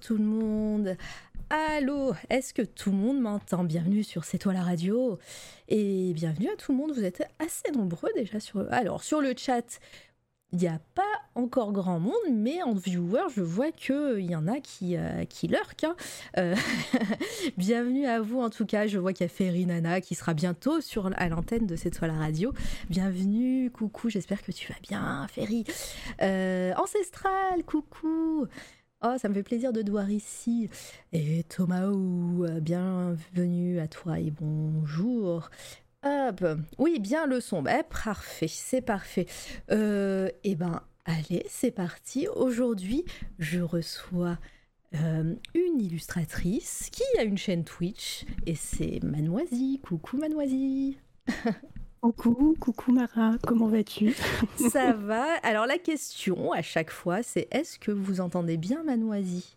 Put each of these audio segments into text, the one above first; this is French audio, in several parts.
tout le monde. Allô, est-ce que tout le monde m'entend? Bienvenue sur C'est toi la radio. Et bienvenue à tout le monde, vous êtes assez nombreux déjà sur... Alors sur le chat, il n'y a pas encore grand monde, mais en viewer, je vois qu'il y en a qui, euh, qui lurk. hein. Euh, bienvenue à vous en tout cas. Je vois qu'il y a Ferry Nana qui sera bientôt sur, à l'antenne de cette fois la radio. Bienvenue, coucou, j'espère que tu vas bien, Ferry. Euh, Ancestral, coucou. Oh, ça me fait plaisir de te voir ici. Et Thomasou, bienvenue à toi et bonjour. Hop, oui, bien le son. Bah, parfait, c'est parfait. Euh, eh ben, allez, c'est parti. Aujourd'hui, je reçois euh, une illustratrice qui a une chaîne Twitch et c'est Manoisie. Coucou Manoisie. Coucou, coucou Mara, comment vas-tu? Ça va. Alors la question à chaque fois, c'est est-ce que vous entendez bien Manoisie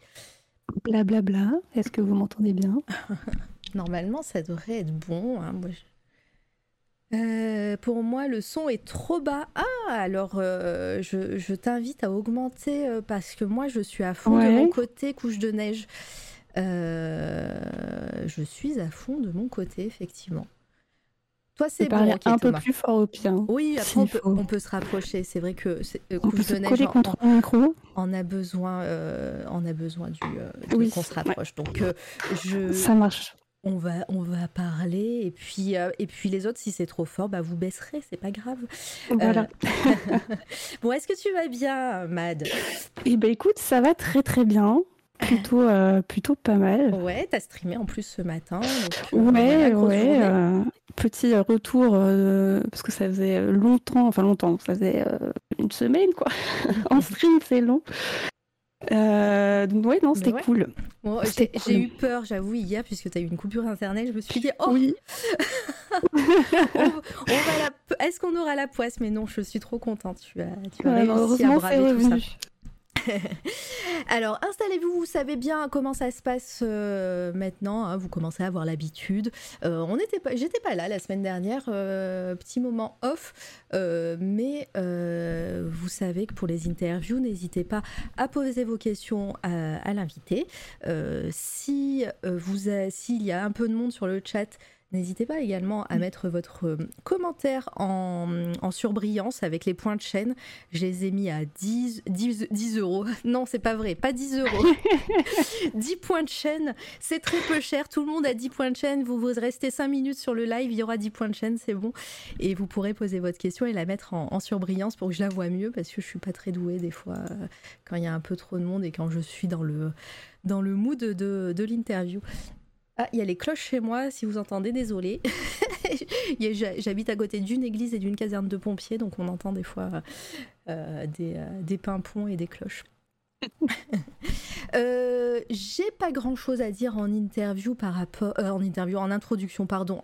Blablabla, est-ce que vous m'entendez bien? Normalement, ça devrait être bon. hein. Moi, je- Euh, pour moi, le son est trop bas. Ah, alors euh, je, je t'invite à augmenter euh, parce que moi, je suis à fond de mon côté couche de neige. Je suis à fond de mon côté, effectivement. Toi, c'est bon, un peu plus fort au pire. Oui, après, on peut, faut. on peut se rapprocher. C'est vrai que euh, On peut couche se de neige, coller on- contre le micro on, a besoin, euh, on a besoin du, euh, Oui, qu'on se rapproche. Donc, je, Ça marche. on va, on va parler et puis, et puis les autres, si c'est trop fort, bah vous baisserez, c'est pas grave. Voilà. Bon, est-ce que tu vas bien, Mad? Eh ben écoute, ça va très très bien. Plutôt, euh, plutôt pas mal. Ouais, t'as streamé en plus ce matin. donc, Ouais, ouais. euh, petit retour, euh, parce que ça faisait longtemps, enfin longtemps, ça faisait euh, une semaine quoi. en stream, c'est long. Euh, donc ouais, non, c'était ouais. cool. Bon, j'ai cool. eu peur, j'avoue, hier, puisque t'as eu une coupure internet. Je me suis dit, oh, Oui, on, on va la... est-ce qu'on aura la poisse? Mais non, je suis trop contente. Tu as, tu as Ouais, réussi à braver tout ça. Alors, installez-vous, vous savez bien comment ça se passe euh, maintenant. hein, vous commencez à avoir l'habitude. Euh, j'étais pas là la semaine dernière, euh, petit moment off, mais vous savez que pour les interviews, n'hésitez pas à poser vos questions à, l'invité. Si vous, s'il y a un peu de monde sur le chat. N'hésitez pas également à mettre votre euh, commentaire en, en surbrillance avec les points de chaîne. Je les ai mis à 10, 10, 10 euros. Non, c'est pas vrai, pas 10 euros. 10 points de chaîne, c'est très peu cher. Tout le monde a 10 points de chaîne. Vous, vous restez 5 minutes sur le live, il y aura 10 points de chaîne, c'est bon. Et vous pourrez poser votre question et la mettre en, en surbrillance pour que je la vois mieux parce que je suis pas très douée des fois euh, quand il y a un peu trop de monde et quand je suis dans le, dans le mood de, de l'interview. Ah, il y a les cloches chez moi, si vous entendez, désolé. J'habite à côté d'une église et d'une caserne de pompiers, donc on entend des fois euh, des, euh, des pimpons et des cloches. Euh, J'ai pas grand chose à dire en interview par rapport, euh, en interview, en introduction, pardon,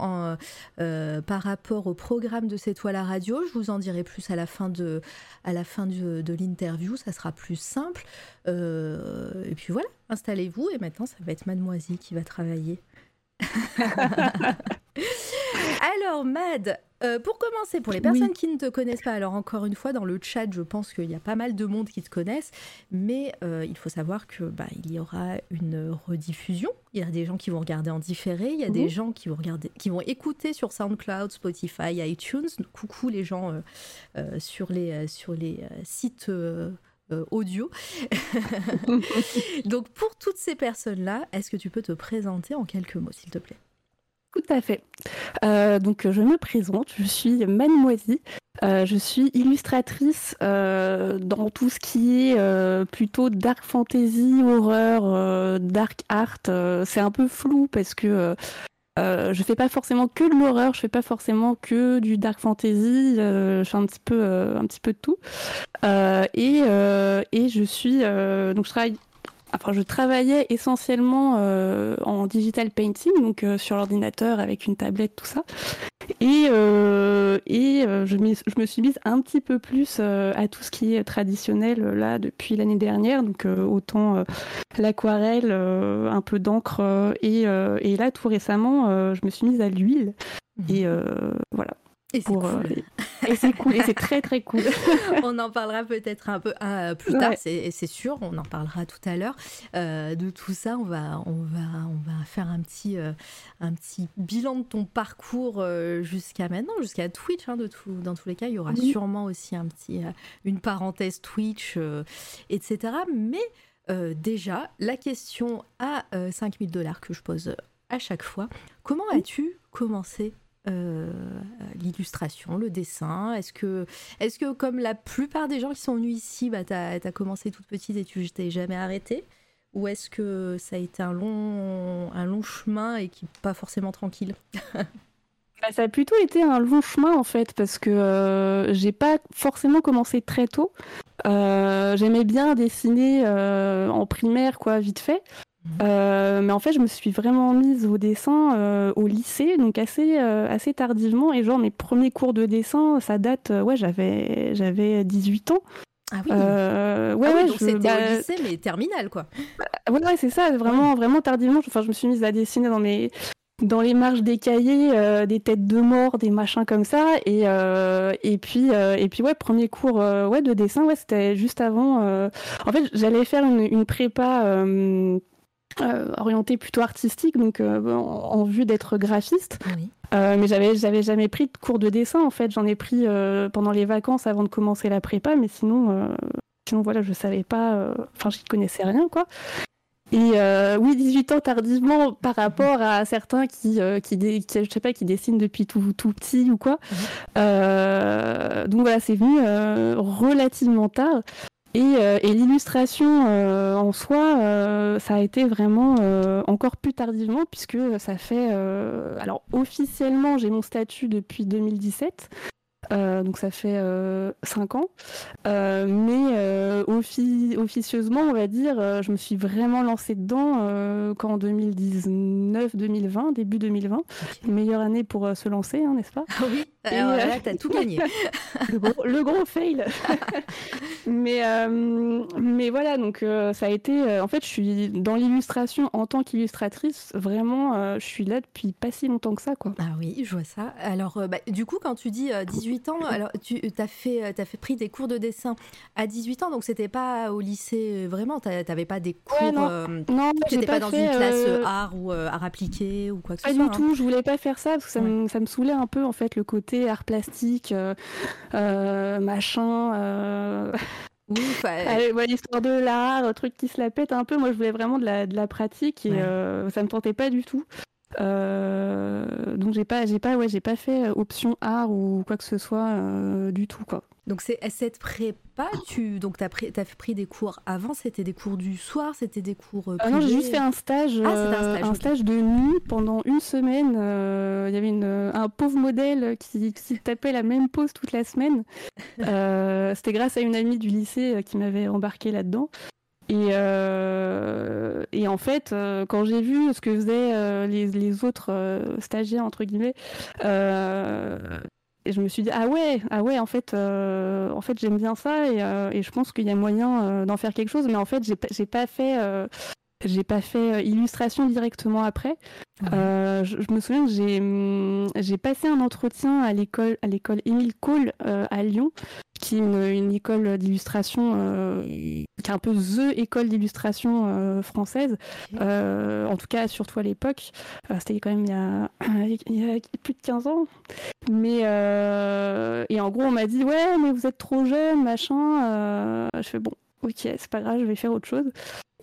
euh, par rapport au programme de C'est toi la radio. Je vous en dirai plus à la fin de, à la fin de, de l'interview, ça sera plus simple. Et puis voilà, installez-vous et maintenant ça va être Mademoiselle qui va travailler. Alors, Mad, euh, pour commencer, pour les personnes Oui. qui ne te connaissent pas, alors encore une fois, dans le chat, je pense qu'il y a pas mal de monde qui te connaissent, mais euh, il faut savoir que bah, il y aura une rediffusion. Il y a des gens qui vont regarder en différé, il y a des Mhm. gens qui vont regarder, qui vont écouter sur SoundCloud, Spotify, iTunes. Coucou les gens euh, sur les sur les sites. audio. Donc pour toutes ces personnes-là, est-ce que tu peux te présenter en quelques mots, s'il te plaît? Tout à fait. Euh, donc, je me présente, je suis Mademoiselle. Euh, je suis illustratrice euh, dans tout ce qui est plutôt dark fantasy, horreur, dark art. C'est un peu flou parce que je fais pas forcément que de l'horreur, je fais pas forcément que du dark fantasy. je fais un petit peu, un petit peu de tout. Et, et je suis donc je travaille enfin, je travaillais essentiellement en digital painting, donc sur l'ordinateur avec une tablette, tout ça. Et, et je, je, me suis mise un petit peu plus à tout ce qui est traditionnel là depuis l'année dernière, donc autant l'aquarelle, un peu d'encre, et, et, là tout récemment, je me suis mise à l'huile. Et voilà. Et c'est cool. Euh, et c'est cool, et c'est très très cool. on en parlera peut-être un peu plus tard, c'est sûr, on en parlera tout à l'heure. Euh, de tout ça, on va, on va, on va faire un petit, euh, un petit bilan de ton parcours jusqu'à maintenant, jusqu'à Twitch. Hein, de tout, dans tous les cas, il y aura sûrement aussi un petit, une parenthèse Twitch, etc. Mais déjà, la question à 5000 dollars que je pose à chaque fois, comment as-tu commencé euh, l'illustration, le dessin Est-ce que, est que, comme la plupart des gens qui sont venus ici, bah, tu as, commencé toute petite et tu t'es jamais arrêté? Ou est-ce que ça a été un long, un long chemin et qui pas forcément tranquille? Bah, Ça a plutôt été un long chemin en fait, parce que euh, j'ai pas forcément commencé très tôt. Euh, j'aimais bien dessiner en primaire, quoi, vite fait. Euh, mais en fait, je me suis vraiment mise au dessin euh, au lycée, donc assez, euh, assez tardivement. Et genre, mes premiers cours de dessin, ça date, ouais, j'avais, j'avais 18 ans. Ah oui, ouais, ah ouais, donc c'était au bah, lycée, mais terminal, quoi. Bah, ouais, ouais, c'est ça, vraiment, vraiment tardivement. Enfin, je me suis mise à dessiner dans mes, dans les marges des cahiers, des têtes de mort, des machins comme ça. Et, et, puis, et puis, ouais, premier cours ouais, de dessin, ouais, c'était juste avant. En fait, j'allais faire une, une prépa euh, orienté plutôt artistique, donc euh, en, vue d'être graphiste. Euh, mais j'avais j'avais jamais pris de cours de dessin en fait. J'en ai pris pendant les vacances avant de commencer la prépa, mais sinon sinon voilà je savais pas. Enfin j'y connaissais rien quoi. Et oui, 18 ans tardivement par rapport à certains qui, qui, je sais pas, qui dessinent depuis tout, tout petit ou quoi. donc voilà, c'est venu relativement tard. Euh, et, l'illustration euh, en soi, euh, ça a été vraiment encore plus tardivement puisque ça fait... alors officiellement, j'ai mon statut depuis 2017. Euh, donc ça fait 5 euh, ans. Mais officieusement, on va dire, je me suis vraiment lancée dedans qu'en 2019-2020, début 2020. Meilleure année pour se lancer, hein, n'est-ce pas? Ah Oui, alors là, t'as tout gagné. le, gros, fail. mais, mais voilà, donc ça a été... en fait, je suis dans l'illustration en tant qu'illustratrice, vraiment, je suis là depuis pas si longtemps que ça. Quoi. Ah oui, je vois ça. Alors, bah, du coup, quand tu dis 18 ans, alors tu as fait, as fait pris des cours de dessin à 18 ans, donc c'était pas au lycée vraiment, tu n'avais pas des cours, non, euh, non pas, pas dans une classe euh, art ou euh, art appliqué ou quoi que ce soit. Pas du tout, je voulais pas faire ça parce que ça, me, ça, me, saoulait un peu en fait le côté art plastique, machin. Oui, l'histoire de l'art, truc qui se la pète un peu. Moi, je voulais vraiment de la, de la pratique et ça me tentait pas du tout. Euh, donc j'ai pas, j'ai pas, ouais, j'ai pas fait euh, option art ou quoi que ce soit euh, du tout quoi. Donc c'est cette prépa, tu donc t'as pris, as pris des cours avant, c'était des cours du soir, c'était des cours ah non, j'ai juste fait un stage, ah, un stage, un stage de nuit pendant une semaine. Il y avait une, un pauvre modèle qui, qui, tapait la même pose toute la semaine. c'était grâce à une amie du lycée qui m'avait embarqué là-dedans. Et, euh, et, en fait, euh, quand j'ai vu ce que faisaient euh, les, autres stagiaires, entre guillemets, et je me suis dit, ah ouais, ah ouais en fait, en fait j'aime bien ça et, et je pense qu'il y a moyen d'en faire quelque chose. Mais en fait, j'ai pas fait j'ai pas fait euh, illustration directement après. Euh, je, me souviens que j'ai hum, j'ai passé un entretien à l'école à l'école Émile Cole euh, à Lyon, qui est une, école d'illustration qui est un peu the école d'illustration française. en tout cas, surtout à l'époque. C'était quand même il y, a, il y, a, plus de 15 ans. Mais et en gros, on m'a dit ouais, mais vous êtes trop jeune, machin. je fais bon. Ok, c'est pas grave, je vais faire autre chose.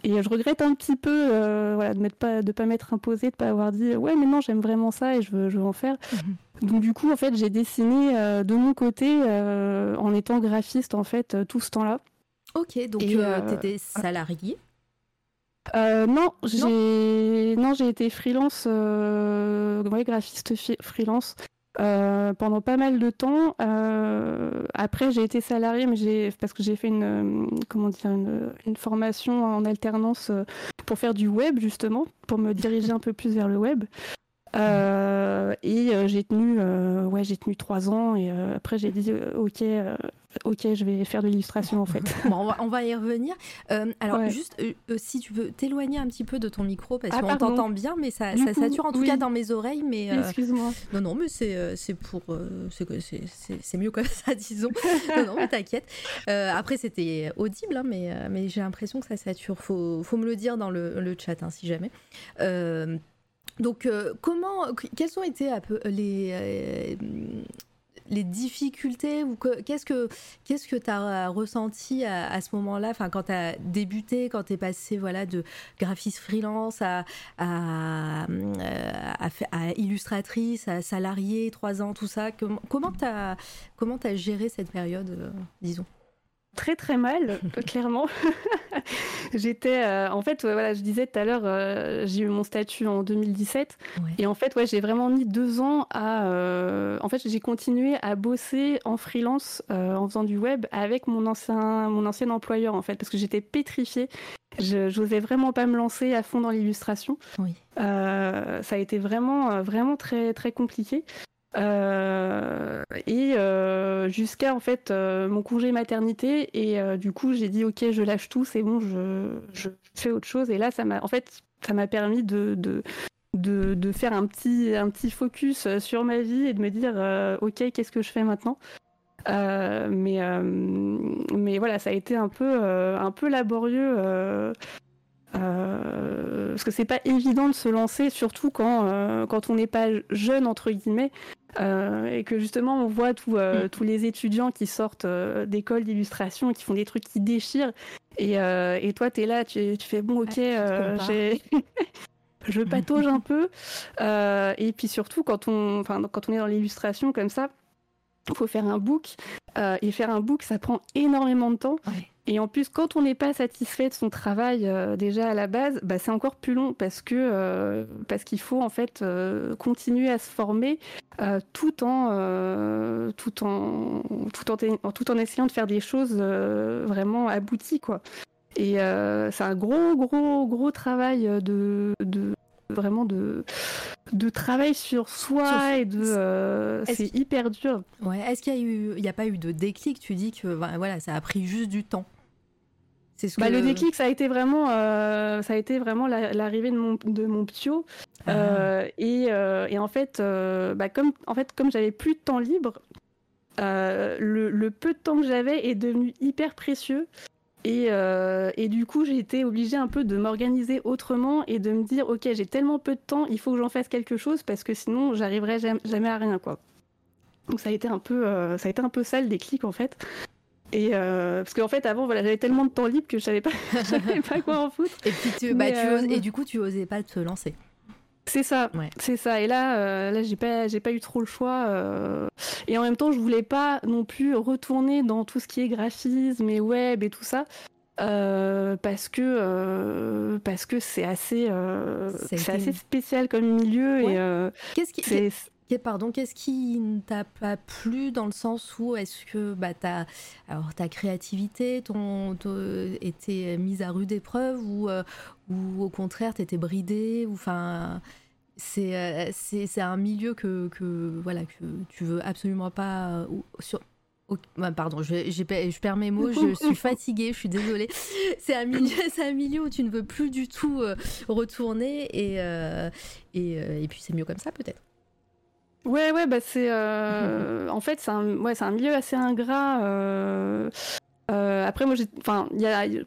Et je regrette un petit peu euh, voilà, de ne pas, de pas m'être imposé, de ne pas avoir dit ouais, mais non, j'aime vraiment ça et je veux, je veux en faire. Mhm. Donc, du coup, en fait, j'ai dessiné euh, de mon côté euh, en étant graphiste en fait tout ce temps-là. Ok, donc tu étais salarié? Non, j'ai non, j'ai été freelance, ouais, graphiste freelance pendant pas mal de temps. après, j'ai été salariée, mais j'ai parce que j'ai fait une comment dire une, formation en alternance pour faire du web justement, pour me diriger un peu plus vers le web. Et j'ai tenu, ouais, j'ai tenu trois ans et après j'ai dit ok, ok, je vais faire de l'illustration en fait. on, va, y revenir. Euh, alors, juste, euh, euh, si tu veux t'éloigner un petit peu de ton micro, parce ah, qu'on t'entend bien, mais ça, ça sature en tout cas dans mes oreilles. Mais excuse-moi. Non, non, mais c'est pour, c'est mieux comme ça, disons. non, non, mais t'inquiète. après, c'était audible, hein, mais mais j'ai l'impression que ça sature. Faut, faut me le dire dans le, le chat, hein, si jamais. Donc, comment, quels ont été peu les les difficultés ou qu'est-ce que qu'est-ce que tu as ressenti à, ce moment-là? Quand tu as débuté quand tu es passé voilà de graphiste freelance à illustratrice à salarié trois ans tout ça. Comment tu as comment as géré cette période euh, disons? Très très mal, clairement. J'étais, euh, en fait, voilà, je disais tout à l'heure, euh, j'ai eu mon statut en 2017, et en fait, ouais, j'ai vraiment mis deux ans à, euh, en fait, j'ai continué à bosser en freelance en faisant du web avec mon ancien, mon ancien employeur, en fait, parce que j'étais pétrifiée. Je n'osais vraiment pas me lancer à fond dans l'illustration. Oui. ça a été vraiment, vraiment très, très compliqué. Euh, et euh, jusqu'à en fait euh, mon congé maternité et du coup j'ai dit ok je lâche tout c'est bon je, fais autre chose. Et là ça m'a en fait ça m'a permis de, de de, de, faire un petit, un petit focus sur ma vie et de me dire ok qu'est-ce que je fais maintenant? Mais, mais voilà ça a été un peu, un peu laborieux parce que c'est pas évident de se lancer surtout quand, quand on n'est pas jeune entre guillemets euh, et que justement on voit euh, mm. tous les étudiants qui sortent euh, d'école d'illustration et qui font des trucs qui déchirent. Et, et toi tu es là tu, tu, fais bon ok j'ai je patauge un peu. Et puis surtout quand on enfin quand on est dans l'illustration comme ça il faut faire un book. Et faire un book ça prend énormément de temps et en plus, quand on n'est pas satisfait de son travail euh, déjà à la base, bah, c'est encore plus long parce que euh, parce qu'il faut en fait euh, continuer à se former tout en tout en tout en tout en essayant de faire des choses vraiment abouties quoi. Et c'est un gros gros gros travail de, de vraiment de de travail sur soi et de c'est hyper dur. Ouais, est-ce qu'il y a eu il y a pas eu de déclic, tu dis que voilà, ça a pris juste du temps. Bah, le déclic, ça a été vraiment, euh, ça a été vraiment l'arrivée de mon, de mon ptio. Ah. Euh, et, euh, et, en fait, bah, comme, en fait, comme j'avais plus de temps libre, le, le, peu de temps que j'avais est devenu hyper précieux. Et, et du coup, j'ai été obligée un peu de m'organiser autrement et de me dire, ok, j'ai tellement peu de temps, il faut que j'en fasse quelque chose parce que sinon, j'arriverai jamais à rien, quoi. Donc ça a été un peu, ça a été un peu ça le déclic en fait. Et euh, parce qu'en fait, avant, voilà, j'avais tellement de temps libre que je savais pas, savais pas quoi en foutre. Et, puis tu, bah, tu euh, et du coup, tu osais pas te lancer. C'est ça, c'est ça. Et là, euh, là, j'ai pas, j'ai pas eu trop le choix. Et en même temps, je voulais pas non plus retourner dans tout ce qui est graphisme et web et tout ça. parce que parce que c'est assez c'est assez spécial comme milieu et qu'est-ce qui Pardon, qu'est-ce qui ne t'a pas plu dans le sens où est-ce que bah, alors, ta créativité ton, était mise à rude épreuve ou, euh, ou au contraire t'étais bridée ou c'est euh, c'est un milieu que, que, voilà que tu veux absolument pas euh, sur bah, pardon, je, je, perds mes mots, je suis fatiguée, je suis désolée. C'est un milieu, un milieu où tu ne veux plus du tout retourner et, et, et puis c'est mieux comme ça peut-être. Ouais, ouais, bah c'est. Euh, en fait, c'est un, ouais, un milieu assez ingrat. Euh, euh, après, moi, enfin,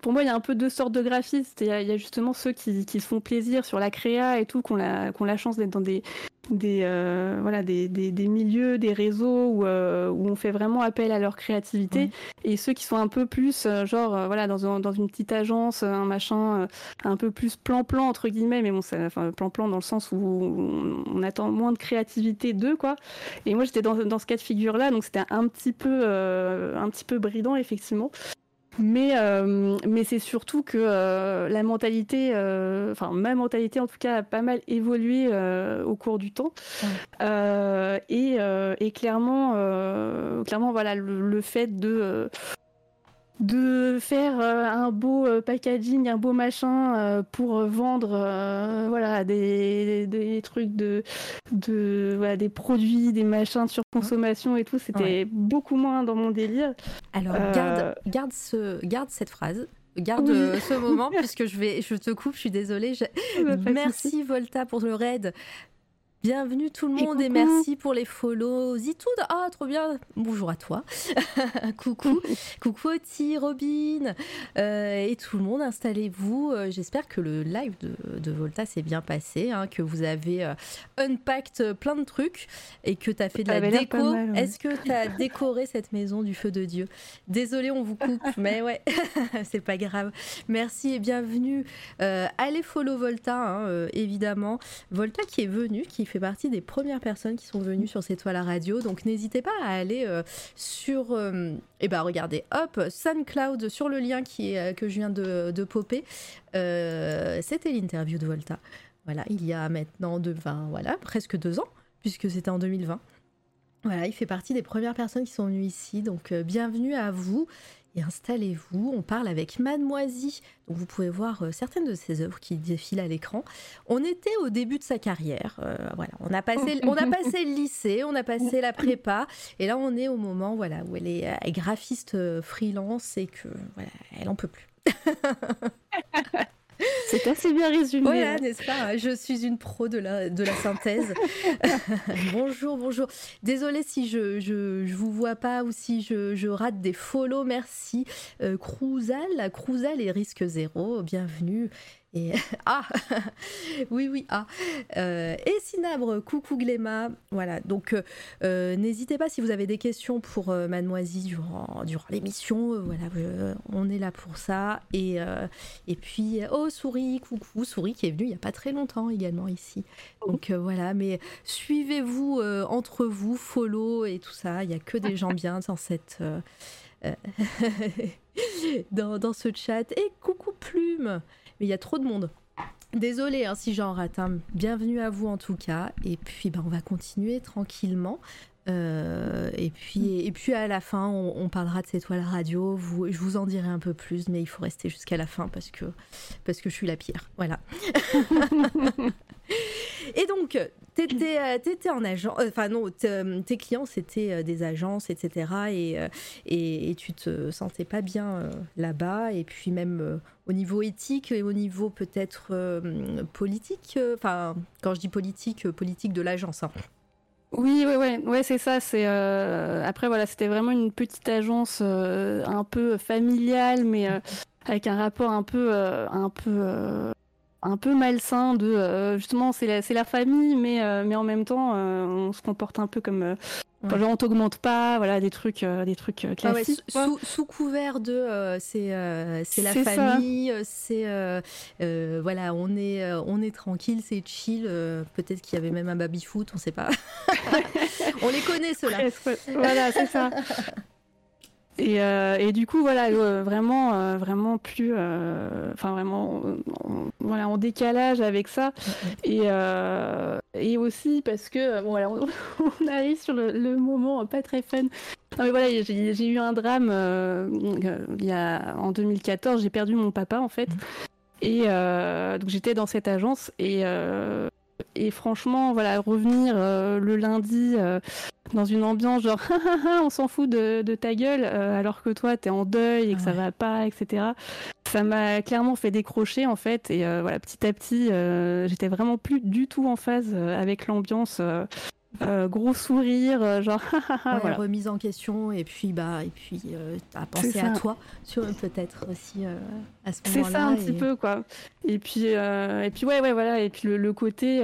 pour moi, il y a un peu deux sortes de graphistes. Il y, a justement ceux qui, qui, se font plaisir sur la créa et tout, qui ont la, la chance d'être dans des, des, euh, voilà, des, des, des, milieux, des réseaux où, euh, où, on fait vraiment appel à leur créativité. Et ceux qui sont un peu plus, euh, genre, voilà, dans, dans, une petite agence, un machin un peu plus plan-plan, entre guillemets, mais bon, enfin, plan-plan dans le sens où on, attend moins de créativité d'eux, quoi. Et moi, j'étais dans, dans, ce cas de figure-là, donc c'était un petit peu, un petit peu bridant, effectivement. Mais, mais c'est surtout que la mentalité, enfin ma mentalité en tout cas, a pas mal évolué au cours du temps. Et, et, clairement, clairement voilà, le fait de de faire euh, un beau euh, packaging, un beau machin euh, pour vendre voilà des, des, trucs de, de voilà, des produits, des machins de surconsommation et tout, c'était beaucoup moins dans mon délire. Alors garde, garde, ce, garde cette phrase. Garde ce moment puisque je vais, je te coupe, je suis désolée. Merci Volta pour le raid. Bienvenue tout le monde et, merci pour les follow. Zitoud, ah trop bien. Bonjour à toi. coucou, coucou Oti, Robin euh, et tout le monde. Installez-vous. Euh, j'espère que le live de, Volta s'est bien passé, hein, que vous avez euh, unpacked plein de trucs et que tu as fait de la déco. Est-ce que tu as décoré cette maison du feu de Dieu? Désolé, on vous coupe, mais ouais, c'est pas grave. Merci et bienvenue. allez follow Volta, hein, évidemment. Volta qui est venu, qui fait partie des premières personnes qui sont venues sur cette toile à radio. Donc n'hésitez pas à aller euh, sur. et euh, eh ben regardez, hop, SunCloud sur le lien qui est, euh, que je viens de, popper. c'était l'interview de Volta. Voilà, il y a maintenant de, voilà, presque deux ans, puisque c'était en 2020. Voilà, il fait partie des premières personnes qui sont venues ici. Donc bienvenue à vous et installez-vous. On parle avec Mademoiselle. Donc vous pouvez voir euh, certaines de ses œuvres qui défilent à l'écran. On était au début de sa carrière. Euh, voilà, on a passé, on a passé le lycée, on a passé la prépa, et là on est au moment voilà où elle est, euh, graphiste freelance et que voilà, elle en peut plus. C'est assez bien résumé. Voilà, n'est-ce pas Je suis une pro de la, de la synthèse. bonjour, bonjour. Désolée si je, je, je, vous vois pas ou si je, je rate des follow. Merci. Euh, Crouzal, Crouzal et Risque Zéro, bienvenue. Et ah oui oui ah. Euh, et Sinabre coucou Gléma. Voilà donc euh, euh, n'hésitez pas si vous avez des questions pour Mademoiselle durant durant l'émission. Voilà on est là pour ça. Et et puis oh souris coucou. Souris qui est venue il y a pas très longtemps également ici. Donc voilà mais suivez-vous entre vous follow et tout ça. Il y a que des gens bien dans cette dans, dans ce chat. Et coucou Plume mais il y a trop de monde. Désolée hein, si j'en rate. un. Bienvenue à vous en tout cas. Et puis bah, on va continuer tranquillement. Euh, et, puis, et puis à la fin, on, parlera de cette toile radio. Vous, je vous en dirai un peu plus, mais il faut rester jusqu'à la fin parce que, parce que je suis la pire. Voilà. et donc, tu étais, euh, en agent. Euh, enfin, non, tes clients, c'était des agences, etc. Et, et, et, tu te sentais pas bien là-bas. Et puis, même au niveau éthique et au niveau peut-être politique. Enfin, quand je dis politique, politique de l'agence. Hein. Oui, ouais, ouais, c'est ça. C'est euh, après voilà, c'était vraiment une petite agence euh, un peu familiale, mais euh, avec un rapport un peu, un peu, un peu malsain de justement c'est la, c'est la famille, mais mais en même temps on se comporte un peu comme genre on t'augmente pas, voilà des trucs, des trucs classiques. sous, couvert de c'est c'est la famille, c'est voilà on est on est tranquille, c'est chill. Peut-être qu'il y avait même un baby foot, on sait pas. on les connaît ceux-là. voilà c'est ça. Et, euh, et, du coup, voilà, euh, vraiment, euh, vraiment plus, enfin vraiment, voilà, en décalage avec ça. Et, et aussi parce que, bon, voilà, on, arrive sur le, moment pas très fun. Non, mais voilà, j'ai eu un drame il y a, en 2014, j'ai perdu mon papa en fait. Et donc j'étais dans cette agence et et franchement, voilà, revenir euh, le lundi euh, dans une ambiance genre on s'en fout de, ta gueule euh, alors que toi t'es en deuil et que ça va pas, etc. Ça m'a clairement fait décrocher en fait et voilà, petit à petit, j'étais vraiment plus du tout en phase avec l'ambiance euh, gros sourire, euh, genre ouais, remise en question et puis bah et puis euh, à penser à toi, peut-être aussi à ce moment-là. C'est ça un petit peu quoi. Et puis et puis ouais ouais voilà et puis le, côté,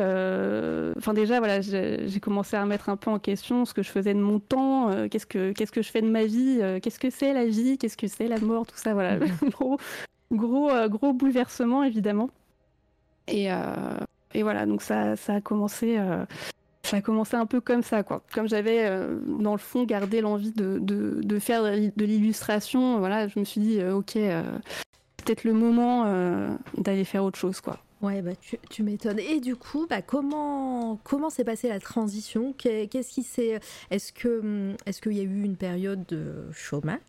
enfin déjà voilà j'ai commencé à remettre un peu en question ce que je faisais de mon temps, qu'est-ce que qu'est-ce que je fais de ma vie, qu'est-ce que c'est la vie, qu'est-ce que c'est la mort, tout ça voilà gros gros gros bouleversement évidemment. Et et voilà donc ça ça a commencé ça a un peu comme ça, quoi. Comme j'avais, dans le fond, gardé l'envie de, de, faire de l'illustration, voilà, je me suis dit, ok, peut-être le moment d'aller faire autre chose, quoi. Ouais, bah, tu, m'étonnes. Et du coup, bah, comment comment s'est passée la transition? Est-ce que hum, est-ce qu'il y a eu une période de chômage?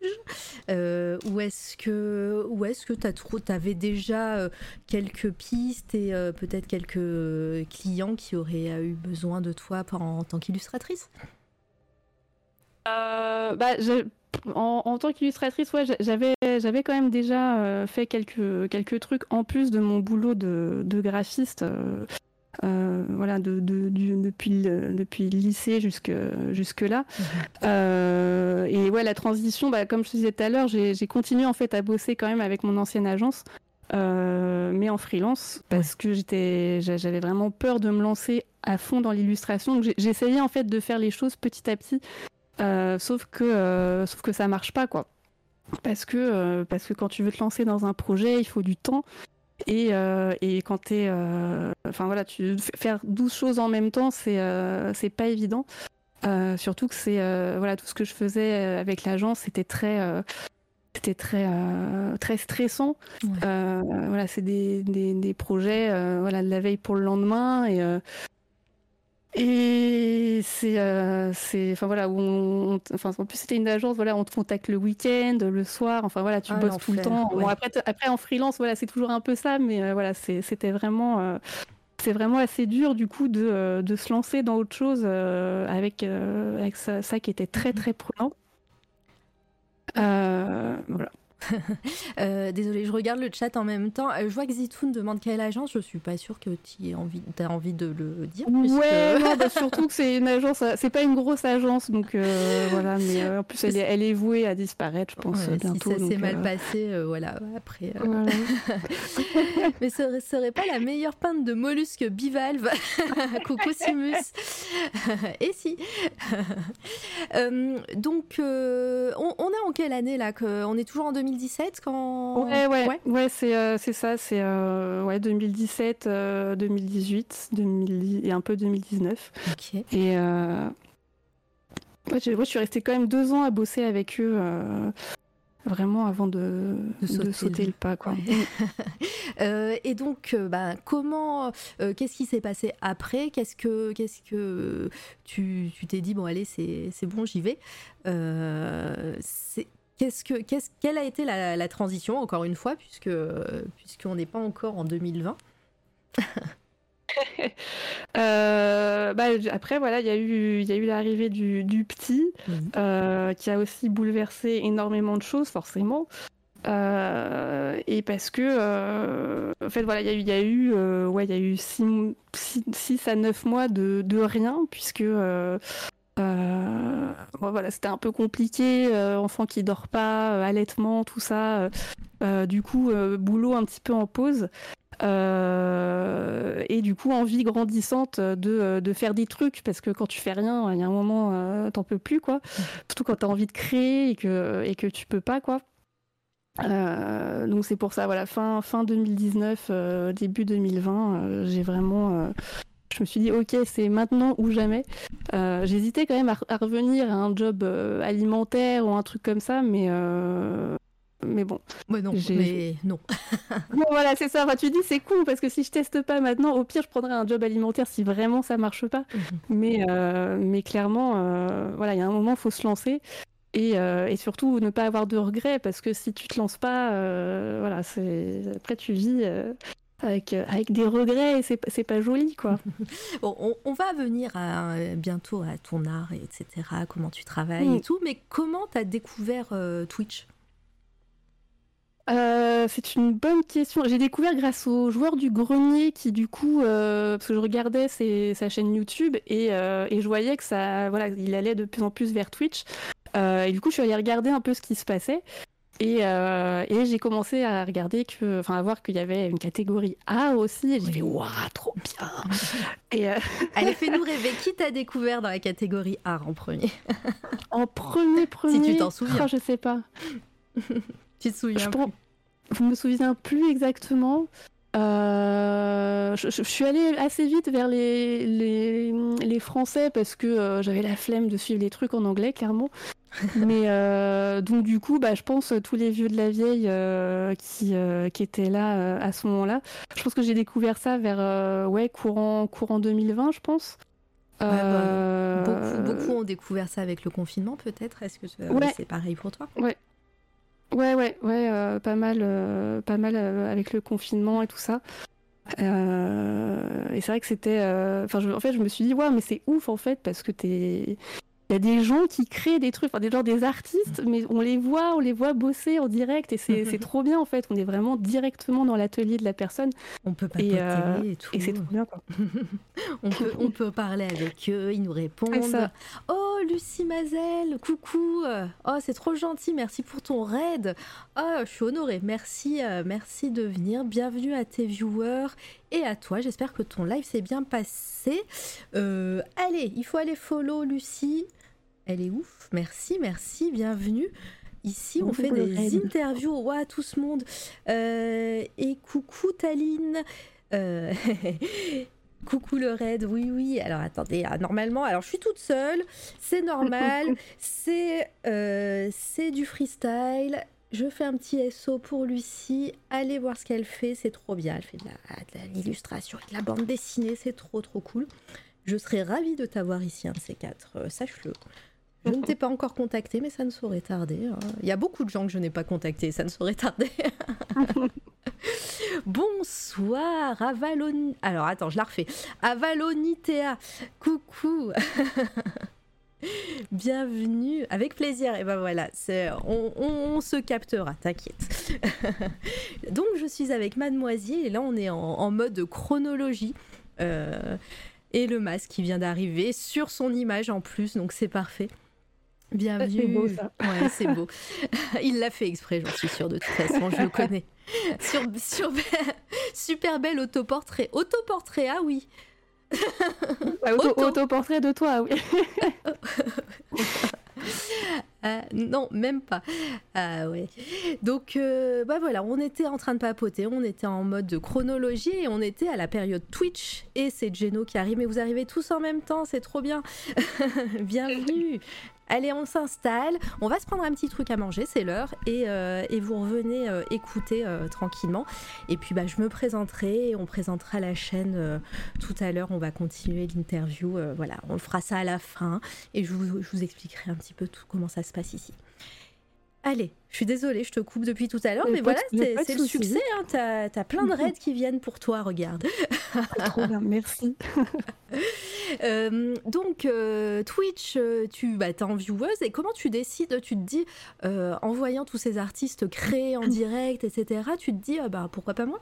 Euh, ou est-ce que ou est-ce déjà euh, quelques pistes et euh, peut-être quelques clients qui auraient eu besoin de toi en, tant qu'illustratrice? Bah, en, tant qu'illustratrice, ouais, j'avais, j'avais quand même déjà euh, fait quelques, quelques trucs en plus de mon boulot de, de graphiste. Euh, euh, voilà, de, de, depuis, le, depuis le lycée jusque, jusque là. Mhm. et ouais, la transition, bah, comme je te disais tout à l'heure, j'ai, continué en fait à bosser quand même avec mon ancienne agence, mais en freelance, parce que j'étais, j'avais vraiment peur de me lancer à fond dans l'illustration. Donc j'essayais en fait de faire les choses petit à petit euh, sauf que euh, sauf que ça marche pas quoi. Parce que euh, parce que quand tu veux te lancer dans un projet, il faut du temps. Et, et quand t'es enfin voilà, tu faire 12 choses en même temps, c'est c'est pas évident. surtout que c'est voilà tout ce que je faisais avec l'agence, c'était très c'était très très stressant. voilà, c'est des, des, des, projets voilà de la veille pour le lendemain et et c'est, euh, c'est, enfin voilà, où on, enfin en plus c'était une agence, voilà, on te contacte le week-end, le soir, enfin voilà, tu ah, bosses tout le temps. Bon, après, après en freelance, voilà, c'est toujours un peu ça, mais euh, voilà, c'est, c'était vraiment, euh, c'est vraiment assez dur du coup de, de se lancer dans autre chose avec, avec ça, ça, qui était très mhm. très prenant. voilà. euh, désolé, je regarde le chat en même temps. Euh, je vois que Zitoun demande quelle agence. Je suis pas sûre que tu envie, as envie de le dire. Ouais, non, bah, surtout que c'est une agence, euh, c'est pas une grosse agence, donc euh, voilà. Mais en plus, elle est, elle est, vouée à disparaître, je pense, bientôt. Si ça s'est mal passé, voilà. Après. mais ce serait pas la meilleure peinte de mollusque bivalve Coucou Simus. Et si. donc, on, on, est en quelle année là que On est toujours en 2010 2017 quand Ouais ouais ouais, c'est euh, c'est ça c'est euh, ouais 2017 2018 2010 et un peu 2019. OK. Et euh... ouais, je, suis restée quand même deux ans à bosser avec eux vraiment avant de, de, sauter, le... pas quoi. et donc bah, comment qu'est-ce qui s'est passé après? Qu'est-ce que qu'est-ce que tu t'es dit bon allez c'est bon j'y vais c'est Qu'est-ce que, qu'est-ce, quelle a été la, transition, encore une fois, puisque, puisqu'on n'est pas encore en 2020 euh, bah, après voilà il y a eu il y a eu l'arrivée du, du petit euh, qui a aussi bouleversé énormément de choses forcément. Euh, et parce que en fait voilà il y a eu il ouais il y a eu 6 à 9 mois de, de rien puisque euh, voilà, c'était un peu compliqué, euh, enfant qui dort pas, euh, allaitement, tout ça. du coup, boulot un petit peu en pause. et du coup, envie grandissante de, de, faire des trucs, parce que quand tu fais rien, il y a un moment, t'en peux plus, quoi. Surtout quand t'as envie de créer et que, et que tu peux pas, quoi. donc c'est pour ça, voilà, fin, fin 2019, début 2020, j'ai vraiment je me suis dit, ok, c'est maintenant ou jamais. Euh, j'hésitais quand même à, revenir à un job euh, alimentaire ou un truc comme ça, mais euh, mais bon. Ouais, non, mais non. bon, voilà, c'est ça. Enfin, tu dis, c'est cool parce que si je teste pas maintenant, au pire, je prendrai un job alimentaire si vraiment ça marche pas. Mhm. Mais, mais clairement, voilà, il y a un moment, il faut se lancer. Et, et, surtout ne pas avoir de regrets parce que si tu te lances pas, voilà, c'est après tu vis euh, avec des regrets et c'est pas joli quoi. bon, on, va venir bientôt à ton art, et etc., comment tu travailles et mm. tout, mais comment tu as découvert euh, Twitch? Euh, c'est une bonne question. J'ai découvert grâce au joueur du grenier qui du coup, parce que je regardais sa chaîne YouTube et, et, je voyais que ça, voilà, il allait de plus en plus vers Twitch. et du coup, je suis allée regarder un peu ce qui se passait. Euh, et, j'ai commencé à regarder que, enfin, à voir qu'il y avait une catégorie A aussi. Et j'ai fait, waouh, trop bien. et euh, Allez, fais-nous rêver. Qui t'a découvert dans la catégorie A en premier En premier, premier. Si tu t'en souviens. Oh, je sais pas. tu te souviens Je me souviens plus exactement. Je, je, suis allée assez vite vers les, les, les Français parce que j'avais la flemme de suivre les trucs en anglais, clairement. Mais donc du coup, bah, je pense tous les vieux de la vieille qui, qui étaient là à ce moment-là. Je pense que j'ai découvert ça vers ouais courant courant 2020, je pense. Bah, beaucoup, beaucoup, ont découvert ça avec le confinement, peut-être. Est-ce que c'est pareil pour toi? Ouais. Ouais, ouais, ouais, euh, pas mal, euh, pas mal euh, avec le confinement et tout ça. et c'est vrai que c'était. Enfin, en fait, je me suis dit, ouais, mais c'est ouf en fait, parce que t'es il y a des gens qui créent des trucs, enfin, des gens, des artistes, mais on les voit, on les voit bosser en direct et c'est trop bien en fait. On est vraiment directement dans l'atelier de la personne. On peut pas et, euh, et tout. Et c'est trop bien quoi. on, peut, on peut parler avec eux, ils nous répondent. Oh Lucie Mazel, coucou. Oh c'est trop gentil, merci pour ton raid. Oh je suis honorée, merci, euh, merci de venir. Bienvenue à tes viewers et à toi. J'espère que ton live s'est bien passé. Euh, allez, il faut aller follow Lucie. Elle est ouf. Merci, merci, bienvenue. Ici, on, fait des interviews ouais, à tout ce monde. Euh, et coucou Taline. Euh, coucou le raid, oui, oui. Alors attendez, ah, normalement, alors je suis toute seule, c'est normal, c'est c'est du freestyle. Je fais un petit SO pour Lucie. Allez voir ce qu'elle fait, c'est trop bien. Elle fait de l'illustration et de la bande dessinée, c'est trop trop cool. Je serais ravie de t'avoir ici, un de ces quatre, sache-le. Je ne t'ai pas encore contacté, mais ça ne saurait tarder. Hein. Il y a beaucoup de gens que je n'ai pas contactés, ça ne saurait tarder. Bonsoir, Avalon. Alors attends, je la refais. Avalonitea, coucou. Bienvenue, avec plaisir. Et ben voilà, on, se captera, t'inquiète. Donc je suis avec Mademoiselle et là on est en, mode chronologie. Euh, et le masque qui vient d'arriver sur son image en plus, donc c'est parfait. Bienvenue. C'est beau ça. Ouais, c'est beau. Il l'a fait exprès, j'en suis sûre de toute façon, je le connais. Sur, sur super bel autoportrait. Autoportrait, ah oui. autoportrait de toi, oui. Euh, non, même pas. Ah ouais. Donc, euh, bah voilà, on était en train de papoter, on était en mode de chronologie et on était à la période Twitch. Et c'est Geno qui arrive, mais vous arrivez tous en même temps, c'est trop bien. Bienvenue. Allez, on s'installe. On va se prendre un petit truc à manger, c'est l'heure. Et, euh, vous revenez euh, écouter euh, tranquillement. Et puis, bah, je me présenterai. on présentera la chaîne tout à l'heure. On va continuer l'interview. voilà, on fera ça à la fin. Et je vous, je vous expliquerai un petit peu tout comment ça se passe ici. Allez, je suis désolée, je te coupe depuis tout à l'heure, mais, voilà, c'est le succès. Hein, T'as as plein de raids qui viennent pour toi, regarde. Trop bien, merci. Euh, donc, euh, Twitch, euh, tu bah, es en vieweuse et comment tu décides Tu te dis, en voyant tous ces artistes créés en direct, etc., tu te dis, bah, pourquoi pas moi?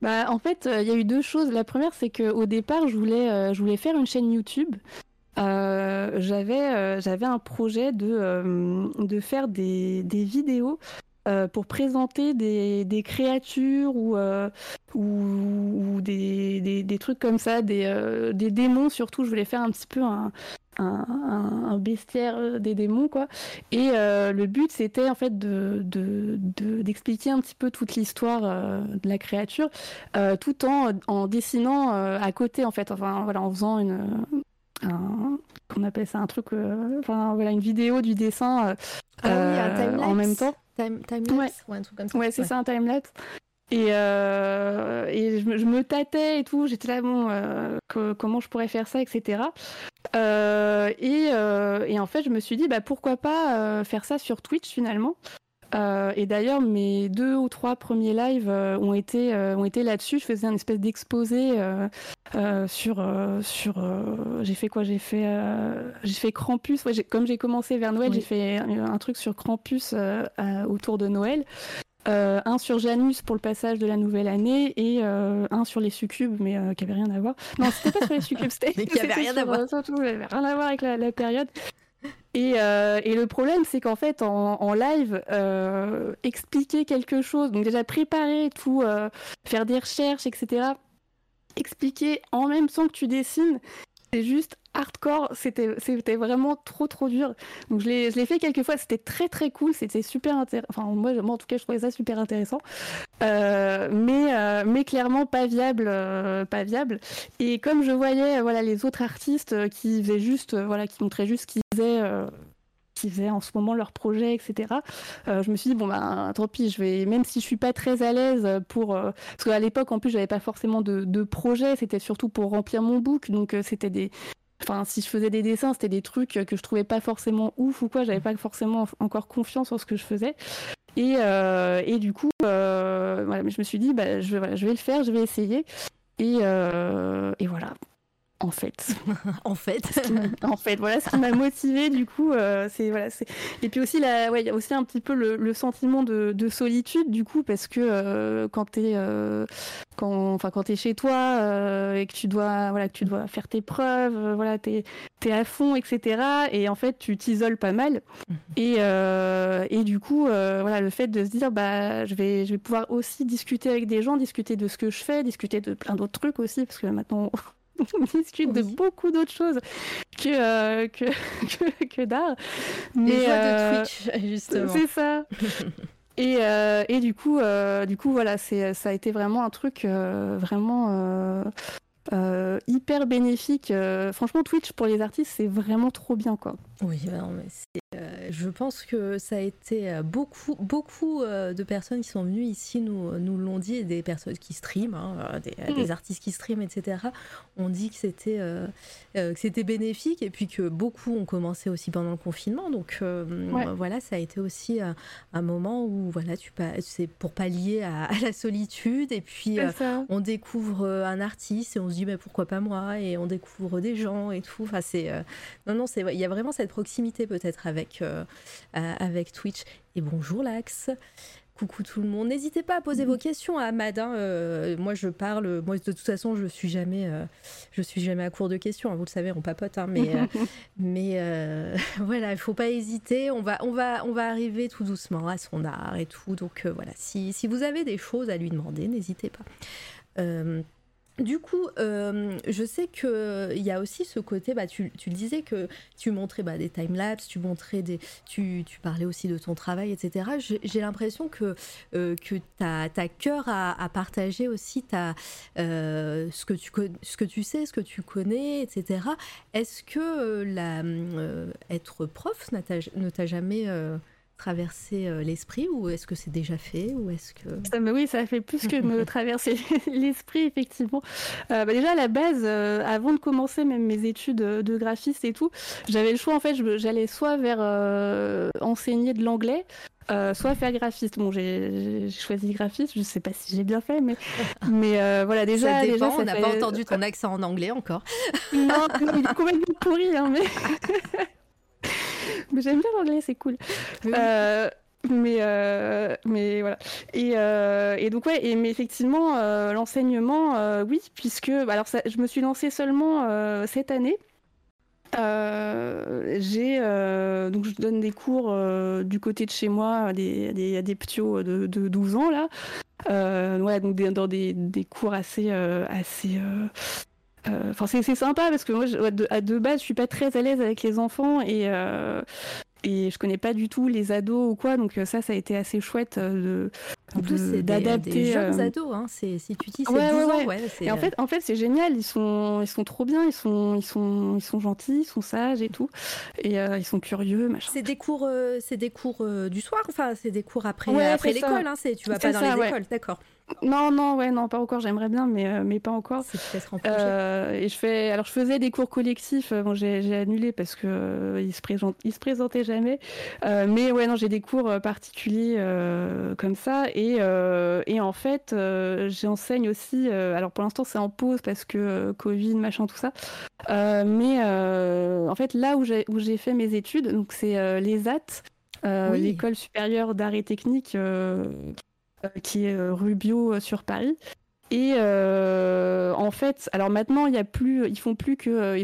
Bah, en fait, il y a eu deux choses. La première, c'est qu'au départ, je voulais, je voulais faire une chaîne YouTube. J'avais j'avais un projet de, de faire des, des vidéos pour présenter des, des créatures ou, ou, des, des, des, trucs comme ça, des, des démons surtout. Je voulais faire un petit peu un, un, un, bestiaire des démons quoi et le but c'était en fait de d'expliquer de, un petit peu toute l'histoire de la créature tout en, en dessinant à côté en fait enfin voilà en faisant une un, qu'on appelle ça un truc, euh, enfin voilà, une vidéo du dessin euh, ah euh, en même temps. Time, ouais. un truc comme ça. Ouais, c'est ça, un timelapse. Et, et je, je, me tâtais et tout, j'étais là, bon, comment je pourrais faire ça, etc. et, et, en fait, je me suis dit, bah, pourquoi pas faire ça sur Twitch finalement euh, et d'ailleurs, mes deux ou trois premiers lives euh, ont été, euh, ont été là-dessus. Je faisais un espèce d'exposé sur. sur j'ai fait quoi? J'ai fait, j'ai fait Krampus. Ouais, comme j'ai commencé vers Noël, j'ai fait un, truc sur Krampus autour de Noël. un sur Janus pour le passage de la nouvelle année et un sur les succubes, mais qui avait rien à voir. Non, c'était pas sur les succubes, c'était. qui avait rien à voir. Surtout, rien à voir avec la, la période. Euh, et, le problème, c'est qu'en fait, en, live, euh, expliquer quelque chose, donc déjà préparer tout, euh, faire des recherches, etc., expliquer en même temps que tu dessines, c'est juste hardcore. C'était, c'était vraiment trop, trop dur. Donc, je l'ai, fait quelques fois. C'était très, très cool. C'était super intéressant. Enfin, moi, moi, en tout cas, je trouvais ça super intéressant. Euh, mais, euh, mais clairement pas viable, euh, pas viable. Et comme je voyais, voilà, les autres artistes qui faisaient juste, voilà, qui montraient juste ce qu'ils faisaient qui faisaient en ce moment leur projet, etc. Euh, je me suis dit bon ben tant pis, je vais même si je suis pas très à l'aise pour euh, parce qu'à l'époque en plus j'avais pas forcément de, de projet, c'était surtout pour remplir mon book, donc euh, c'était des Enfin, si je faisais des dessins, c'était des trucs que je trouvais pas forcément ouf ou quoi. J'avais pas forcément encore confiance en ce que je faisais. Et, et du coup, voilà, je me suis dit, bah, je, vais, je vais le faire, je vais essayer. Et, et voilà en fait. en fait. en fait, voilà ce qui m'a motivé du coup. Euh, c'est voilà, c'est et puis aussi la, ouais, il y a aussi un petit peu le, sentiment de, solitude du coup parce que euh, quand t'es euh, quand enfin quand t'es chez toi euh, et que tu dois voilà que tu dois faire tes preuves, voilà t'es es à fond etc. Et en fait tu t'isoles pas mal mhm. et et du coup voilà le fait de se dire bah je vais je vais pouvoir aussi discuter avec des gens, discuter de ce que je fais, discuter de plein d'autres trucs aussi parce que maintenant on discute de beaucoup d'autres choses que, euh, que, que, d'art. Mais de euh, Twitch, justement. C'est ça. et, euh, et, du coup, du coup, voilà, c'est, ça a été vraiment un truc vraiment hyper bénéfique. franchement, Twitch pour les artistes, c'est vraiment trop bien, quoi. Oui, bah mais euh, je pense que ça a été euh, beaucoup, beaucoup euh, de personnes qui sont venues ici nous, nous l'ont dit, et des personnes qui streament, hein, des, des, artistes qui streament, etc. ont dit que c'était que c'était bénéfique et puis que beaucoup ont commencé aussi pendant le confinement. Donc voilà, ça a été aussi un moment où voilà, tu c'est pour pallier à, la solitude et puis on découvre un artiste et on se dit mais pourquoi pas moi et on découvre des gens et tout. Enfin c'est non non c'est il y a vraiment cette proximité peut-être avec, euh, avec Twitch. Et bonjour Lax. Coucou tout le monde. N'hésitez pas à poser vos questions à Ahmad. Hein. Euh, moi, je parle. Moi, de toute façon, je suis jamais, euh, je suis jamais à court de questions. Hein. Vous le savez, on papote. Hein. mais, mais voilà, il faut pas hésiter. On va, on va, on va arriver tout doucement à son art et tout. Donc voilà, si, si vous avez des choses à lui demander, n'hésitez pas. Du coup, euh, je sais qu'il y a aussi ce côté, bah, tu, tu le disais que tu montrais bah, des timelapses, tu tu, parlais aussi de ton travail, etc. J'ai l'impression que, euh, que tu as, cœur à, partager aussi ta, euh, ce, que tu, sais, ce que tu connais, etc. Est-ce que être prof ne t'a jamais traverser euh, l'esprit ou est-ce que c'est déjà fait ou est-ce que oui ça fait plus que me traverser l'esprit effectivement euh, bah, déjà à la base euh, avant de commencer même mes études de graphiste et tout j'avais le choix en fait j'allais soit vers enseigner de l'anglais soit faire graphiste. Bon, j'ai choisi graphiste. Je sais pas si j'ai bien fait, mais mais voilà déjà. Ça dépend. déjà, on n'a pas entendu ton accent en anglais encore. non, il est complètement pourri, hein, mais. mais j'aime bien l'anglais, c'est cool. Euh, mais euh, mais voilà. Et, euh, et, donc ouais et mais effectivement l'enseignement oui puisque alors ça, je me suis lancée seulement cette année. J'ai donc je donne des cours du côté de chez moi à des, des, des ptios de, de, 12 ans là. Ouais donc dans des, des cours assez assez euh, enfin, c'est sympa parce que moi, à deux base, je suis pas très à l'aise avec les enfants et euh, et je connais pas du tout les ados ou quoi, donc euh, ça, ça a été assez chouette de d'adapter. Des, jeunes ados, hein. si tu dis c'est ouais, ans, ouais. et en fait, en fait, c'est génial. Ils sont, ils sont trop bien. Ils sont, ils sont, ils sont gentils, ils sont sages et tout, et ils sont curieux, machin. C'est des cours, c'est des cours du soir. Enfin, c'est des cours après, après l'école. Hein, tu vas pas dans les écoles, d'accord. Non, non, ouais, non, pas encore. J'aimerais bien, mais, euh, mais pas encore. Euh, et je fais, alors je faisais des cours collectifs. Euh, bon, j'ai annulé parce que euh, ils se présentent, ils se présentaient jamais. mais ouais, non, j'ai des cours particuliers comme ça. Et, et en fait, j'enseigne aussi. alors pour l'instant, c'est en pause parce que Covid, machin, tout ça. mais en fait, là où j'ai où j'ai fait mes études, donc c'est les AT. l'école supérieure d'art et technique euh, qui est euh, Rubio euh, sur Paris. Et en fait, alors maintenant, il y a plus, ils font plus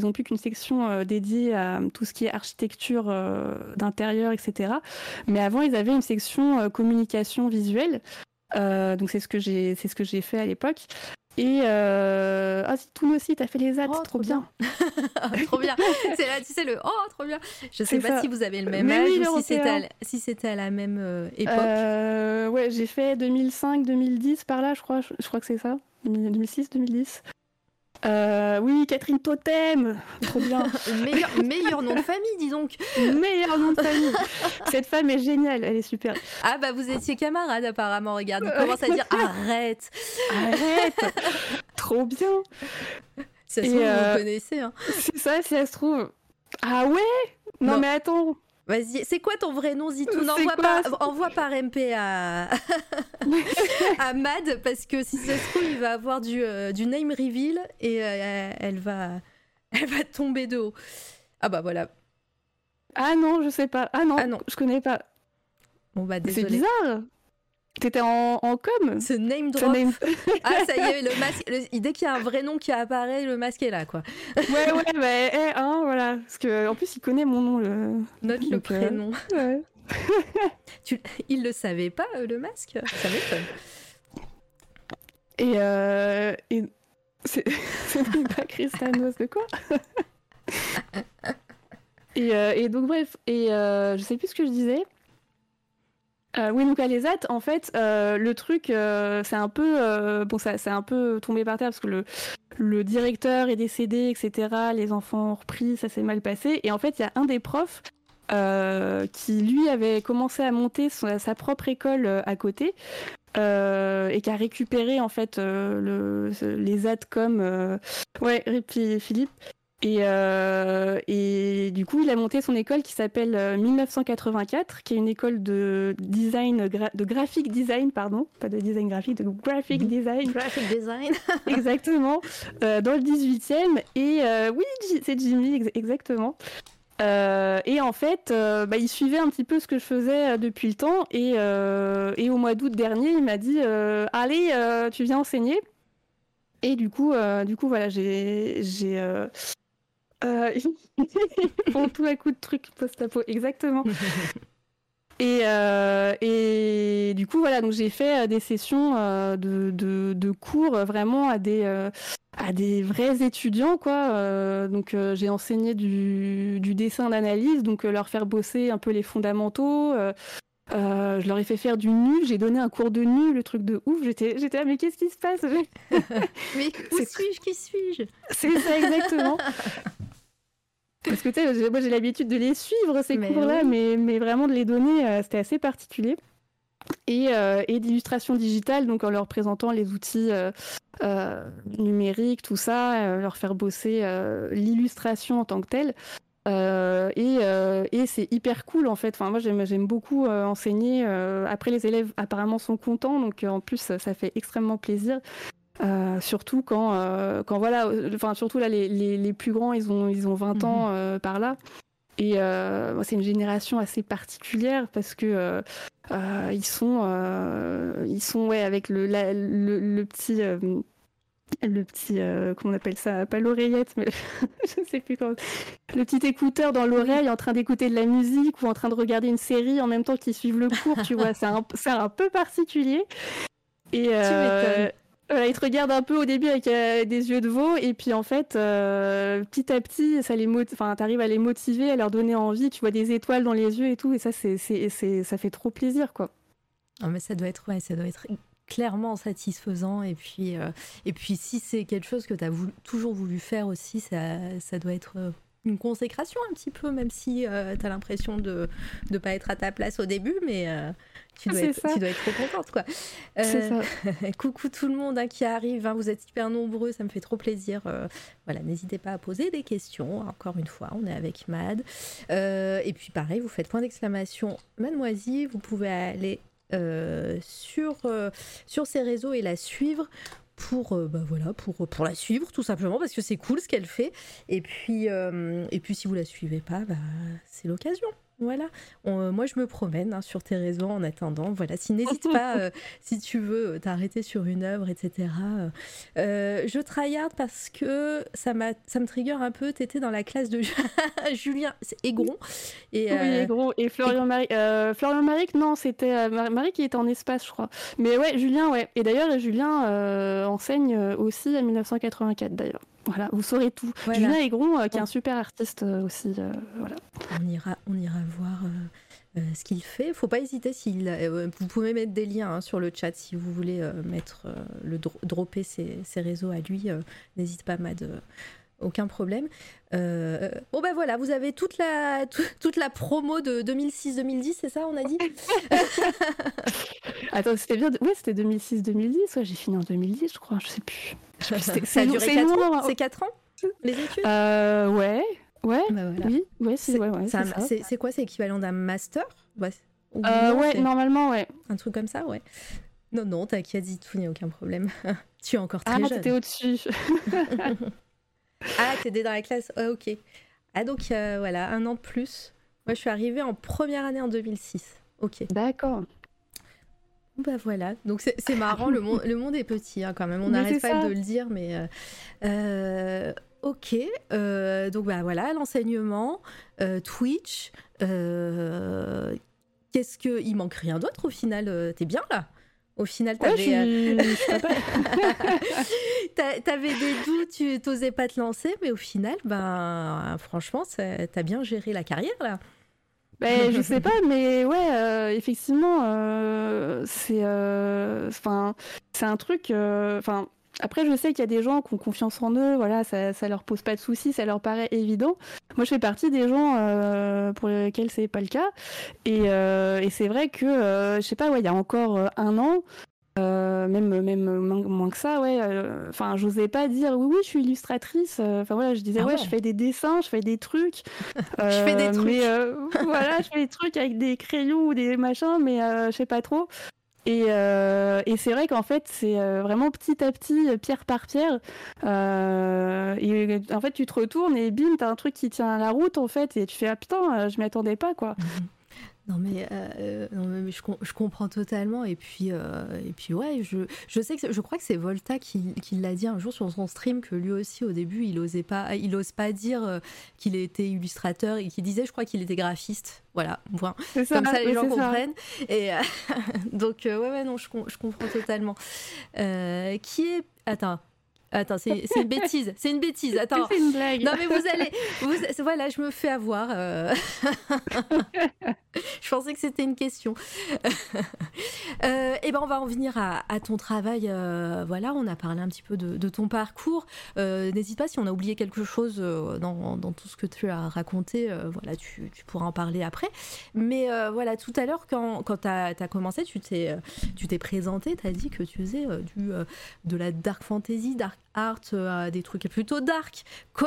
ont plus qu'une section dédiée à tout ce qui est architecture d'intérieur, etc. Mais avant, ils avaient une section communication visuelle. donc c'est ce que j'ai, c'est ce que j'ai fait à l'époque. Et euh... ah, Toon aussi, t'as fait les ads, Oh, trop, trop bien. trop bien. C'est là, tu sais, le oh, trop bien. Je sais pas ça. si vous avez le même Mais âge ou si c'était à, la- si c'était à la même euh, époque. Euh, ouais, j'ai fait 2005-2010 par là, je crois. Je, je crois que c'est ça. 2006-2010. Euh, oui, Catherine Totem, trop bien. meilleur, meilleur nom de famille, dis donc. Meilleur nom de famille. Cette femme est géniale, elle est super. Ah bah vous étiez camarades apparemment, regarde, il commence à dire arrête. Arrête Trop bien Ça se trouve, vous euh, vous connaissez. Hein. C'est ça, si ça se trouve. Ah ouais? Non, Non. mais attends Vas-y, c'est quoi ton vrai nom, Zitoun envoie quoi, par, envoie par MP à... à Mad, parce que si ça se trouve, il va avoir du, euh, du name reveal et euh, elle, va... elle va tomber de haut. Ah bah voilà. Ah non, je sais pas. Ah non, Ah non. je connais pas. Bon bah C'est bizarre T'étais en, en com? Ce name drop. name- Ah ça y est, le masque. le- dès qu'il y a un vrai nom qui apparaît, le masque est là quoi. Ouais, ouais, bah, eh, hein, voilà. Parce que, en plus, il connaît mon nom. Le... Note le euh, prénom. Ouais. Tu... Il le savait pas euh, le masque? Ça m'étonne. Et, euh, et c'est pas Christanos de quoi? Et, euh, et donc bref, et euh, je sais plus ce que je disais. Euh, oui, donc à l'ESAT, en fait, euh, le truc, euh, c'est un peu, euh, bon, ça, c'est un peu tombé par terre parce que le, le directeur est décédé, etc. Les enfants ont repris, ça s'est mal passé. Et en fait, il y a un des profs qui lui avait commencé à monter sa propre école à côté et qui a récupéré en fait les ads comme euh, Philippe et, euh, et du coup il a monté son école qui s'appelle euh, 1984 qui est une école de design de graphic design pardon pas de design graphique de graphic Mhm. design Graphic design. exactement euh, dans le 18e et euh, oui c'est Jimmy ex- exactement Euh, et en fait, euh, bah, il suivait un petit peu ce que je faisais euh, depuis le temps. Et, euh, et au mois d'août dernier, il m'a dit euh, Allez, euh, tu viens enseigner. Et du coup, euh, du coup voilà, j'ai. J'ai euh, ils font tout à coup de trucs post-apo, exactement. Et, euh, et du coup, voilà, donc j'ai fait euh, des sessions de, de, de cours vraiment à des, à des vrais étudiants, quoi. Donc j'ai enseigné du, du dessin d'analyse, donc leur faire bosser un peu les fondamentaux. euh, je leur ai fait faire du nu, j'ai donné un cours de nu, le truc de ouf. J'étais, j'étais mais qu'est-ce qui se passe? Mais où suis-je? Qui suis-je? C'est ça exactement. Parce que tu sais, moi j'ai l'habitude de les suivre ces cours-là, oui. mais, mais vraiment de les donner, euh, c'était assez particulier. Et, euh, et d'illustration digitale, donc en leur présentant les outils euh, numériques, tout ça, leur faire bosser l'illustration en tant que telle. Euh, et euh, et c'est hyper cool en fait. Enfin, moi j'aime beaucoup euh, enseigner. après les élèves apparemment sont contents, donc en plus ça fait extrêmement plaisir. Euh, surtout quand, euh, quand voilà, euh, enfin surtout là les, les, les plus grands ils ont ils ont 20 Mhm. ans euh, par là. Et euh, c'est une génération assez particulière parce que ils sont ils sont ouais avec le la- le, le petit le petit comment on appelle ça? Pas l'oreillette mais je sais plus comment. Le petit écouteur dans l'oreille en train d'écouter de la musique ou en train de regarder une série en même temps qu'ils suivent le cours tu vois. C'est un un peu particulier. Et m'étonnes. Voilà, ils te regardent un peu au début avec euh, des yeux de veau, et puis en fait, euh, petit à petit, ça les enfin, t'arrives à les motiver, à leur donner envie. Tu vois des étoiles dans les yeux et tout, et ça, c'est, ça fait trop plaisir, quoi. Ah, mais ça doit être ouais, ça doit être clairement satisfaisant et puis euh, et puis si c'est quelque chose que tu as toujours voulu faire aussi ça, ça doit être une consécration un petit peu même si tu as l'impression de ne pas être à ta place au début mais euh, tu, dois être, ça. tu dois être trop contente quoi. Euh, ça. Coucou tout le monde hein, qui arrive, hein, vous êtes super nombreux, ça me fait trop plaisir. Euh, voilà, n'hésitez pas à poser des questions. Encore une fois, on est avec Mad. Euh, et puis pareil, vous faites point d'exclamation Mademoiselle, vous pouvez aller euh, sur, euh, sur ses réseaux et la suivre pour euh, bah voilà pour, pour la suivre tout simplement parce que c'est cool ce qu'elle fait. Et puis euh, et puis si vous la suivez pas bah, c'est l'occasion Voilà. On- moi, je me promène hein, sur tes réseaux en attendant. Voilà. Si n'hésite pas, euh, si tu veux euh, t'arrêter sur une œuvre, etc. euh, euh, je tryhard parce que ça m'a, ça me trigger un peu. T'étais dans la classe de Julien Aigron. Et, Oui, euh, gros. Et Florian Maric. euh, Florian Maric, non, c'était euh, Mar- Maric qui était en espace, je crois. Mais ouais, Julien, ouais. Et d'ailleurs, Julien euh, enseigne euh, aussi à 1984, d'ailleurs. Voilà, vous saurez tout. Voilà. Julien Aigron, euh, qui est un super artiste euh, aussi. euh, voilà. on ira, on ira voir. ce qu'il fait, faut pas hésiter s'il. vous pouvez mettre des liens hein, sur le chat si vous voulez mettre le dro- dropper ses, ses réseaux à lui. N'hésite pas, Mad. Aucun problème. Euh, bon ben voilà, vous avez toute la tout- toute la promo de 2006-2010, c'est ça, on a dit Attends, c'était bien. de- Ouais, c'était 2006-2010. Ouais, j'ai fini en 2010, je crois. Je sais plus. Ça c'est a long- duré c'est 4 long, ans. C'est 4 ans les études Euh, ouais, ouais, Bah voilà. oui, ouais, C'est ouais, ouais, ça. quoi C'est équivalent d'un master Ouais. Ou Euh, non, ouais, normalement, ouais. Un truc comme ça, ouais. Non, non, t'inquiète, dit tout, il n'y a aucun problème. tu es encore très Ah, jeune. t'étais au-dessus. Ah, t'étais dans la classe ok. Ah, donc euh, voilà, un an de plus. Moi, je suis arrivée en première année en 2006. Ok. D'accord. Bah voilà. Donc c'est marrant, le, monde, le monde est petit hein, quand même. On n'arrête pas ça. de le dire, mais. euh, euh, ok. Euh, donc bah voilà, l'enseignement, Twitch. Qu'est-ce que. Il manque rien d'autre au final. T'es bien là Au final, Ouais, je t'avais. euh, T'avais des doutes, tu t'osais pas te lancer, mais au final, ben, franchement, t'as bien géré la carrière là. Ben, je sais pas, mais ouais, euh, effectivement, euh, c'est, euh, c'est un truc. après, je sais qu'il y a des gens qui ont confiance en eux. Voilà, ça, ça leur pose pas de soucis, ça leur paraît évident. Moi, je fais partie des gens pour lesquels c'est pas le cas. Et, c'est vrai que, je sais y a encore un an. Euh, même même moins, que ça ouais euh, enfin j'osais pas dire oui oui je suis illustratrice euh, enfin voilà je disais Ah ouais, ouais. je fais des dessins je fais des trucs Je fais des trucs. mais voilà je fais des trucs avec des crayons ou des machins mais je sais pas trop et, euh, et c'est vrai qu'en fait c'est vraiment petit à petit pierre par pierre Euh, et en fait tu te retournes et bim t'as un truc qui tient la route en fait et tu fais ah putain je m'y attendais pas quoi Non mais, euh, euh, non, mais je, com- je comprends totalement et puis euh, et puis ouais je, je sais que je crois que c'est Volta qui, qui l'a dit un jour sur son stream que lui aussi au début il osait pas il ose pas dire qu'il était illustrateur et qu'il disait je crois qu'il était graphiste voilà point. comme ça les gens ça. comprennent et euh, donc ouais ouais non je, com- je comprends totalement qui est attends attends c'est une bêtise c'est une bêtise attends c'est une blague non mais vous allez, vous, voilà, je me fais avoir. euh. je pensais que c'était une question. Euh, et ben on va en venir à, à ton travail. euh, voilà, on a parlé un petit peu de, de ton parcours. N'hésite pas si on a oublié quelque chose dans, dans tout ce que tu as raconté. voilà, tu, tu pourras en parler après. Mais voilà, tout à l'heure quand, quand tu as, commencé, tu t'es présenté, tu as dit que tu faisais du de la dark fantasy, dark art, euh, des trucs plutôt dark.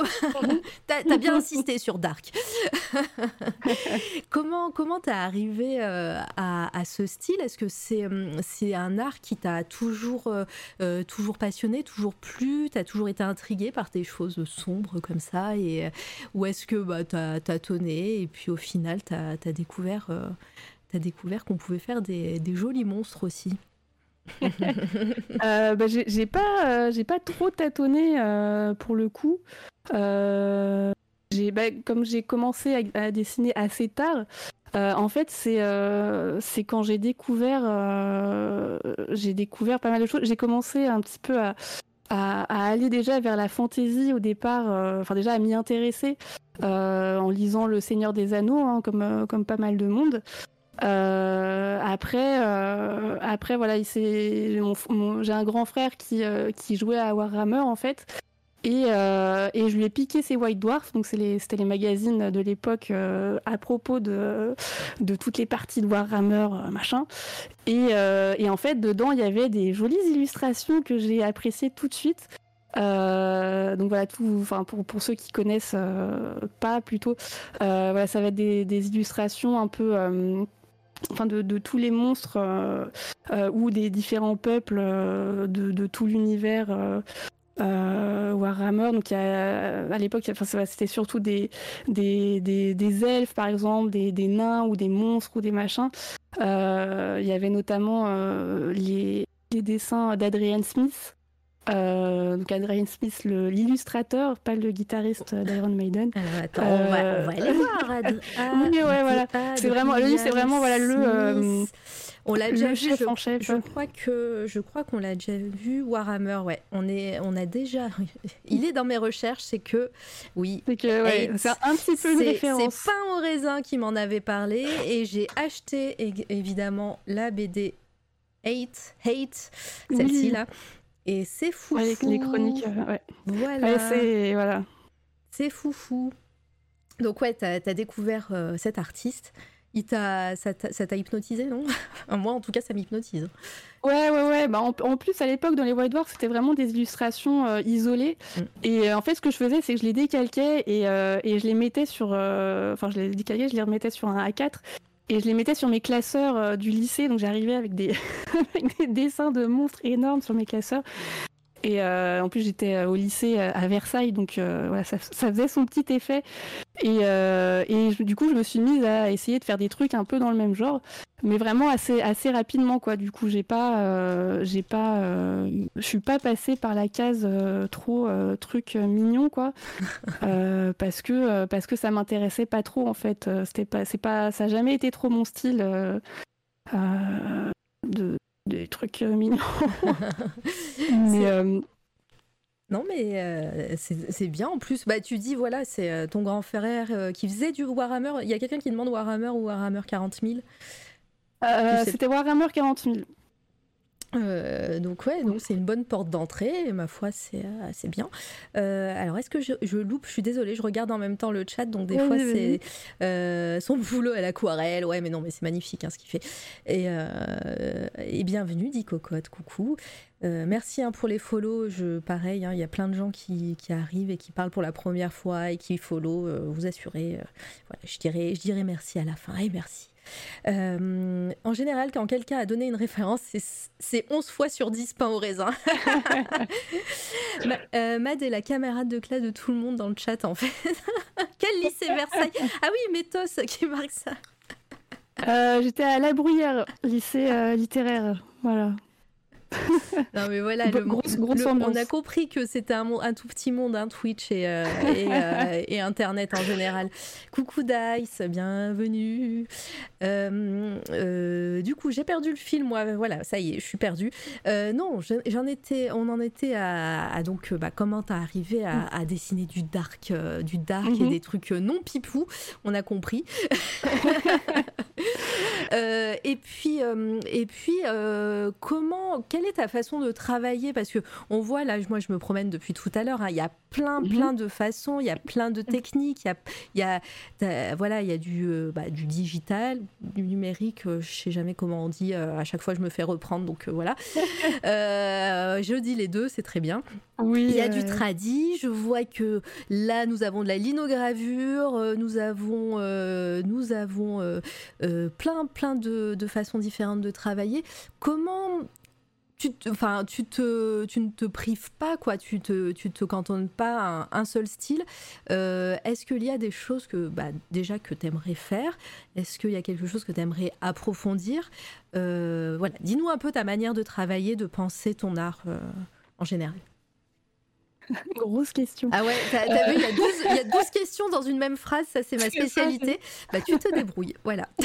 T'as as bien insisté sur dark. comment comment t'es arrivé euh, à, à ce style? Est-ce que c'est hum, c'est un art qui t'a toujours euh, toujours passionné, toujours plu? T'as toujours été intrigué par des choses sombres comme ça? Et ou est-ce que bah t'as tâtonné et puis au final t'as as découvert euh, t'as découvert qu'on pouvait faire des, des jolis monstres aussi? Euh, bah, j'ai pas, euh, j'ai pas trop tâtonné euh, pour le coup. Euh, bah, comme j'ai commencé à, dessiner assez tard, en fait, c'est quand j'ai découvert, j'ai découvert pas mal de choses. J'ai commencé un petit peu à, aller déjà vers la fantaisie au départ, enfin déjà à m'y intéresser en lisant Le Seigneur des Anneaux, hein, comme, comme pas mal de monde. Euh, après, euh, après voilà, j'ai un grand frère qui, euh, qui jouait à Warhammer en fait, et, et je lui ai piqué ses White Dwarfs, donc c'était les, magazines de l'époque à propos de, de toutes les parties de Warhammer, machin. Et, et en fait, dedans, il y avait des jolies illustrations que j'ai appréciées tout de suite. Donc voilà, tout, pour, pour ceux qui connaissent pas plutôt, voilà, ça va être des, illustrations un peu enfin de, tous les monstres euh, euh, ou des différents peuples euh, de, tout l'univers Warhammer. Donc, à l'époque, c'était surtout des elfes, par exemple, des, des, nains ou des monstres ou des machins. Il y avait notamment les, les dessins d'Adrian Smith. Euh, donc Adrian Smith, l'illustrateur, pas le guitariste d'Iron Maiden. Alors attends, on, va, on, va, aller voir. oui, ouais, voilà. C'est vraiment, lui, c'est vraiment voilà le. Euh, on l'a déjà vu. Je, en chef. je crois que je crois qu'on l'a déjà vu. Warhammer, ouais. On est, on a déjà. Il est dans mes recherches, c'est que oui. C'est que ouais, c'est un petit peu une référence. C'est Pain au raisin qui m'en avait parlé et j'ai acheté évidemment la BD Hate, Hate, celle-ci là. Et c'est fou. les, chroniques, euh, ouais. Voilà. c'est voilà. C'est fou Donc ouais, t'as as découvert euh, cet artiste. Il t'a, ça t'a hypnotisé, non? Moi, en tout cas, ça m'hypnotise. Ouais, ouais, ouais. Bah, en, plus, à l'époque, dans les White Dwarfs, c'était vraiment des illustrations euh, isolées. Mm. Et en fait, ce que je faisais, c'est que je les décalquais et, et je les mettais sur. Enfin, je les décalquais, je les remettais sur un A4 et je les mettais sur mes classeurs euh, du lycée, donc j'arrivais avec des... des dessins de monstres énormes sur mes classeurs. Et euh, en plus, j'étais euh, au lycée à Versailles, donc voilà, ça, faisait son petit effet. Et, et du coup, je me suis mise à essayer de faire des trucs un peu dans le même genre mais vraiment assez assez rapidement quoi. Du coup j'ai pas euh, j'ai pas euh, je suis pas passée par la case euh, trop truc mignon quoi. Parce que parce que ça m'intéressait pas trop en fait. C'était pas c'est pas ça a jamais été trop mon style de des trucs mignons mais non, mais c'est bien. En plus, bah, tu dis, voilà, c'est ton grand frère qui faisait du Warhammer. Il y a quelqu'un qui demande Warhammer ou Warhammer 40 000. Euh, c'était Warhammer 40 000. Euh, donc ouais, donc c'est une bonne porte d'entrée, ma foi c'est assez bien. Euh, alors est-ce que je, loupe? Je suis désolée, je regarde en même temps le chat, donc des fois c'est son boulot à l'aquarelle. Ouais, mais non, mais c'est magnifique hein, ce qu'il fait. Et, et, bienvenue, dit Cocotte, coucou. merci hein, pour les follow. Je, pareil, hein, il y a plein de gens qui, qui, arrivent et qui parlent pour la première fois et qui follow. vous assurez, voilà, je dirais, je dirais merci à la fin et merci. Euh, en général, quand quelqu'un a donné une référence, c'est 11 fois sur 10 pain au raisin. Euh, Mad est la camarade de classe de tout le monde dans le chat, en fait. Quel lycée Versailles? Ah oui, Métos qui marque ça. Euh, j'étais à La Bruyère, lycée littéraire. Voilà. non mais voilà, le, on a compris que c'était un, un, tout petit monde, un hein, Twitch et, euh, euh, et, Internet en général. Coucou Dice, bienvenue. Euh, du coup, j'ai perdu le fil, moi. Voilà, ça y est, je suis perdue. non, j'en étais, on en était à, donc bah, comment t'as arrivé à, dessiner du dark, du dark et mhm. des trucs non pipou. On a compris. et puis, et puis, comment quelle est ta façon de travailler? Parce que on voit là, moi je me promène depuis tout à l'heure, hein, il y a plein, mhm. plein de façons, il y a plein de techniques, il y a, y a voilà, il y a du, euh, bah, du digital, du numérique, je euh, je sais jamais comment on dit, euh, à chaque fois je me fais reprendre, donc voilà. je dis les deux, c'est très bien. Oui, il y a du tradi, je vois que là nous avons de la linogravure, nous avons, nous avons plein, plein de, de façons différentes de travailler. Comment tu, enfin, tu, te, tu ne te prives pas, quoi? Tu te, tu te cantonnes pas à un, seul style. Euh, est-ce qu'il y a des choses que, bah, déjà, que tu aimerais faire? Est-ce qu'il y a quelque chose que tu aimerais approfondir? Euh, Voilà, dis-nous un peu ta manière de travailler, de penser ton art euh, en général. Grosse question. Ah ouais, t'as, vu, il y, a 12, questions dans une même phrase, ça c'est ma spécialité. Bah, tu te débrouilles, voilà.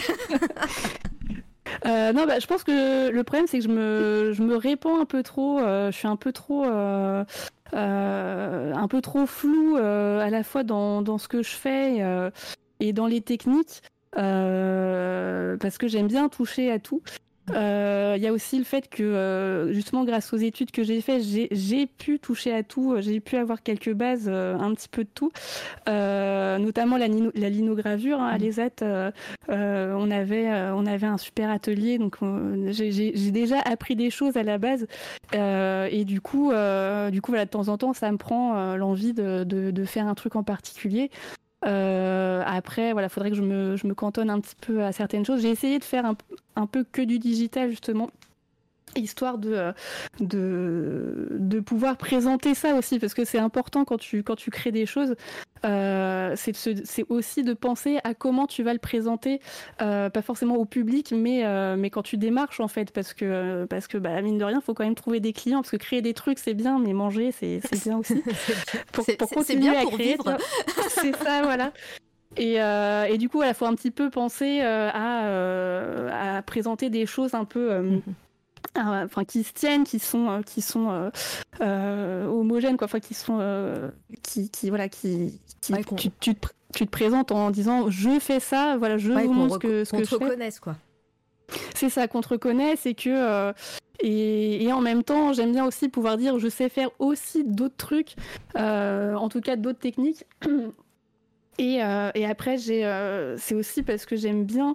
Euh, non, bah, je pense que le problème, c'est que je me, je me répands un peu trop. Euh, je suis un peu trop, euh, un peu trop flou à la fois dans, dans, ce que je fais et dans les techniques, parce que j'aime bien toucher à tout. Il euh, y a aussi le fait que, euh, justement, grâce aux études que j'ai faites, j'ai pu toucher à tout, j'ai pu avoir quelques bases, euh, un petit peu de tout, notamment la, la linogravure. Hein, à mmh. l'ESAT, on, avait, on avait un super atelier, donc j'ai déjà appris des choses à la base. et du coup, du coup voilà, de temps en temps, ça me prend l'envie de, de, de, faire un truc en particulier. Euh, après, voilà, faudrait que je me, je me, cantonne un petit peu à certaines choses. J'ai essayé de faire un, un, peu que du digital justement, histoire de, de, de pouvoir présenter ça aussi, parce que c'est important quand tu, quand tu crées des choses, euh, c'est aussi de penser à comment tu vas le présenter, euh, pas forcément au public, mais, euh, mais quand tu démarches en fait, parce que, parce que bah, mine de rien, il faut quand même trouver des clients, parce que créer des trucs c'est bien, mais manger c'est bien aussi. pour, pour continuer bien à pour créer, c'est ça, voilà. Et, euh, et, du coup, il faut un petit peu penser euh, à, euh, à, présenter des choses un peu. Mm-hmm. Enfin, qui se tiennent, qui sont, qui sont homogènes, quoi. Enfin, qui sont, qui, qui, voilà, qui, qui tu, tu, te, tu, te, présentes en disant, je fais ça, voilà, je vous montre ce que, ce que je fais. quoi. C'est ça, qu'on te reconnaisse et que et, et, en même temps, j'aime bien aussi pouvoir dire je sais faire aussi d'autres trucs, euh, en tout cas d'autres techniques. Et, euh, et après, j'ai, euh, c'est aussi parce que j'aime bien,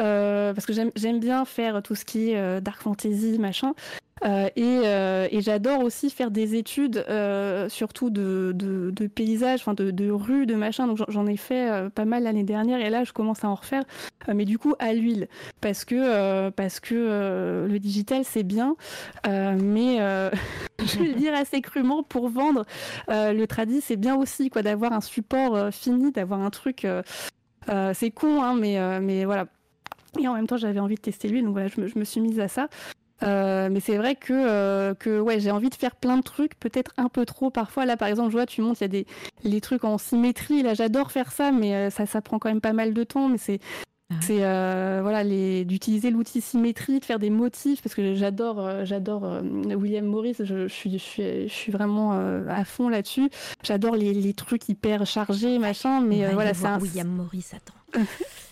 euh, parce que j'aime, bien faire tout ce qui est dark fantasy, machin. Euh, et, euh, et j'adore aussi faire des études, euh, surtout de, paysages, de, rues, de machin. Donc j'en ai fait pas mal l'année dernière et là je commence à en refaire, mais du coup à l'huile, parce que parce que le digital c'est bien, mais je vais le dire assez crûment pour vendre le tradit c'est bien aussi d'avoir un support fini, d'avoir un truc. c'est con hein, mais mais voilà. Et en même temps, j'avais envie de tester l'huile, donc voilà, je me, je me suis mise à ça. Euh, mais c'est vrai que, euh, que ouais, j'ai envie de faire plein de trucs, peut-être un peu trop parfois. Là, par exemple, je vois, tu montes, il y a des les trucs en symétrie. Là, j'adore faire ça, mais euh, ça, ça prend quand même pas mal de temps. Mais c'est ah c'est voilà les d'utiliser l'outil symétrie, de faire des motifs parce que j'adore j'adore William Morris. Je, je, suis je suis je suis vraiment à fond là-dessus. J'adore les, les trucs hyper chargés machin. Mais voilà, c'est un... William Morris. Attends.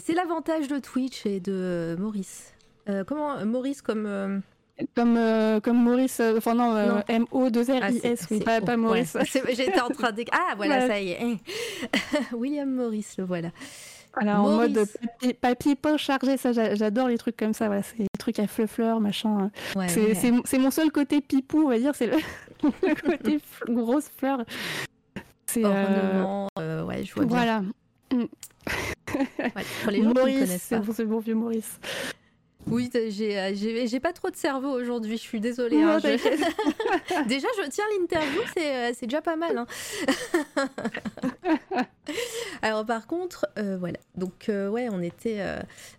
c'est l'avantage de Twitch et de Morris. Euh, comment Maurice comme euh, comme euh, comme Maurice enfin non, M O 2 R I S ah, oui, pas, pas, Maurice. J'étais en train de ah voilà ça y est. William Maurice le voilà. Alors en mode papier, pain chargé ça j'adore les trucs comme ça voilà c'est des trucs à fleurs machin c'est mon seul côté pipou on va dire c'est le, côté grosse fleur. C'est ouais je vois voilà. mm. Pour les gens Maurice, qui connaissent pas. c'est bon vieux Maurice oui, euh, j'ai pas trop de cerveau aujourd'hui, je suis désolée. Hein, déjà, je tiens l'interview, c'est euh, déjà pas mal. Hein. Alors par contre, euh, voilà. Donc ouais, on était.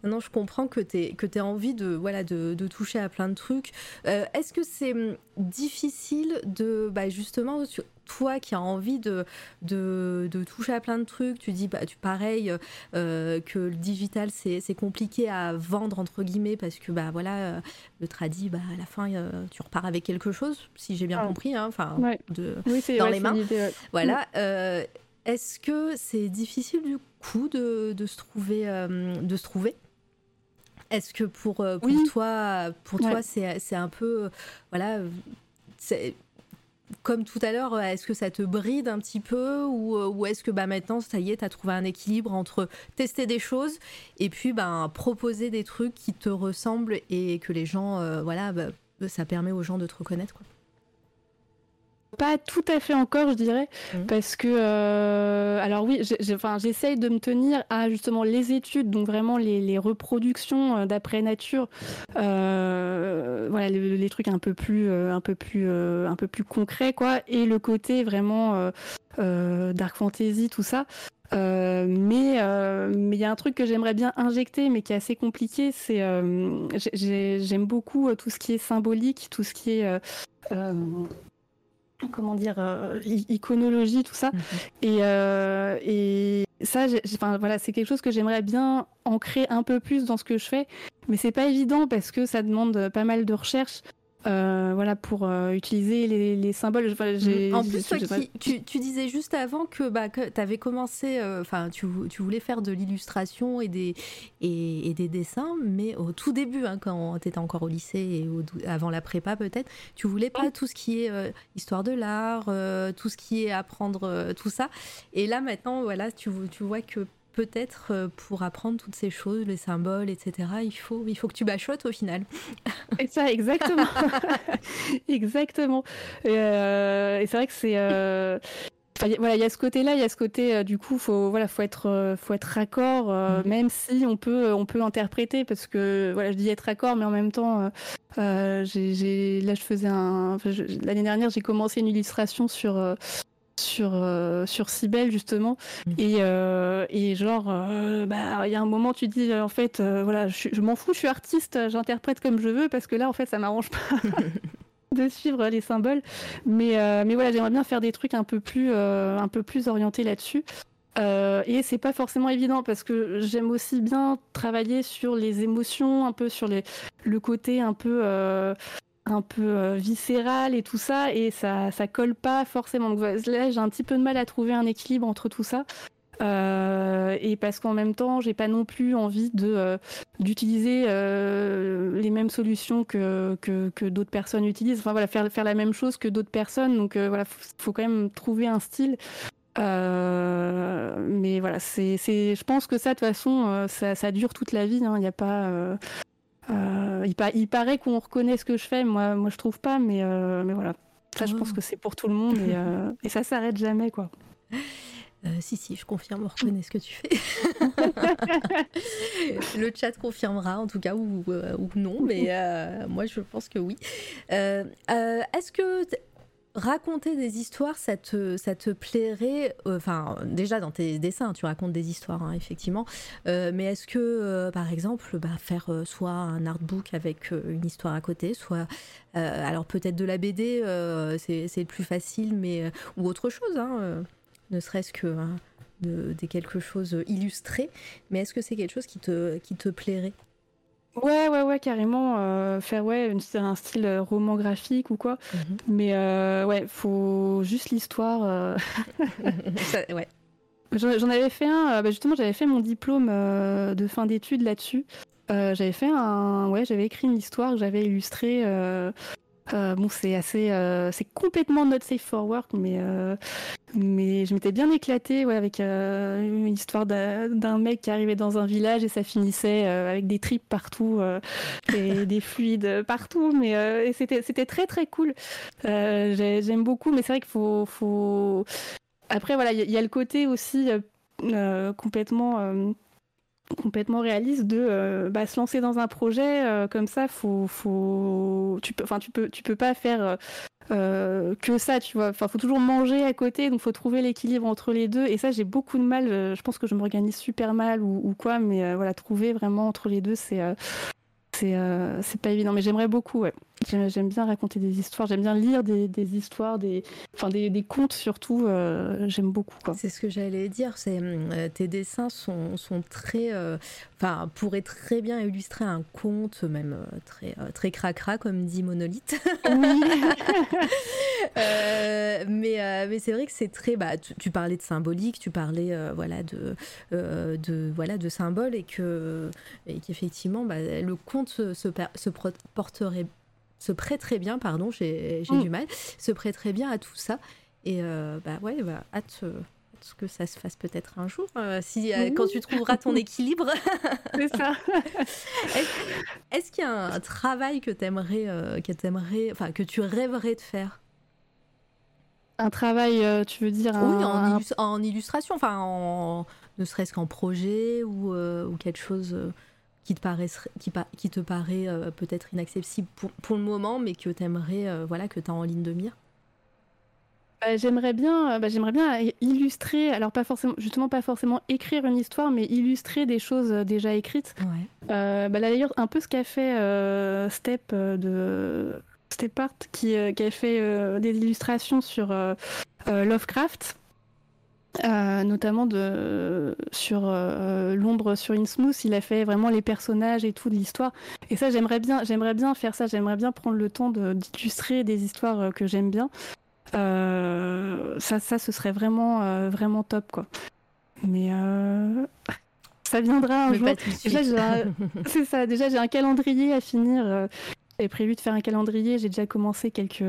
Non, je comprends que tu que as envie de voilà de, de, toucher à plein de trucs. Est-ce que c'est hum, difficile de bah, justement toi qui as envie de, de, toucher à plein de trucs, tu dis bah, tu, pareil euh, que le digital c'est compliqué à vendre entre guillemets parce que bah voilà euh, le tradi bah à la fin euh, tu repars avec quelque chose si j'ai bien ah. compris hein, enfin dans les mains. voilà mm. est-ce que c'est difficile du coup de, de se trouver de se trouver? Est-ce que pour, pour toi, pour toi, c'est un peu, voilà, comme tout à l'heure, est-ce que ça te bride un petit peu ou, euh, est-ce que bah, maintenant, ça y est, tu as trouvé un équilibre entre tester des choses et puis bah, proposer des trucs qui te ressemblent et que les gens, euh, voilà, bah, ça permet aux gens de te reconnaître quoi. Pas tout à fait encore, je dirais, mmh. parce que, euh, alors oui, j'essaye de me tenir à justement les études, donc vraiment les, reproductions euh, d'après nature, euh, voilà, les, trucs un peu plus, un peu plus, un peu plus concrets, quoi, et le côté vraiment dark fantasy, tout ça. mais mais il y a un truc que j'aimerais bien injecter, mais qui est assez compliqué. C'est j'aime beaucoup tout ce qui est symbolique, tout ce qui est comment dire, euh, iconologie, tout ça. Mhm. Et, euh, et ça, enfin, voilà, c'est quelque chose que j'aimerais bien ancrer un peu plus dans ce que je fais, mais c'est pas évident parce que ça demande pas mal de recherche. Euh, voilà pour euh, utiliser les, les symboles. Mm. en plus, tu, tu, disais juste avant que, bah, tu avais commencé, euh, enfin, tu, tu, voulais faire de l'illustration et des, et, et, des dessins, mais au tout début, hein, quand tu étais encore au lycée et avant la prépa peut-être, tu voulais pas tout ce qui est histoire de l'art, tout ce qui est apprendre tout ça. Et là maintenant, voilà, tu, tu vois que peut-être euh, pour apprendre toutes ces choses, les symboles, etc., il faut, il faut que tu bachotes au final. Et ça, exactement. exactement. Euh, et, c'est vrai que c'est. Euh, voilà, il y a ce côté-là, il y a ce côté, du coup, faut, voilà, faut être, faut être raccord, mm. même si on peut, on peut interpréter, parce que, voilà, je dis être raccord, mais en même temps, j'ai, là, je faisais un, l'année dernière, j'ai commencé une illustration sur sur euh, sur Cybelle justement. Mm. et, euh, et genre euh, bah il y a un moment tu dis en fait voilà je, m'en fous je suis artiste j'interprète comme je veux parce que là en fait ça m'arrange pas de suivre les symboles. Mais mais voilà j'aimerais bien faire des trucs un peu plus un peu plus orientés là-dessus. Et c'est pas forcément évident parce que j'aime aussi bien travailler sur les émotions un peu sur les le côté un peu un peu euh, viscéral et tout ça, et ça, ça colle pas forcément. Donc là, j'ai un petit peu de mal à trouver un équilibre entre tout ça. Euh, et parce qu'en même temps, j'ai pas non plus envie de euh, d'utiliser les mêmes solutions que, que, que d'autres personnes utilisent. Enfin voilà, faire faire la même chose que d'autres personnes. Donc voilà, faut, faut, quand même trouver un style. mais voilà, c'est, je pense que ça, de toute façon, ça, ça dure toute la vie. Il hein. n'y a pas, euh, il, paraît qu'on reconnaît ce que je fais, moi, moi je trouve pas, mais, euh, mais voilà. Ça, je pense oh. que c'est pour tout le monde et, euh, et ça s'arrête jamais, quoi. si, si, je confirme, on reconnaît ce que tu fais. le chat confirmera, en tout cas, ou, ou non, mais moi, je pense que oui. Est-ce que raconter des histoires, ça te, ça te plairait euh, Enfin, déjà dans tes dessins, tu racontes des histoires, hein, effectivement. Euh, mais est-ce que, euh, par exemple, bah, faire soit un artbook avec une histoire à côté, soit, alors peut-être de la BD, c'est plus facile, mais ou autre chose, hein, ne serait-ce que hein, de, quelque chose illustré. Mais est-ce que c'est quelque chose qui te, qui te plairait? Ouais, ouais, ouais, carrément. Euh, faire ouais, un style euh, roman graphique ou quoi. Mhm. Mais euh, ouais, faut juste l'histoire. Euh. ouais. J'en avais fait un, bah, justement, j'avais fait mon diplôme de fin d'études là-dessus. j'avais fait un. Ouais, j'avais écrit une histoire que j'avais illustrée euh, bon, c'est assez, euh, c'est complètement not safe for work, mais euh, mais je m'étais bien éclatée ouais, avec une histoire d'un mec qui arrivait dans un village et ça finissait avec des tripes partout et des fluides partout, mais c'était c'était très très cool. J'aime beaucoup, mais c'est vrai qu'il faut faut après voilà, il y, a le côté aussi complètement complètement réaliste de euh, bah, se lancer dans un projet euh, comme ça faut faut tu peux peux pas faire euh, que ça tu vois faut toujours manger à côté donc faut trouver l'équilibre entre les deux et ça j'ai beaucoup de mal je pense que je m'organise super mal ou, quoi mais voilà trouver vraiment entre les deux c'est c'est pas évident, mais j'aimerais beaucoup. Ouais. J'aime bien raconter des histoires, j'aime bien lire des, des histoires, des, enfin des, des contes surtout. Euh, j'aime beaucoup. C'est ce que j'allais dire. C'est euh, tes dessins sont, sont très, enfin pourraient très bien illustrer un conte, même très très cracra comme dit Monolithe. Oui. mais mais c'est vrai que c'est très. Bah, tu, parlais de symbolique, tu parlais voilà de de voilà de symboles et que et qu'effectivement bah, le conte se, se, porterait, se prêterait bien, pardon, j'ai mm. du mal, se prêterait bien à tout ça. Et euh, bah ouais, bah, hâte, euh, que ça se fasse peut-être un jour, euh, si, quand tu trouveras ton équilibre. C'est ça. Est-ce qu'il y a un travail que t'aimerais, que aimerais, enfin que tu rêverais de faire? Un travail, tu veux dire Oui, en, en, illustration, enfin, en, ne serait-ce qu'en projet ou, ou quelque chose qui te, paraît, qui, qui te paraît euh, peut-être inaccessible pour, pour, le moment, mais que tu aimerais, euh, voilà, que tu as en ligne de mire? Bah, J'aimerais bien, bah, j'aimerais bien illustrer, alors pas forcément, justement pas forcément écrire une histoire, mais illustrer des choses déjà écrites. Ouais. bah, d'ailleurs, un peu ce qu'a fait Step de qui a fait des illustrations sur Lovecraft. Euh, notamment de, sur euh, l'ombre sur Innsmouth, il a fait vraiment les personnages et tout de l'histoire. Et ça, j'aimerais bien, j'aimerais bien faire ça. J'aimerais bien prendre le temps d'illustrer des histoires euh, que j'aime bien. ça, ça, ce serait vraiment, vraiment top, quoi. Mais ça viendra un jour. c'est ça. Déjà, j'ai un calendrier à finir. J'ai prévu de faire un calendrier. J'ai déjà commencé quelques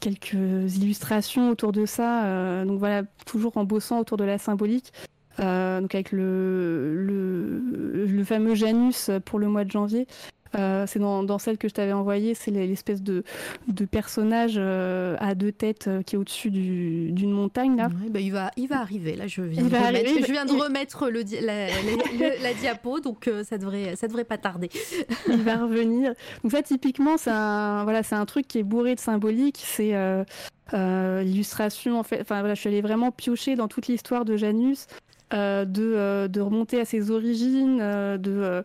quelques illustrations autour de ça. Euh, donc voilà, toujours en bossant autour de la symbolique. Euh, donc avec le, le, le, fameux Janus pour le mois de janvier. Euh, c'est dans, celle que je t'avais envoyée, c'est l'espèce de, de personnage euh, à deux têtes qui est au-dessus d'une montagne. Là. bah, il, va, il va arriver, là je viens, de, remettre, je viens de remettre le, la, la, diapo, donc ça, devrait, ça devrait pas tarder. il va revenir. Donc ça typiquement c'est un, voilà, un truc qui est bourré de symbolique, c'est l'illustration en fait, enfin voilà, je suis allée vraiment piocher dans toute l'histoire de Janus. Euh, de, euh, de, remonter à ses origines, euh, de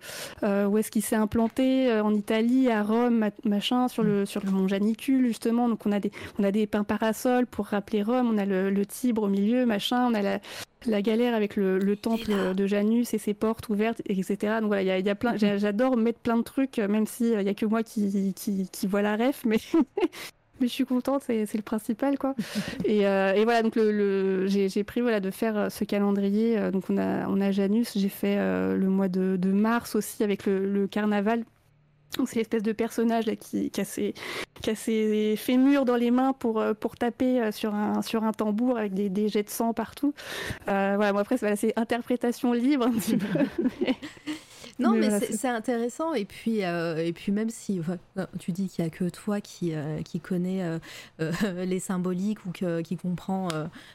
où est-ce qu'il s'est implanté en Italie, à Rome, machin, sur le, sur le mont Janicule, justement. Donc on a des, on a des pins parasols pour rappeler Rome, on a le, Tibre au milieu, machin, on a la, la galère avec le, le temple de Janus et ses portes ouvertes, etc. Donc voilà, il y a, y a, plein, j'adore mettre plein de trucs, même s'il n'y a que moi qui, qui, qui vois la ref, mais je suis contente, c'est le principal, quoi. et, euh, et, voilà, donc le, j'ai pris voilà, de faire euh, ce calendrier. Euh, donc on a, on a Janus, j'ai fait le mois de, mars aussi avec le, carnaval. Donc c'est l'espèce de personnage qui, qui, a ses, fémurs dans les mains pour, pour taper sur un, sur un tambour avec des, jets de sang partout. voilà, moi après c'est interprétation libre. Non, mais, c'est intéressant. Et puis, euh, et puis même si tu dis qu'il n'y a que toi qui, euh, qui connais euh, les symboliques ou qui comprend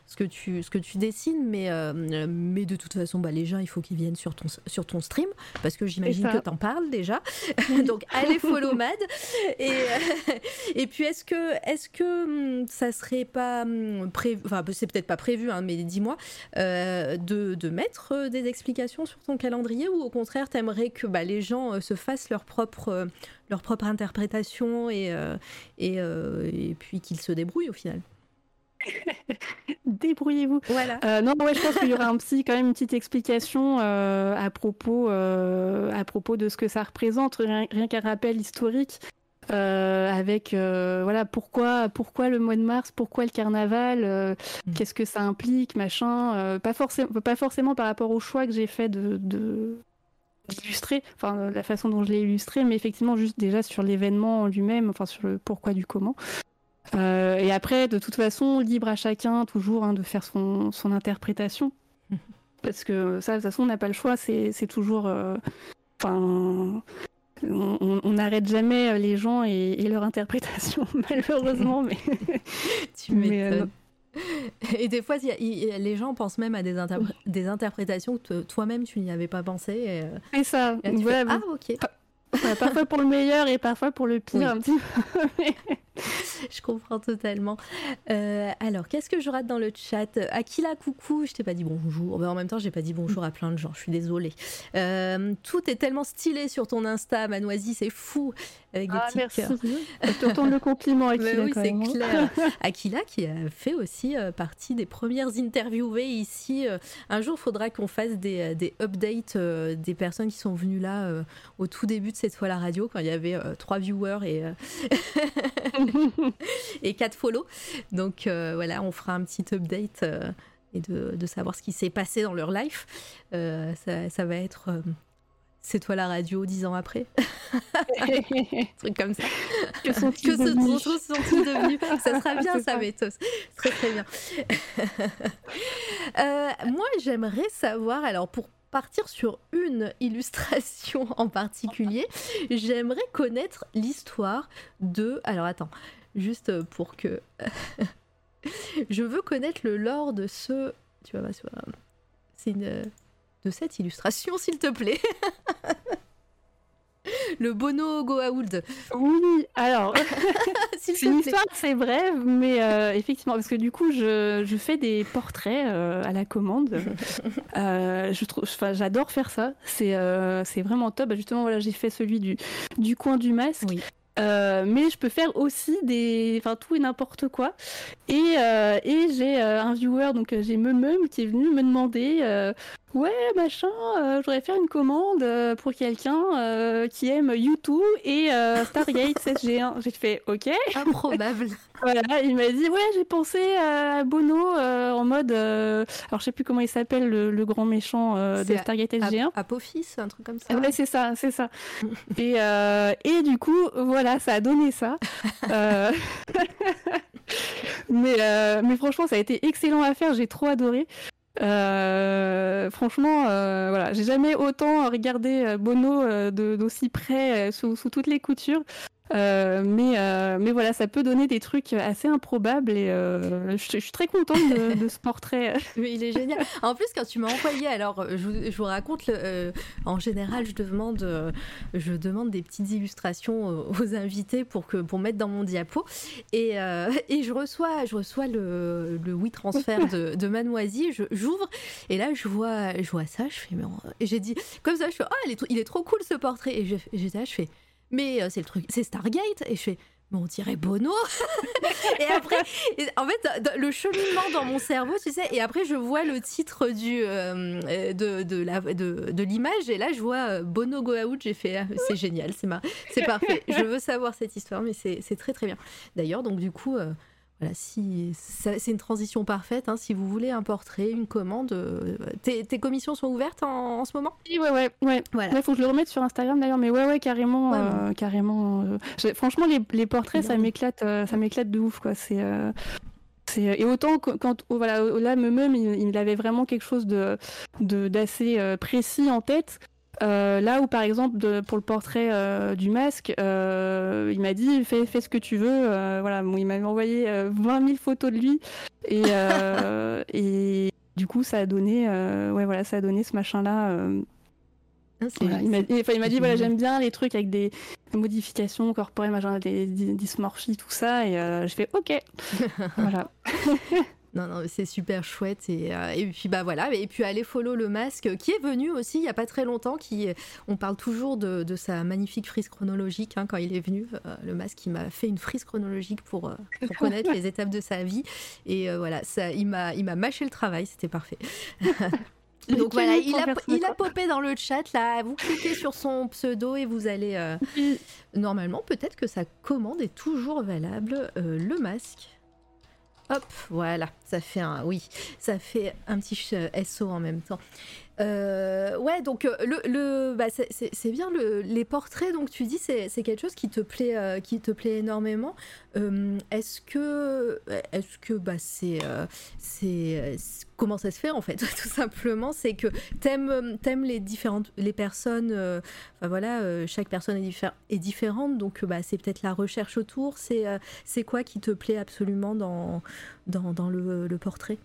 ce, que tu, ce que tu dessines, mais, mais de toute façon, bah, les gens, il faut qu'ils viennent sur ton, sur ton stream, parce que j'imagine que tu en parles déjà. Donc, allez follow Mad. Et, et puis, est-ce que, est que hum, ça serait pas hum, prévu, enfin, c'est peut-être pas prévu, hein, mais dis-moi, de, de mettre des explications sur ton calendrier ou au contraire, t'aimerais que bah, les gens euh, se fassent leur propre, euh, leur propre interprétation et, euh, et, et puis qu'ils se débrouillent au final. Débrouillez-vous. Voilà. non, ouais, je pense qu'il y aura un petit, quand même une petite explication à propos, à propos de ce que ça représente, rien, qu'un rappel historique. avec voilà pourquoi pourquoi le mois de mars pourquoi le carnaval mm. qu'est-ce que ça implique machin pas forcément pas forcément par rapport au choix que j'ai fait de, illustré, enfin la façon dont je l'ai illustré, mais effectivement juste déjà sur l'événement lui-même, enfin sur le pourquoi du comment. Euh, et après, de toute façon, libre à chacun toujours hein, de faire son, son interprétation. Parce que ça, de toute façon, on n'a pas le choix, c'est toujours... Euh, enfin... on n'arrête jamais les gens et, leur interprétation, malheureusement, mais... tu. Euh, et des fois, les gens pensent même à des, des interprétations que toi-même tu n'y avais pas pensé. Et, euh, ça. ah, ok. parfois pour le meilleur et parfois pour le pire. Un petit je comprends totalement. Euh, alors, qu'est-ce que je rate dans le chat? Akila, coucou, je t'ai pas dit bonjour. Mais en même temps, j'ai pas dit bonjour à plein de gens, je suis désolée. Euh, tout est tellement stylé sur ton Insta, Manoisie, c'est fou. Avec des ah, merci. Je te retourne le compliment, Akila. oui, c'est hein. clair. Akila qui a fait aussi euh, partie des premières interviewées ici. un jour, il faudra qu'on fasse des, des updates des personnes qui sont venues là au tout début de cette fois la radio, quand il y avait trois viewers et et 4 follow. Donc euh, voilà, on fera un petit update euh, et de, savoir ce qui s'est passé dans leur life. Euh, ça, va être c'est toi la radio dix ans après truc comme ça que sont-ils devenus, ça sera bien ça Métos très très bien moi j'aimerais savoir alors pour partir sur une illustration en particulier j'aimerais connaître l'histoire de alors attends juste pour que. je veux connaître le lore de ce. Tu vas m'asseoir. C'est une. De cette illustration, s'il te plaît. le Bono Goa'uld. Oui, alors, c'est une histoire c'est brève, mais euh, effectivement, parce que du coup, je, je fais des portraits euh, à la commande. euh, je trouve, j'adore faire ça. C'est c'est vraiment top. Bah, justement, voilà, j'ai fait celui du, du coin du masque. Oui. Euh, mais je peux faire aussi des, enfin tout et n'importe quoi. Et, euh, et j'ai euh, un viewer, donc j'ai Meumum, qui est venu me demander ouais, machin, euh, je voudrais faire une commande euh, pour quelqu'un euh, qui aime YouTube et Stargate SG1. J'ai fait OK. Improbable. voilà, il m'a dit ouais, j'ai pensé à Bono en mode, alors je sais plus comment il s'appelle le, grand méchant de Stargate SG1. Apophis, un truc comme ça. Ouais, c'est ça, c'est ça. et, et du coup, voilà, ça a donné ça. mais, mais franchement, ça a été excellent à faire, j'ai trop adoré. Franchement, voilà, j'ai jamais autant regardé Bono d'aussi près sous, sous, toutes les coutures. Euh, mais, euh, mais voilà, ça peut donner des trucs assez improbables et euh, je, suis très contente de, ce portrait. il est génial. En plus, quand tu m'as envoyé, alors je, vous raconte, en général, je demande, je demande des petites illustrations aux invités pour, que, pour mettre dans mon diapo et, et je reçois, je reçois le, le oui transfert de, de j'ouvre et là je vois, je vois ça, je fais, mais j'ai dit, comme ça, je fais, oh, il est, il est trop cool ce portrait et j'étais là, je fais, mais euh, c'est le truc, c'est Stargate. Et je fais, mais on dirait Bono. et après, en fait, le cheminement dans mon cerveau, tu sais, et après, je vois le titre du, euh, euh, de, de l'image, et là, je vois Bono Go Out. J'ai fait, ah, c'est génial, c'est, c'est parfait. Je veux savoir cette histoire, mais c'est, c'est très très bien. D'ailleurs, donc, du coup, voilà, si c'est une transition parfaite. Hein, si vous voulez un portrait, une commande, euh, tes, commissions sont ouvertes en, ce moment? Oui, ouais, ouais, ouais. Voilà. faut que je le remette sur Instagram d'ailleurs, mais ouais, ouais, carrément, euh, carrément. Euh, franchement, les, portraits, ça m'éclate, ça m'éclate de ouf, quoi. C'est et autant quand oh, voilà là même il, il, avait vraiment quelque chose de d'assez précis en tête euh, là où par exemple pour le portrait euh, du masque, euh, il m'a dit fais, fais, ce que tu veux. voilà, il m'avait envoyé 20 000 photos de lui et, et du coup ça a donné, ouais voilà, ça a donné ce machin là. Ah, il m'a dit voilà j'aime bien les trucs avec des modifications corporelles, machin, des, des dysmorphies, tout ça et je fais ok. voilà. Non, non, c'est super chouette. Et, euh, et, puis, bah voilà. Et puis, allez follow le masque qui est venu aussi il n'y a pas très longtemps. Qui, on parle toujours de, de sa magnifique frise chronologique. Hein, quand il est venu, euh, le masque, il m'a fait une frise chronologique pour, euh, pour connaître les étapes de sa vie. Et voilà, ça, il m'a mâché le travail. C'était parfait. Donc voilà, il a, il a popé dans le chat là. Vous cliquez sur son pseudo et vous allez. Normalement, peut-être que sa commande est toujours valable. le masque. Hop, voilà, ça fait un, oui, ça fait un petit SO en même temps. Euh, ouais, donc euh, le, le bah, c'est bien le, les portraits. Donc tu dis c'est quelque chose qui te plaît, euh, qui te plaît énormément. est-ce que, est-ce que bah c'est, c'est comment ça se fait en fait Tout simplement, c'est que t'aimes aimes les différentes les personnes. Enfin voilà, chaque personne est, est différente. Donc bah c'est peut-être la recherche autour. C'est c'est quoi qui te plaît absolument dans dans, dans le, le portrait?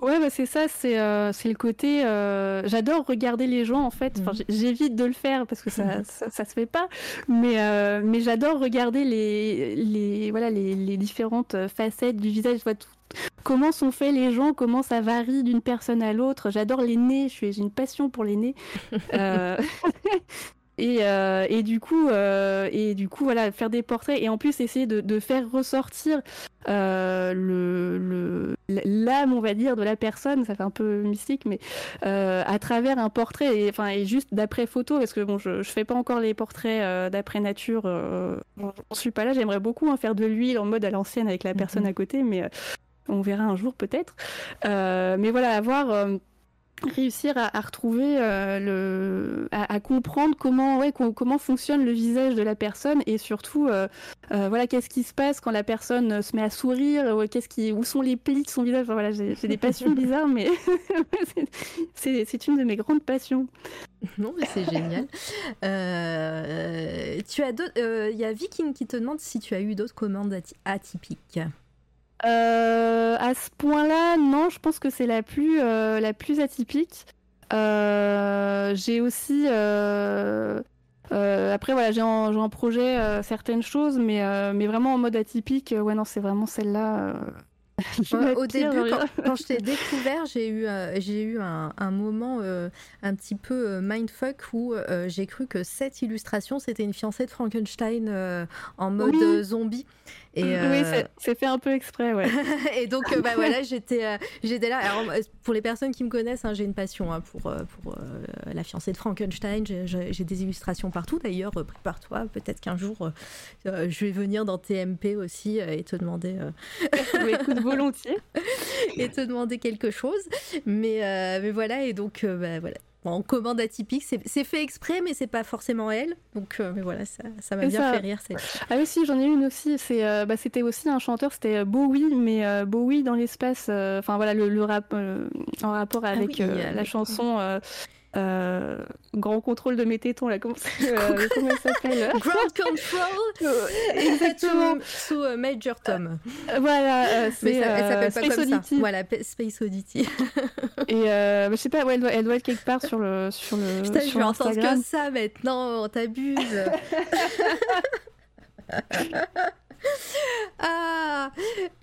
Ouais, bah c'est ça, c'est euh, le côté. Euh, j'adore regarder les gens en fait. Enfin, mhm. J'évite de le faire parce que ça, ça, se fait pas, mais, euh, mais j'adore regarder les, les, voilà, les, les, différentes facettes du visage. vois, comment sont faits les gens, comment ça varie d'une personne à l'autre. J'adore les nez, j'ai une passion pour les nez. Et, euh, et, du coup, euh, et du coup, voilà, faire des portraits et en plus essayer de, de faire ressortir euh, le l'âme, on va dire, de la personne. Ça fait un peu mystique, mais à travers un portrait et enfin et juste d'après photo, parce que bon, je, je fais pas encore les portraits d'après nature. Euh, je suis pas là. J'aimerais beaucoup en faire de l'huile en mode à l'ancienne avec la personne mhm. à côté, mais on verra un jour peut-être. mais voilà, avoir réussir à, retrouver euh, le à, comprendre comment ouais, comment fonctionne le visage de la personne et surtout euh, euh, voilà qu'est-ce qui se passe quand la personne se met à sourire qu'est-ce qui où sont les plis de son visage. Voilà j'ai des passions bizarres mais c'est une de mes grandes passions. Non mais c'est génial. Tu as il y a Viking qui te demande si tu as eu d'autres commandes atypiques à ce point-là, non, je pense que c'est la plus, euh, la plus atypique. Euh, j'ai aussi. après, voilà, j'ai en, en, projet certaines choses, mais, mais vraiment en mode atypique, ouais, non, c'est vraiment celle-là. au début, quand, je t'ai découvert, j'ai eu, j'ai eu un, un moment un petit peu mindfuck où j'ai cru que cette illustration, c'était une fiancée de Frankenstein en mode zombie. Et, oui, euh, c'est fait un peu exprès, ouais. et donc, euh, bah voilà, j'étais euh, j'étais là. Alors, pour les personnes qui me connaissent, hein, j'ai une passion hein, pour, pour la fiancée de Frankenstein. J'ai des illustrations partout. D'ailleurs, prépare-toi, peut-être qu'un jour, je vais venir dans TMP aussi et te demander. écoute, volontiers. et te demander quelque chose. Mais, mais voilà, et donc, bah, voilà en commande atypique. C'est fait exprès, mais c'est pas forcément elle. Donc, mais voilà, ça m'a bien ça. fait rire. Ah oui, si, j'en ai une aussi. Euh, bah, c'était aussi un chanteur, c'était euh, Bowie, mais euh, Bowie dans l'espace. euh, Enfin voilà, le, le rap euh, en rapport avec oui, euh, la avec- chanson euh, euh, Grand contrôle de mes tétons. Là, comment, euh, comment elle s'appelle Ground control. Exactement. Sous, euh, Major Tom. Voilà, euh, c'est ça, elle euh, s'appelle pas Space comme ça. Oddity. Voilà, P- Space Oddity. Et euh, je sais pas, ouais, elle, doit, elle doit être quelque part sur le sur le Putain, je sur vais entendre Instagram. que ça maintenant, on t'abuse. Ah,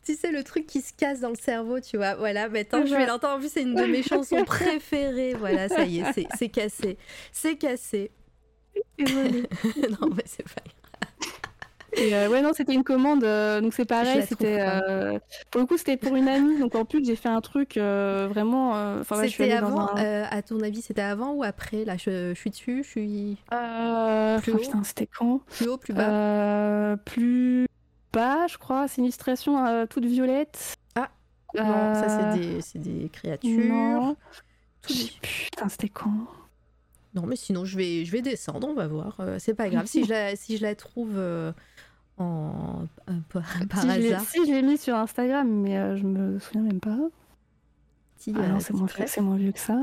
tu sais, le truc qui se casse dans le cerveau, tu vois. Voilà, maintenant je vais l'entendre. En plus, c'est une de mes chansons préférées. Voilà, ça y est, c'est- c'est cassé. C'est cassé. Non, mais c'est pas grave. Et euh, ouais, non, c'était une commande, euh, donc c'est pareil, c'était euh, pour le coup c'était pour une amie, donc en plus j'ai fait un truc vraiment, enfin ouais, c'était avant, un, à ton avis, c'était avant ou après? Là, je, je suis dessus, je suis plus oh, haut putain, c'était quand? Plus haut, plus bas. Plus bas, je crois. C'est une illustration euh, toute violette. Ah, Non, ça, Euh, c'est des, c'est des créatures. Non. Tout Putain, c'était quand? Non, mais sinon, je vais, je vais descendre, on va voir. Euh, c'est pas grave. si, je la, si je la trouve euh, en, euh, par, par si, je si, je l'ai mis sur Instagram, mais euh, je me souviens même pas. petit, Ah euh, non, c'est moins, vieux que ça.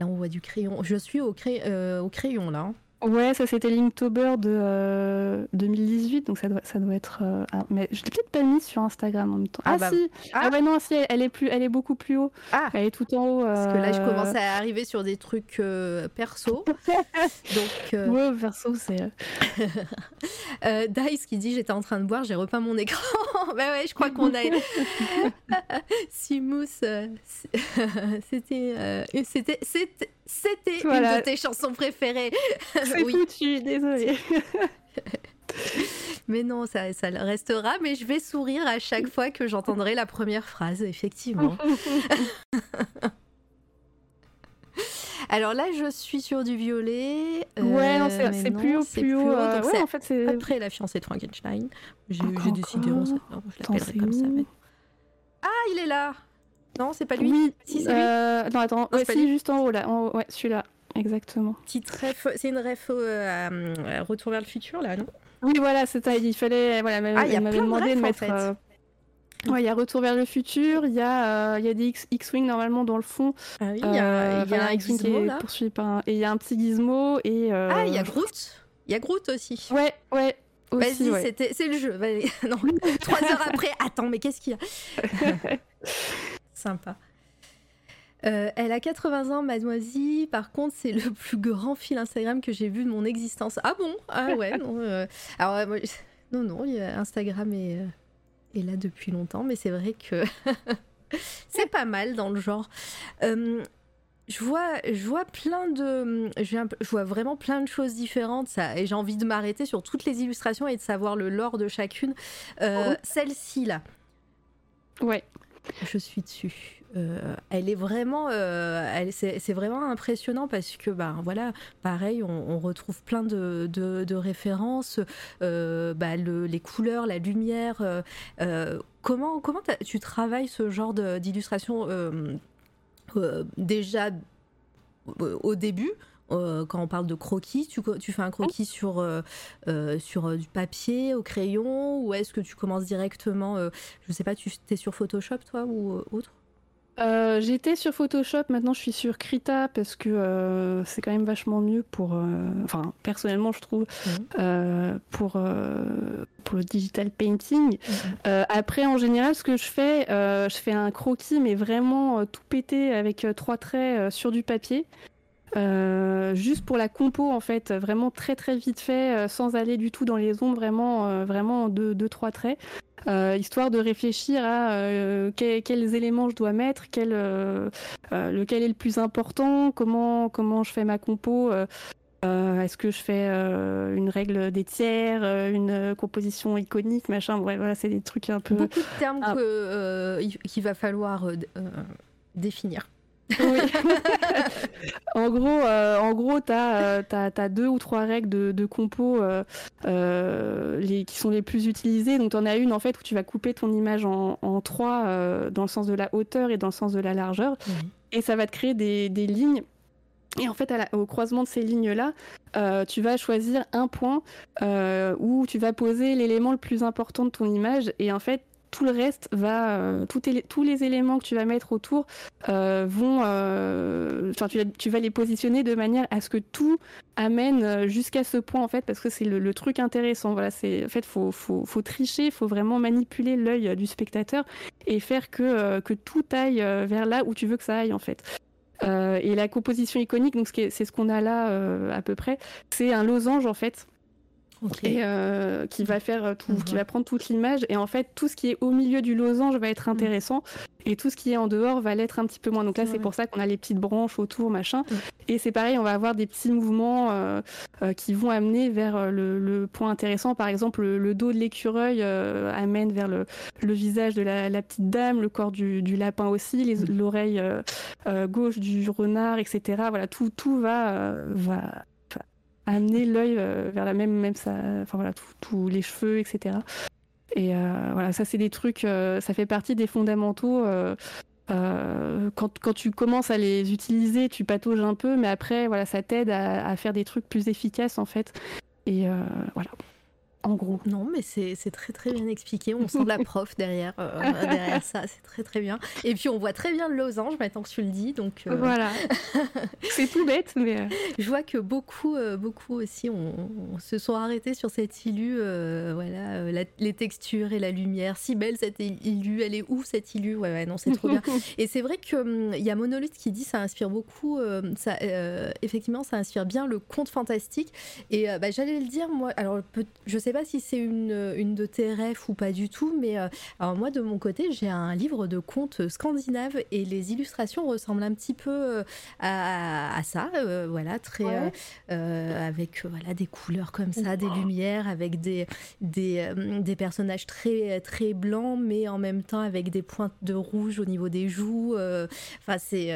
Là, on voit du crayon. Je suis au, cray- euh, au crayon, là. hein. Ouais, ça c'était Linktober de euh, 2018, donc ça doit, ça doit être. euh, ah, mais je l'ai peut-être pas mis sur Instagram en même temps. Ah Ah, bah- si Ah. ah. ouais, non, si, elle, elle est plus, elle est beaucoup plus haut. Ah Elle est tout en haut. Parce que là, je euh, commence à arriver sur des trucs euh, perso. Donc, euh, Ouais, perso, c'est. euh, euh, Dice qui dit J'étais en train de boire, j'ai repeint mon écran. bah ouais, je crois qu'on a. Simous, euh, c'était. euh, c'était. C'était. Voilà. une de tes chansons préférées. C'est oui. foutu, désolée. Mais non, ça, ça le restera, mais je vais sourire à chaque fois que j'entendrai la première phrase, effectivement. Alors là, je suis sur du violet. euh, ouais, non, c'est c'est non, plus haut, c'est plus haut. euh, ouais, c'est en fait, c'est. après la fiancée de Frankenstein. J'ai décidé, on je l'appellerai comme ça. mais- Ah, il est là Non, c'est pas lui Oui, Si, c'est lui. euh, non, attends, c'est ouais, si, lui. juste en haut, là. En haut, ouais, celui-là, exactement. Petite ref, c'est une ref euh, à, à Retour vers le futur, là, non? Oui, voilà, c'est ça, il fallait. Voilà, elle Ah, a m'avait de demandé de en mettre. fait. euh, Ouais, il y a Retour vers le futur, il y a, euh, il y a des X- X-Wing normalement dans le fond. Ah oui, il y a, Euh, y un X-Wing qui est là. poursuivi par un... Et il y a un petit gizmo et. euh, Ah, il y a Groot Il y a Groot aussi. Ouais, ouais. Aussi, Vas-y, ouais. c'était- c'est le jeu. Non, trois heures après. Attends, mais qu'est-ce qu'il y a? Sympa. Euh, elle a 80 ans, mademoiselle. Par contre, c'est le plus grand fil Instagram que j'ai vu de mon existence. Ah bon? Ah ouais, non. euh, Alors, euh, moi, non, non, Instagram est, est là depuis longtemps, mais c'est vrai que c'est pas mal dans le genre. Euh, je vois, je vois plein de, je vois vraiment plein de choses différentes. Ça, et j'ai envie de m'arrêter sur toutes les illustrations et de savoir le lore de chacune. Oh. Celle-ci là, Ouais. Je suis dessus. Euh, elle est vraiment, euh, c'est vraiment impressionnant parce que, ben voilà, pareil, on, retrouve plein de, références, euh, bah, le- les couleurs, la lumière. comment comment tu travailles ce genre d'illustration déjà au début? Euh, quand on parle de croquis, tu, fais un croquis sur, euh, euh, sur du papier, au crayon, ou est-ce que tu commences directement, je sais pas, tu es sur Photoshop toi ou autre? J'étais sur Photoshop, maintenant je suis sur Krita parce que c'est quand même vachement mieux pour. Enfin, personnellement, je trouve, euh, pour, pour le digital painting. Euh, après, en général, ce que je fais, je fais un croquis, mais vraiment tout pété avec trois traits sur du papier. Euh, juste pour la compo en fait, vraiment très très vite fait, euh, sans aller du tout dans les ombres, vraiment, euh, vraiment en deux, deux trois traits, euh, histoire de réfléchir à que- quels éléments je dois mettre, quel, lequel est le plus important, comment comment je fais ma compo. Est-ce que je fais une règle des tiers, une composition iconique, machin. Ouais, voilà, c'est des trucs un peu. Beaucoup de termes Ah. qu'il va falloir définir. Oui. en gros, euh, en gros, t'as euh, t'as deux ou trois règles de, de compo euh, euh, les, qui sont les plus utilisées. Donc, t'en as une en fait où tu vas couper ton image en, en trois dans le sens de la hauteur et dans le sens de la largeur, et ça va te créer des, des lignes Et en fait, au croisement de ces lignes-là, euh, tu vas choisir un point euh, où tu vas poser l'élément le plus important de ton image. Et en fait, tout le reste va, euh, tous les éléments que tu vas mettre autour vont, enfin, tu, vas les positionner de manière à ce que tout amène jusqu'à ce point en fait, parce que c'est le, truc intéressant. Voilà, en fait, faut, faut, faut tricher, faut vraiment manipuler l'œil du spectateur et faire que que tout aille vers là où tu veux que ça aille en fait. Euh, et la composition iconique, donc c'est ce qu'on a là euh, à peu près, c'est un losange en fait et euh, qui va faire euh, tout, qui va prendre toute l'image. Et en fait, tout ce qui est au milieu du losange va être mhm. intéressant, et tout ce qui est en dehors va l'être un petit peu moins. Donc là, c'est pour ça qu'on a les petites branches autour, machin. Et c'est pareil, on va avoir des petits mouvements euh, qui vont amener vers le, point intéressant. Par exemple, le, dos de l'écureuil amène vers le, visage de la, petite dame, le corps du, lapin aussi, mhm. l'oreille gauche du renard, etc. Voilà, tout, tout va, va amener l'œil euh, vers la même, même ça, enfin voilà, tous les cheveux, etc. Et euh, voilà, ça c'est des trucs, euh, ça fait partie des fondamentaux. quand, quand, tu commences à les utiliser, tu patauges un peu, mais après, voilà, ça t'aide à, à, faire des trucs plus efficaces en fait. Et voilà en gros. Non, mais c'est très très bien expliqué. On sent la prof derrière, euh, derrière ça, c'est très très bien. Et puis on voit très bien le losange maintenant que tu le dis. Donc euh, voilà. c'est tout bête, mais euh, je vois que beaucoup beaucoup aussi on, se sont arrêtés sur cette illu. voilà, les textures et la lumière, si belle cette illu. Elle est où cette illu Ouais, ouais, non, c'est trop bien. et c'est vrai que hum, y a Monolith qui dit ça inspire beaucoup. ça, effectivement, ça inspire bien le conte fantastique. Et bah, j'allais le dire moi. Alors je sais pas si c'est une, une de tes rêves ou pas du tout, mais euh, alors moi de mon côté, j'ai un livre de contes scandinaves et les illustrations ressemblent un petit peu euh, à, ça, euh, voilà, très avec voilà des couleurs comme ça, des lumières, avec des des, des, personnages très très blancs, mais en même temps avec des pointes de rouge au niveau des joues. Enfin c'est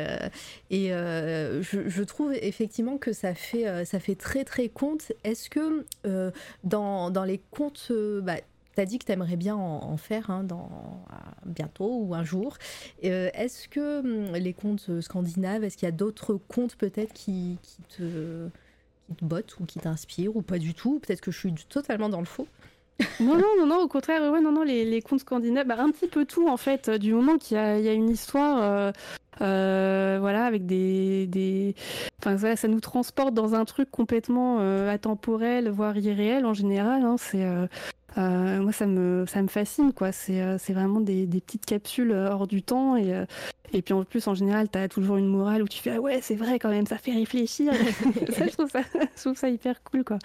et je, je, trouve effectivement que ça fait ça fait très très conte. Est-ce que dans, dans les contes, euh, bah, tu as dit que tu aimerais bien en, faire hein, dans, bientôt ou un jour. Euh, est-ce que hum, les contes scandinaves, est-ce qu'il y a d'autres contes peut-être qui, te, qui te bottent ou qui t'inspirent ou pas du tout? Peut-être que je suis totalement dans le faux. non, non, non, non, au contraire, ouais, non, non, les, les contes scandinaves, bah, un petit peu tout en fait, du moment qu'il y, y a, une histoire, euh, voilà, avec des, des... Enfin, ça, nous transporte dans un truc complètement atemporel, voire irréel en général. Hein, c'est euh, moi, ça me, ça me fascine, quoi. C'est, euh, vraiment des, des, petites capsules euh, hors du temps. Et, et puis en plus, en général, tu as toujours une morale où tu fais Ah ouais, c'est vrai quand même, ça fait réfléchir. ça, je, trouve ça, je trouve ça hyper cool, quoi.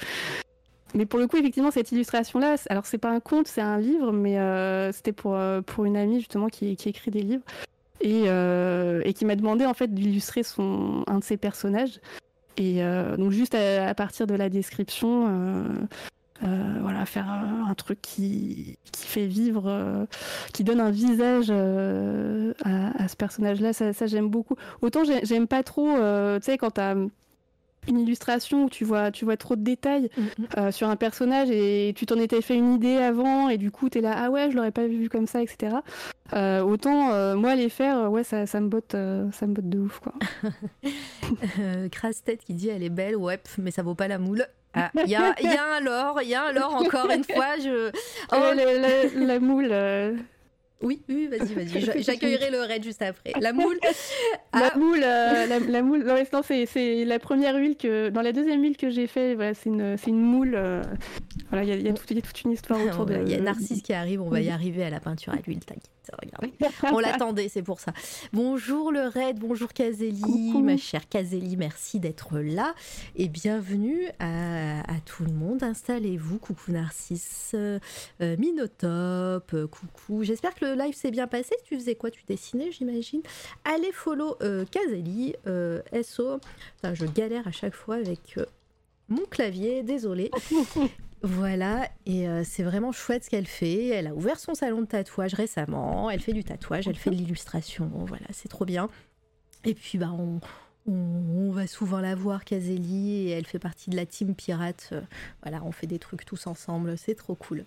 Mais pour le coup, effectivement, cette illustration-là, alors c'est pas un conte, c'est un livre, mais c'était pour, pour une amie justement qui, écrit des livres et, et qui m'a demandé en fait d'illustrer son, un de ses personnages. Et donc juste à, partir de la description, euh, voilà, faire un, truc qui, qui, fait vivre, euh, qui donne un visage euh, à, ce personnage-là, ça j'aime beaucoup. Autant j'aime pas trop, tu sais, quand t'as une illustration où tu vois, tu vois trop de détails mm, mm. sur un personnage et tu t'en étais fait une idée avant et du coup t'es là ah ouais je l'aurais pas vu comme ça etc. autant moi les faire ouais ça, ça me botte ça me botte de ouf quoi. Crasse tête qui dit elle est belle ouais mais ça vaut pas la moule. Ah, il y, a, y, a, un lore, il y a un lore encore une fois. Je... Oh. la, moule. Euh, oui, oui, vas-y, vas-y. J'accueillerai le raid juste après. La moule. La ah. moule, euh, la, moule. Non, c'est la première huile que. Dans la deuxième huile que j'ai fait, voilà, c'est une, une moule. Euh, voilà, il y, y, a toute une histoire autour de. Il y a Narcisse qui arrive, on va y arriver à la peinture à l'huile, t'inquiète. On l'attendait, c'est pour ça. Bonjour le raid, bonjour Kazeli, ma chère Kazeli, merci d'être là et bienvenue à, tout le monde. Installez-vous, coucou Narcisse, euh, Minotope, coucou. J'espère que le live s'est bien passé. Tu faisais quoi? Tu dessinais, j'imagine. Allez follow euh, Kazeli, euh, SO. je galère à chaque fois avec euh, mon clavier, désolé. Voilà, et euh, c'est vraiment chouette ce qu'elle fait. Elle a ouvert son salon de tatouage récemment. Elle fait du tatouage, elle fait de l'illustration. Voilà, c'est trop bien. Et puis, bah, on, on, va souvent la voir, Kazeli, et elle fait partie de la team pirate. voilà, on fait des trucs tous ensemble. C'est trop cool.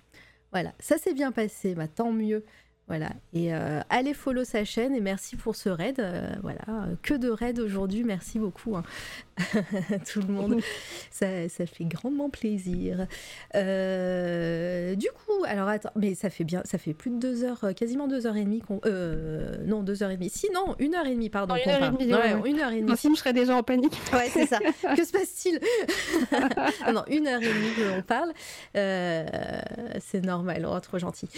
Voilà, ça s'est bien passé, bah, tant mieux. Voilà. Et euh, allez follow sa chaîne et merci pour ce raid. Euh, voilà. Que de raid aujourd'hui. Merci beaucoup. hein. Tout le monde. Ça, ça fait grandement plaisir. Euh, du coup, alors attends, mais ça fait bien, ça fait plus de deux heures, quasiment deux heures et demie qu'on. euh, non, deux heures et demie. Si, non, une heure et demie, pardon. Oh, une heure et demie, ouais, ouais. une heure et demie. Sinon, je serais déjà en panique. Ouais, c'est ça. que se passe-t-il? Non, une heure et demie que l'on parle. Euh, c'est normal, oh, trop gentil.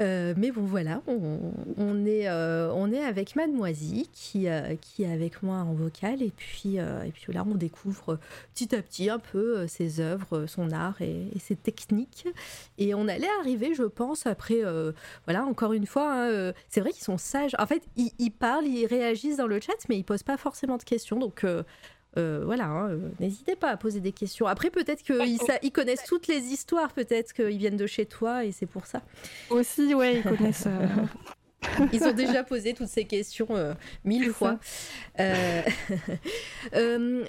Euh, mais bon, voilà, on, est, euh, on est avec Mademoiselle qui, euh, qui est avec moi en vocal. Et puis, euh, et puis là, on découvre petit à petit un peu ses œuvres, son art et, ses techniques. Et on allait arriver, je pense, après, voilà, encore une fois, hein, c'est vrai qu'ils sont sages. En fait, ils, ils parlent, ils réagissent dans le chat, mais ils posent pas forcément de questions. Donc, euh, voilà, hein, euh, n'hésitez pas à poser des questions. Après, peut-être qu'ils ils connaissent toutes les histoires, peut-être qu'ils viennent de chez toi et c'est pour ça. Aussi, ouais, ils connaissent. euh, Ils ont déjà posé toutes ces questions euh, mille fois.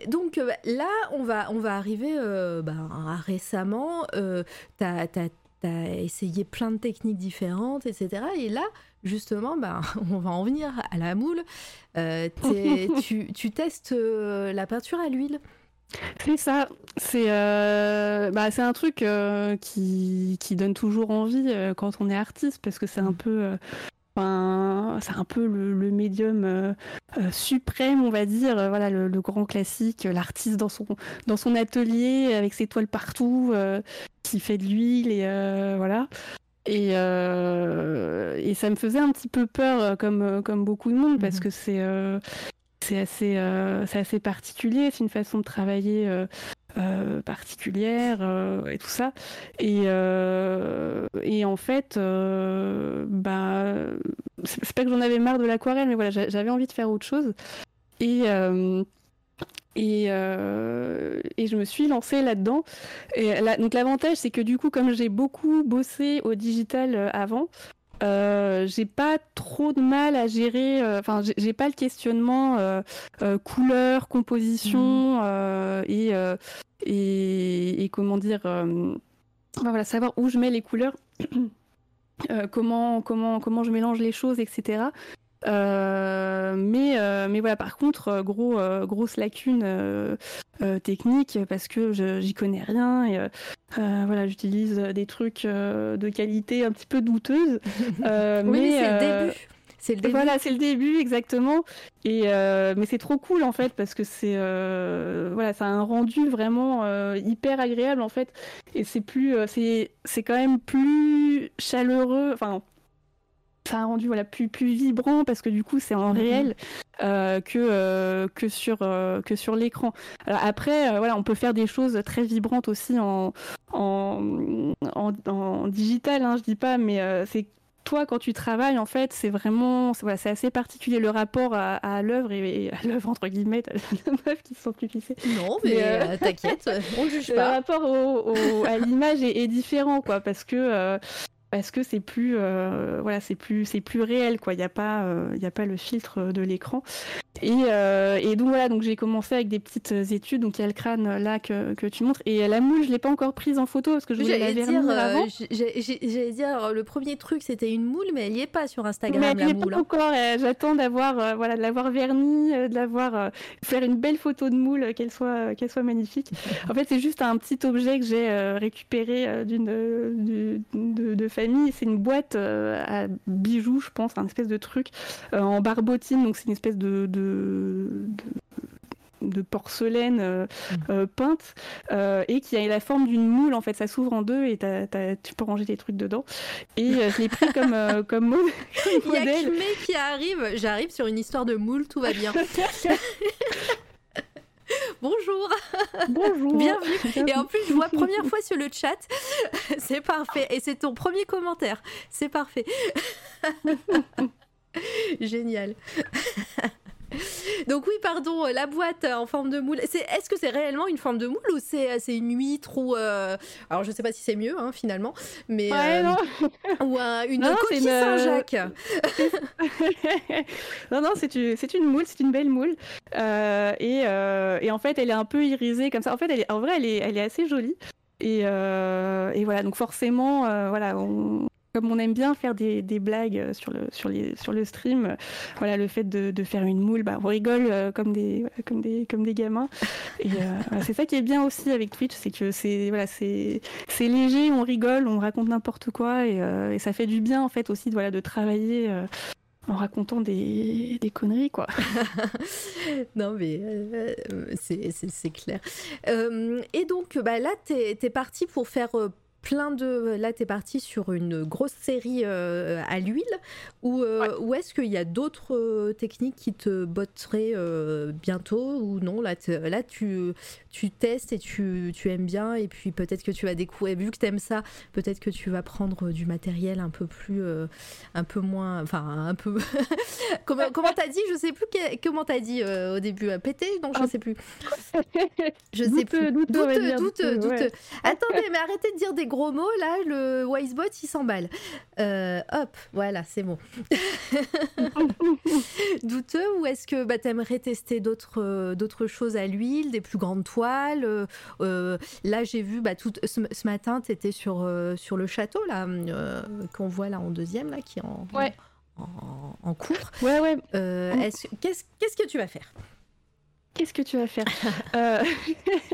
Donc là, on va, on va arriver ben, à récemment. T'as, t'as- t'as essayé plein de techniques différentes, etc. Et là, justement, ben, on va en venir à la moule. Euh, tu, tu testes euh, la peinture à l'huile. C'est ça. C'est euh, bah, c'est un truc euh, qui, qui donne toujours envie quand on est artiste parce que c'est un peu. enfin, c'est un peu le, le médium euh, euh, suprême, on va dire, voilà, le, le grand classique, l'artiste dans son, dans son atelier avec ses toiles partout, euh, qui fait de l'huile et voilà. Et, euh, et ça me faisait un petit peu peur, euh, comme, euh, comme beaucoup de monde, parce Mhm. que c'est euh, c'est assez, euh, assez particulier, c'est une façon de travailler particulière et tout ça. Et, et en fait, bah, c'est pas que j'en avais marre de l'aquarelle, mais voilà, j'a- j'avais envie de faire autre chose. Et, euh, et, euh, et je me suis lancée là-dedans. Là- donc l'avantage, c'est que du coup, comme j'ai beaucoup bossé au digital euh, avant, euh, j'ai pas trop de mal à gérer. Enfin, j'ai- j'ai pas le questionnement euh, couleur, composition euh, et, et et comment dire. enfin, voilà, savoir où je mets les couleurs, comment comment comment je mélange les choses, etc. Euh, mais, euh, mais voilà, par contre, euh, gros, euh, grosse lacune technique parce que j'y connais rien et voilà, j'utilise des trucs de qualité un petit peu douteuse. Oui, mais, c'est le début. C'est le début. voilà, c'est le début exactement. Et euh, mais c'est trop cool en fait parce que c'est euh, voilà, ça a un rendu vraiment euh, hyper agréable en fait. Et c'est plus, c'est c'est quand même plus chaleureux. Enfin, ça a rendu voilà plus plus vibrant parce que du coup c'est en Mhm. réel euh, que euh, que sur euh, que sur l'écran. Après, voilà, on peut faire des choses très vibrantes aussi en en, en, en digital, hein, je dis pas, mais c'est toi quand tu travailles en fait, c'est vraiment c'est voilà, c'est assez particulier le rapport à, à l'œuvre et, et à l'œuvre entre guillemets, t'as la meuf qui se sont plus fixées. Non, mais Mais, t'inquiète, on Le rapport au- au- à l'image est, est différent quoi parce que parce que c'est plus euh, voilà c'est plus c'est plus réel quoi. Il y a pas euh, il y a pas le filtre de l'écran. Et, euh, et donc voilà donc j'ai commencé avec des petites études. Donc il y a le crâne là que, que tu montres. Et la moule je l'ai pas encore prise en photo parce que je voulais la J'allais vernir dire, avant. j'ai- j'ai- j'allais dire, le premier truc c'était une moule, mais elle y est pas sur mais Instagram, elle la n'y est moule. pas hein. encore. J'attends d'avoir voilà de l'avoir vernie de l'avoir faire une belle photo de moule qu'elle soit qu'elle soit magnifique. En fait c'est juste un petit objet que j'ai récupéré d'une du- de, de famille c'est une boîte euh, à bijoux je pense un espèce de truc euh, en barbotine donc c'est une espèce de, de, de- de porcelaine euh, euh, peinte euh, et qui a la forme d'une moule en fait. Ça s'ouvre en deux et tu peux ranger des trucs dedans. Et je l'ai pris comme, comme, mo- comme Il y a qui arrive, j'arrive sur une histoire de moule, tout va bien. Bonjour, Bonjour. bienvenue. Et en plus, je vois première fois sur le chat, c'est parfait. Et c'est ton premier commentaire, c'est parfait. Génial. Donc oui, pardon, la boîte en forme de moule. Est-ce que c'est réellement une forme de moule ou c'est, c'est une huître ou euh, alors je sais pas si c'est mieux hein, finalement, mais Ouais, euh, non. ou un- une Non, coquille Saint-Jacques. non, non, c'est une, c'est une moule, c'est une belle moule. Euh, et, euh, et en fait, elle est un peu irisée comme ça. En fait, elle est, en vrai, elle est, elle est assez jolie. Et, euh, et voilà, donc forcément, euh, voilà, on, comme on aime bien faire des, blagues sur le, sur, le stream, voilà, le fait de, faire une moule, bah, on rigole comme, des, comme, des, gamins. C'est ça qui est bien aussi avec Twitch, c'est que c'est léger, on rigole, on raconte n'importe quoi et, ça fait du bien en fait aussi de travailler en racontant des, conneries, quoi. non, mais euh, c'est clair. Euh, et donc, bah, là, tu es, parti pour faire euh, plein de. Là, tu es parti sur une grosse série euh, à l'huile ou, euh, est-ce qu'il y a d'autres euh, techniques qui te botteraient bientôt ou non Là, là tu, tu testes et tu, tu aimes bien et puis peut-être que tu vas découvrir. Vu que tu aimes ça, peut-être que tu vas prendre du matériel un peu plus. un peu moins. Enfin, un peu. comment comment t'as dit Je sais plus comment t'as dit au début. Pété Non, je ah. sais plus. je sais plus. Doute, doute, doute. Attendez, mais arrêtez de dire des gros mots, là, le Wisebot, il s'emballe. Euh, hop, voilà, c'est bon. Douteux ou est-ce que bah, tu aimerais tester d'autres, euh, d'autres choses à l'huile, des plus grandes toiles euh, Là, j'ai vu, bah, tout, ce, matin, tu étais sur, sur le château, là, qu'on voit là en deuxième, là, qui est en, en, cours. Ouais, ouais. qu'est-ce, qu'est-ce que tu vas faire? Qu'est-ce que tu vas faire? Euh,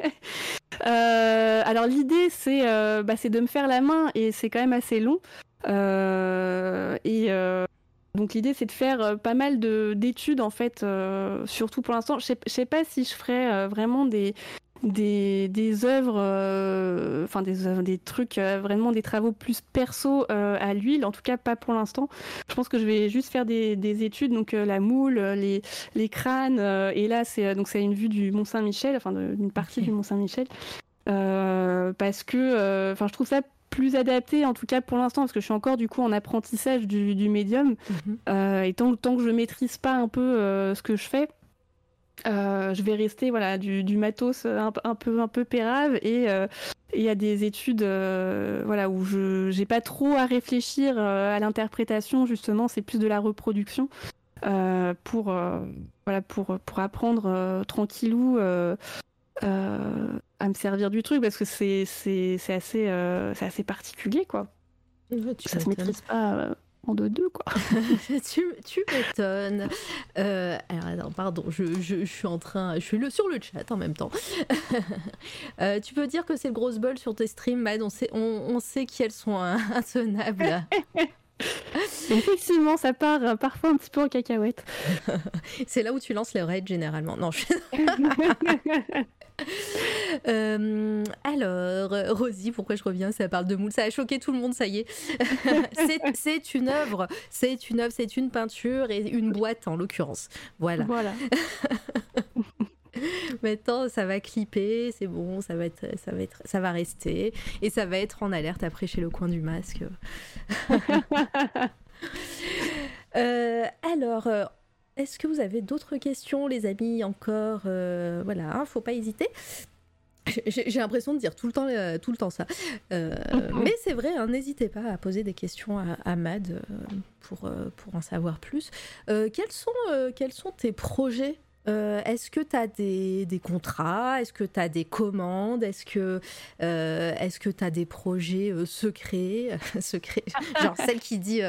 euh, Alors l'idée c'est euh, bah, de me faire la main et c'est quand même assez long. et donc l'idée c'est de faire pas mal d'études en fait, surtout pour l'instant. Je sais, sais pas si je ferai vraiment des, des, des œuvres, euh, enfin des œuvres, des trucs, euh, vraiment des travaux plus perso euh, à l'huile, en tout cas pas pour l'instant. Je pense que je vais juste faire des, des études, donc la moule, les, les crânes, et là c'est donc c'est une vue du Mont Saint-Michel, enfin d'une partie du Mont Saint-Michel, parce que, enfin je trouve ça plus adapté, en tout cas pour l'instant, parce que je suis encore du coup en apprentissage du, du médium. Mhm. et tant, tant, que je maîtrise pas un peu ce que je fais, euh, je vais rester voilà du, matos un, peu un peu pérave et euh, il y a des études euh, voilà où je j'ai pas trop à réfléchir à l'interprétation justement c'est plus de la reproduction pour voilà pour pour apprendre tranquillou à me servir du truc parce que c'est c'est assez c'est assez particulier quoi ça se maîtrise pas en deux-deux, quoi. tu, tu m'étonnes. Euh, alors, pardon, je, je, suis en train. Je suis le, sur le chat en même temps. euh, tu peux dire que c'est le gros bol sur tes streams, Mad. On sait, on, on sait qu'elles sont intenables. Effectivement, ça part euh, parfois un petit peu en cacahuète. c'est là où tu lances les raids généralement. Non, je... Euh, alors, Rosie, pourquoi je reviens? Ça parle de moule. Ça a choqué tout le monde, ça y est. c'est une œuvre, c'est une œuvre, c'est une peinture et une boîte en l'occurrence. Voilà. Voilà. Maintenant, ça va clipper, c'est bon, ça va être, ça va être, ça va rester et ça va être en alerte après chez le coin du masque. Euh, alors, euh, est-ce que vous avez d'autres questions, les amis Encore, euh, voilà, hein, faut pas hésiter. J'ai l'impression de dire tout le temps, euh, tout le temps ça. Euh, mais c'est vrai, hein, n'hésitez pas à poser des questions à, Mad pour, pour en savoir plus. quels, sont, quels sont tes projets euh, est-ce que tu as des, contrats? Est-ce que tu as des commandes? Est-ce que euh, tu as des projets euh, secrets? Secrets. Genre celle qui dit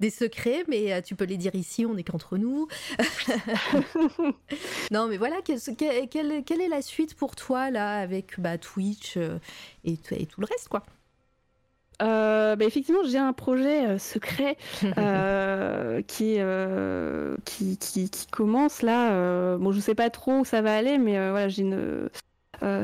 des secrets, mais tu peux les dire ici, on n'est qu'entre nous. non, mais voilà, quelle, est la suite pour toi là avec bah, Twitch et, et tout le reste quoi? Bah, effectivement, j'ai un projet euh, secret euh, qui, qui, qui, qui, commence là. bon, je sais pas trop où ça va aller, mais voilà, j'ai une.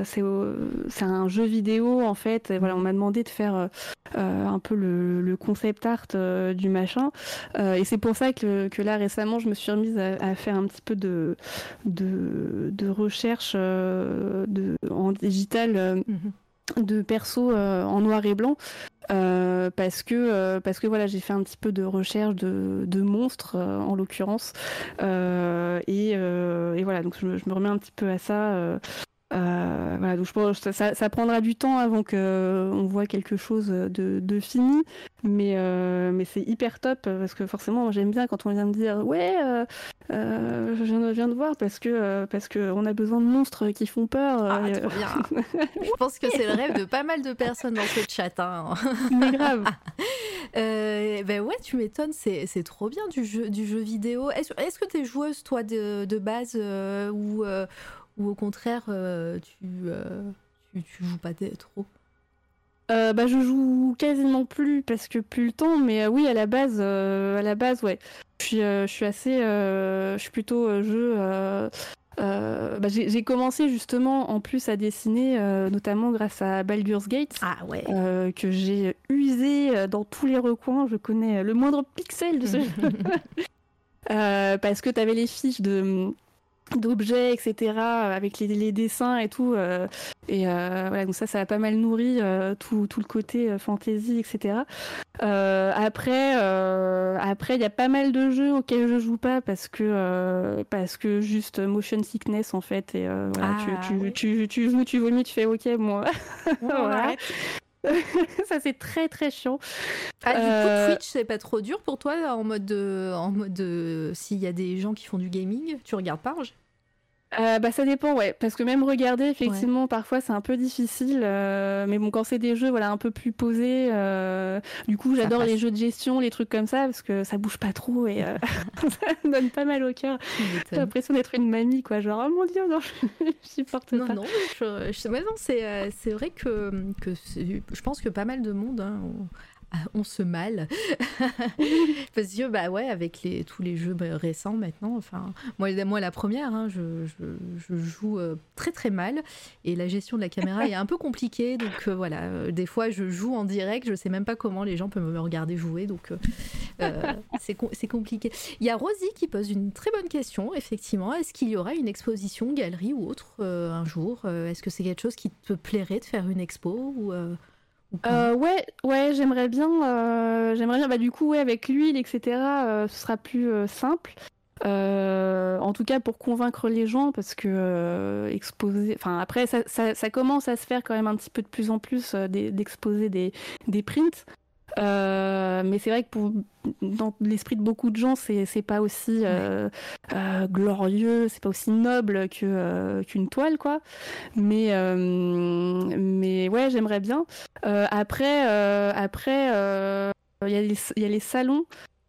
c'est un jeu vidéo en fait. Et voilà, on m'a demandé de faire un peu le, le concept art du machin. et c'est pour ça que, que, là récemment, je me suis remise à, faire un petit peu de, de, de recherche de, en digital. Mhm de perso euh, en noir et blanc euh, parce que euh, parce que voilà j'ai fait un petit peu de recherche de, de monstres en l'occurrence. Et, et, voilà donc je, je, me remets un petit peu à ça euh, voilà, donc je pense que ça, ça, prendra du temps avant qu'on euh, voit quelque chose de, de fini, mais, euh, mais c'est hyper top parce que forcément j'aime bien quand on vient me dire ouais, euh, je, viens, je, viens, de voir parce que parce que on a besoin de monstres qui font peur. Ah, trop bien. je pense que c'est le rêve de pas mal de personnes dans ce chat. Hein. mais grave. Ben ouais, tu m'étonnes, c'est, c'est trop bien du jeu, du jeu vidéo. Est-ce, que t'es joueuse, toi, de, de base, ou, ou au contraire, euh, tu, euh, tu, tu joues pas trop Euh, bah, je joue quasiment plus parce que plus le temps, mais oui, à la base, à la base, ouais. Je suis, je suis assez, je suis plutôt jeu. bah, j'ai commencé justement en plus à dessiner, notamment grâce à Baldur's Gate. Ah ouais. que j'ai usé dans tous les recoins. Je connais le moindre pixel de ce jeu. Parce que tu avais les fiches de d'objets, etc., avec les, les dessins et tout. euh, et euh, voilà, donc ça, ça a pas mal nourri euh, tout, tout le côté fantasy, etc. Après, après, il y a pas mal de jeux auxquels je joue pas parce que parce que juste motion sickness en fait. Et voilà, Ah, tu, tu, oui. tu, tu joues, tu vomis, tu fais ok, moi. On Voilà. ça c'est très très chiant. Ah, du Euh, coup, Twitch, c'est pas trop dur pour toi en mode, de- en mode de- s'il y a des gens qui font du gaming, tu regardes pas Ange Euh, bah ça dépend ouais. Parce que même regarder effectivement parfois c'est un peu difficile euh, mais bon quand c'est des jeux voilà un peu plus posés euh, du coup j'adore les jeux de gestion les trucs comme ça parce que ça bouge pas trop et ça me donne pas mal au cœur. J'ai l'impression d'être une mamie quoi. Genre oh mon dieu non je supporte Non, pas. non, je, je- ouais, non, c'est, c'est vrai que, je pense que pas mal de monde hein, ont, ont ce mal. Parce que, bah ouais, avec les, tous les jeux bah, récents maintenant, enfin, moi, moi la première, hein, je, je, je joue euh, très très mal et la gestion de la caméra est un peu compliquée. Donc euh, voilà, euh, des fois je joue en direct, je sais même pas comment les gens peuvent me regarder jouer, donc c'est, com- c'est compliqué. Il y a Rosie qui pose une très bonne question, effectivement. Est-ce qu'il y aura une exposition, galerie ou autre un jour Est-ce que c'est quelque chose qui te plairait de faire une expo ou, euh, ouais, ouais, j'aimerais bien, euh, j'aimerais bien. Bah du coup, ouais, avec l'huile, etc. euh, ce sera plus simple. En tout cas, pour convaincre les gens, parce que exposer. Enfin, après, ça, ça, ça commence à se faire quand même un petit peu de plus en plus d'e- d'exposer des, des prints. Euh, mais c'est vrai que dans l'esprit de beaucoup de gens, c'est pas aussi euh, euh, glorieux, c'est pas aussi noble qu'une toile, quoi. Mais mais ouais, j'aimerais bien. Après, après, il y a les salons.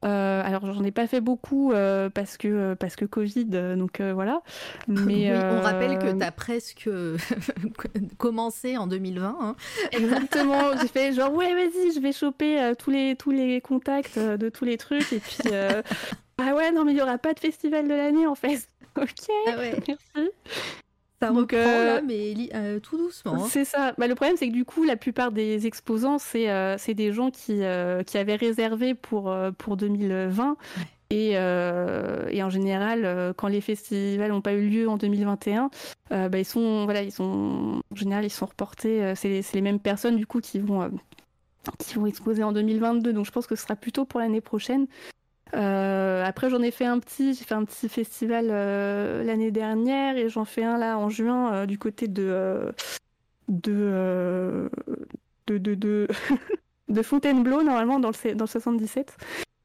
Euh, alors j'en ai pas fait beaucoup euh, parce que parce que Covid, euh, donc euh, voilà. Mais Oui, on rappelle que euh, tu as presque commencé en 2020. hein. Exactement, j'ai fait genre ouais vas-y je vais choper euh, tous les tous les contacts euh, de tous les trucs et puis euh, ah ouais non mais il y aura pas de festival de l'année en fait. Ok, Ah ouais, merci. Ça Donc, reprend euh, là, mais euh, tout doucement. hein. C'est ça. Bah, le problème, c'est que du coup, la plupart des exposants, c'est euh, des gens qui, qui avaient réservé pour, pour 2020. Et, et en général, quand les festivals n'ont pas eu lieu en 2021, euh, bah, ils sont, voilà, ils sont, en général, ils sont reportés. c'est les- les mêmes personnes du coup qui vont, qui vont exposer en 2022. Donc je pense que ce sera plutôt pour l'année prochaine. Euh, après, j'en ai fait un petit, j'ai fait un petit festival euh, l'année dernière et j'en fais un là en juin euh, du côté de de, de de de de Fontainebleau normalement dans le dans le 77.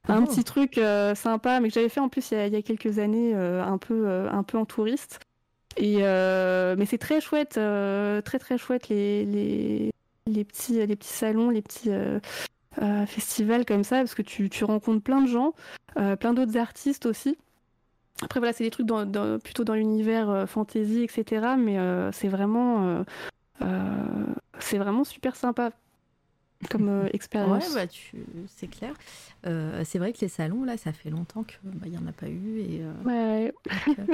Un Oh. petit truc sympa, mais que j'avais fait en plus il y a, il y a quelques années, un peu un peu en touriste. Et mais c'est très chouette, très très chouette les, les les petits les petits salons, les petits euh, festivals comme ça, parce que tu, tu rencontres plein de gens, euh, plein d'autres artistes aussi. Après voilà, c'est des trucs dans, dans- plutôt dans l'univers euh, fantasy, etc. Mais euh, c'est vraiment c'est vraiment super sympa comme euh, Ouais, expérience. bah tu... c'est clair. Euh, c'est vrai que les salons, là, ça fait longtemps qu'il n'y en a pas eu. Et, euh, Ouais. donc,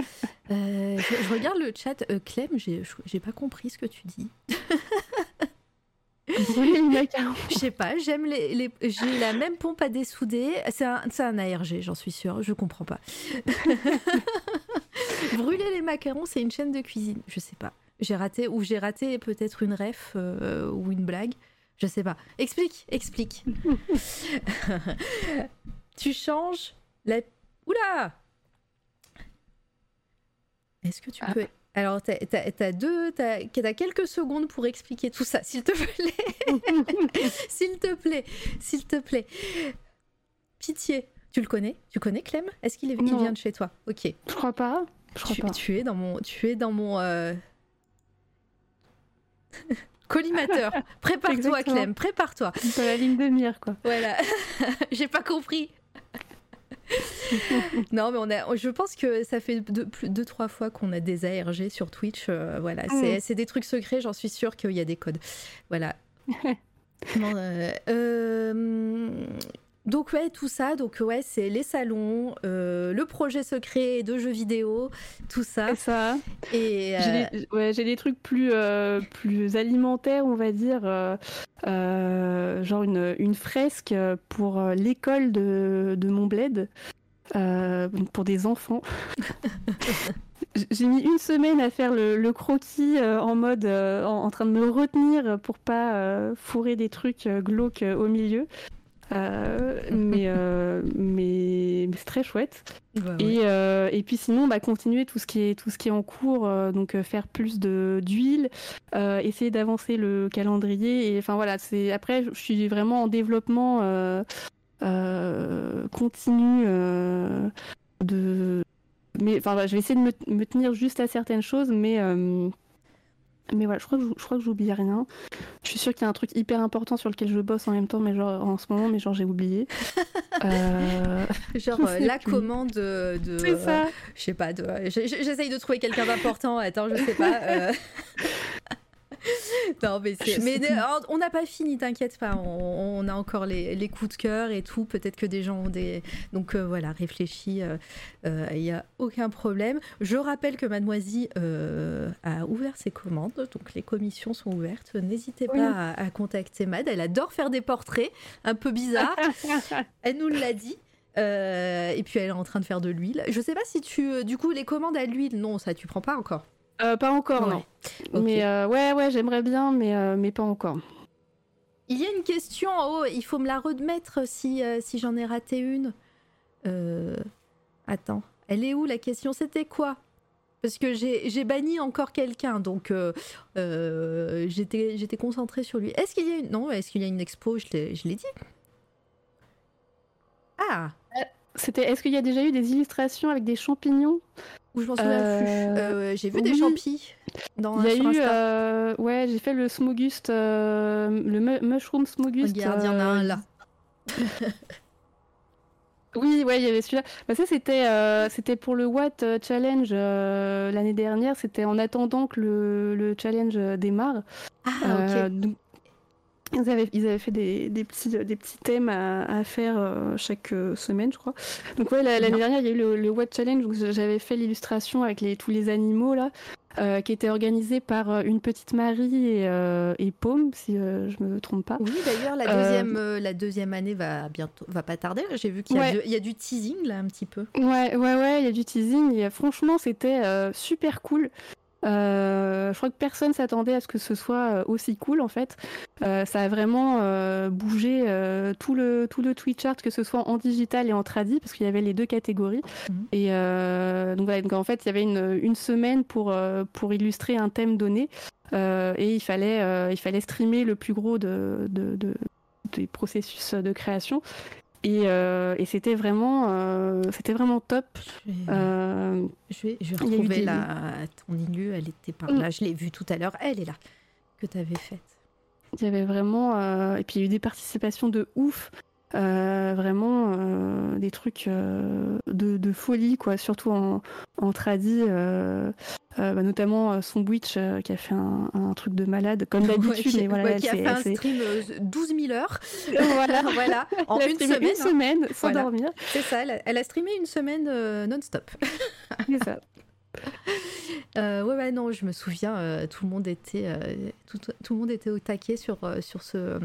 je, je regarde le chat. Clem, j'ai pas compris ce que tu dis. Brûler les macarons. Je sais pas, j'aime les, les- j'ai la même pompe à dessouder. C'est un, c'est un ARG, j'en suis sûre. Je comprends pas. Brûler les macarons, c'est une chaîne de cuisine. Je sais pas. J'ai raté ou j'ai raté peut-être une ref euh, ou une blague. Je sais pas. Explique, explique. tu changes la. Oula. Est-ce que tu Ah. peux alors, t'as as, deux, t'as t'as quelques secondes pour expliquer tout ça, s'il te plaît. s'il te plaît, s'il te plaît. Pitié. Tu le connais? Tu connais Clem? Est-ce qu'il est, il vient de chez toi? Ok. Je crois pas. Je crois Tu, pas. tu es dans mon, tu es dans mon. euh, Collimateur. Prépare-toi. Clem, prépare-toi. Dans la ligne de mire, quoi. Voilà. J'ai pas compris. non, mais on a, je pense que ça fait deux, deux trois fois qu'on a des ARG sur Twitch. euh, voilà, c'est, Mm. c'est des trucs secrets, j'en suis sûre qu'il y a des codes. Voilà. Euh, euh, donc ouais, tout ça, donc ouais, c'est les salons, euh, le projet secret de jeux vidéo, tout ça. C'est ça. Et euh, J'ai des, ouais, j'ai des trucs plus, euh, plus alimentaires, on va dire. genre une, une fresque pour l'école de, de mon bled. pour des enfants. J'ai mis une semaine à faire le, le croquis euh, en mode euh, en, en train de me retenir pour pas euh, fourrer des trucs glauques au milieu. Euh, mais euh, mais, mais c'est très chouette. bah. Et, euh, et puis sinon, bah, continuer tout ce qui est, tout ce qui est en cours, donc faire plus de- d'huile, essayer d'avancer le calendrier. Et enfin voilà, c'est après, je suis vraiment en développement continu de. Mais enfin, je vais essayer de me, me tenir juste à certaines choses, mais. euh, mais voilà, je crois que je, je crois que j'oublie rien. Je suis sûre qu'il y a un truc hyper important sur lequel je bosse en même temps, mais genre en ce moment, mais genre j'ai oublié. Euh, genre euh, la plus. commande de, de- C'est ça. je sais pas, de- j'essaye de trouver quelqu'un d'important. Attends, je sais pas. euh. non, mais on n'a pas fini, t'inquiète pas. On, on a encore les, les coups de cœur et tout. Peut-être que des gens ont des. Donc euh, voilà, réfléchis. Il n'y a aucun problème. Je rappelle que Mademoiselle euh, a ouvert ses commandes. Donc les commissions sont ouvertes. N'hésitez Oui. pas à, à contacter Mad. Elle adore faire des portraits un peu bizarres. Elle nous l'a dit. Euh, et puis elle est en train de faire de l'huile. Je sais pas si tu, euh, du coup, les commandes à l'huile, non, ça tu prends pas encore? Euh, pas encore, Ouais. non. Mais euh, ouais, ouais, j'aimerais bien, mais, euh, mais pas encore. Il y a une question en haut, il faut me la remettre si, euh, si j'en ai raté une. Euh, Attends, elle est où la question? C'était quoi? Parce que j'ai j'ai banni encore quelqu'un, donc euh, euh, j'étais j'étais concentrée sur lui. Est-ce qu'il y a une... Non, est-ce qu'il y a une expo? Je l'ai je l'ai dit. Ah C'était. Est-ce qu'il y a déjà eu des illustrations avec des champignons? Ou je m'en souviens Euh, plus. Euh, j'ai vu des champis dans, Il y a sur eu. Euh, ouais, j'ai fait le Smoguste, euh, le mu- Mushroom Smoguste. Regarde, il y en a un là. Oui, ouais, il y avait celui-là. Bah, ça, c'était euh, c'était pour le Watt Challenge euh, l'année dernière. C'était en attendant que le, le challenge démarre. Ah, Euh, ok. donc, ils, avaient, ils avaient fait des, des petits, des petits thèmes à, à faire euh, chaque euh, semaine, je crois. Donc, ouais, la- l'année dernière, il y a eu le, le Watt Challenge où j'avais fait l'illustration avec les, tous les animaux, là, euh, qui était organisé par une petite Marie et, et Paume, si je me trompe pas. Oui, d'ailleurs, la deuxième, la deuxième année va bientôt, va pas tarder. J'ai vu qu'il y, a Ouais. de- il y a du teasing là un petit peu. Ouais, ouais, ouais, il y a du teasing. Et, franchement, c'était super cool. Euh, je crois que personne s'attendait à ce que ce soit euh, aussi cool en fait. Euh, ça a vraiment euh, bougé tout le tout le Twitch art, que ce soit en digital et en tradi, parce qu'il y avait les deux catégories. Mhm. Et donc, voilà, donc en fait, il y avait une, une semaine pour pour illustrer un thème donné, et il fallait il fallait streamer le plus gros de, de, de- des processus de création. Et, euh, et c'était vraiment euh, c'était vraiment top. Je vais, Euh, je vais, je retrouver des- la, ton illu. Elle était par là. Je l'ai vue tout à l'heure. Elle est là que tu avais faite. Il y avait vraiment. euh, Et puis il y a eu des participations de ouf. Euh, vraiment euh, des trucs euh, de, de folie, quoi. Surtout en, en tradi. bah, notamment son Witch qui a fait un, un truc de malade, comme d'habitude. Ouais, voilà, ouais, qui a fait un stream euh, 12 000 heures. Voilà. voilà, en Elle a une semaine. une semaine sans Voilà. dormir. C'est ça. Elle a, elle a streamé une semaine non-stop. C'est ça. Euh, ouais, ouais, non, je me souviens, euh, tout le monde était, euh, tout, tout le monde était au taquet sur, sur ce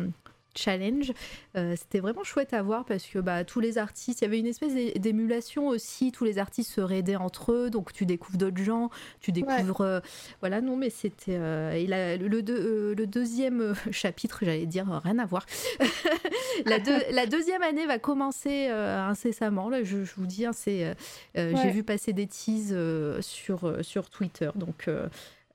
challenge. Euh, C'était vraiment chouette à voir parce que bah, tous les artistes, il y avait une espèce d'é- d'émulation aussi. Tous les artistes se raidaient entre eux, donc tu découvres d'autres gens, tu découvres, euh, voilà, non, mais c'était euh, et la- le, deux- le deuxième chapitre, j'allais dire, rien à voir. la, deux- la deuxième année va commencer incessamment. Là, je, je vous dis, hein, c'est, j'ai vu passer des teases sur, sur Twitter. Donc,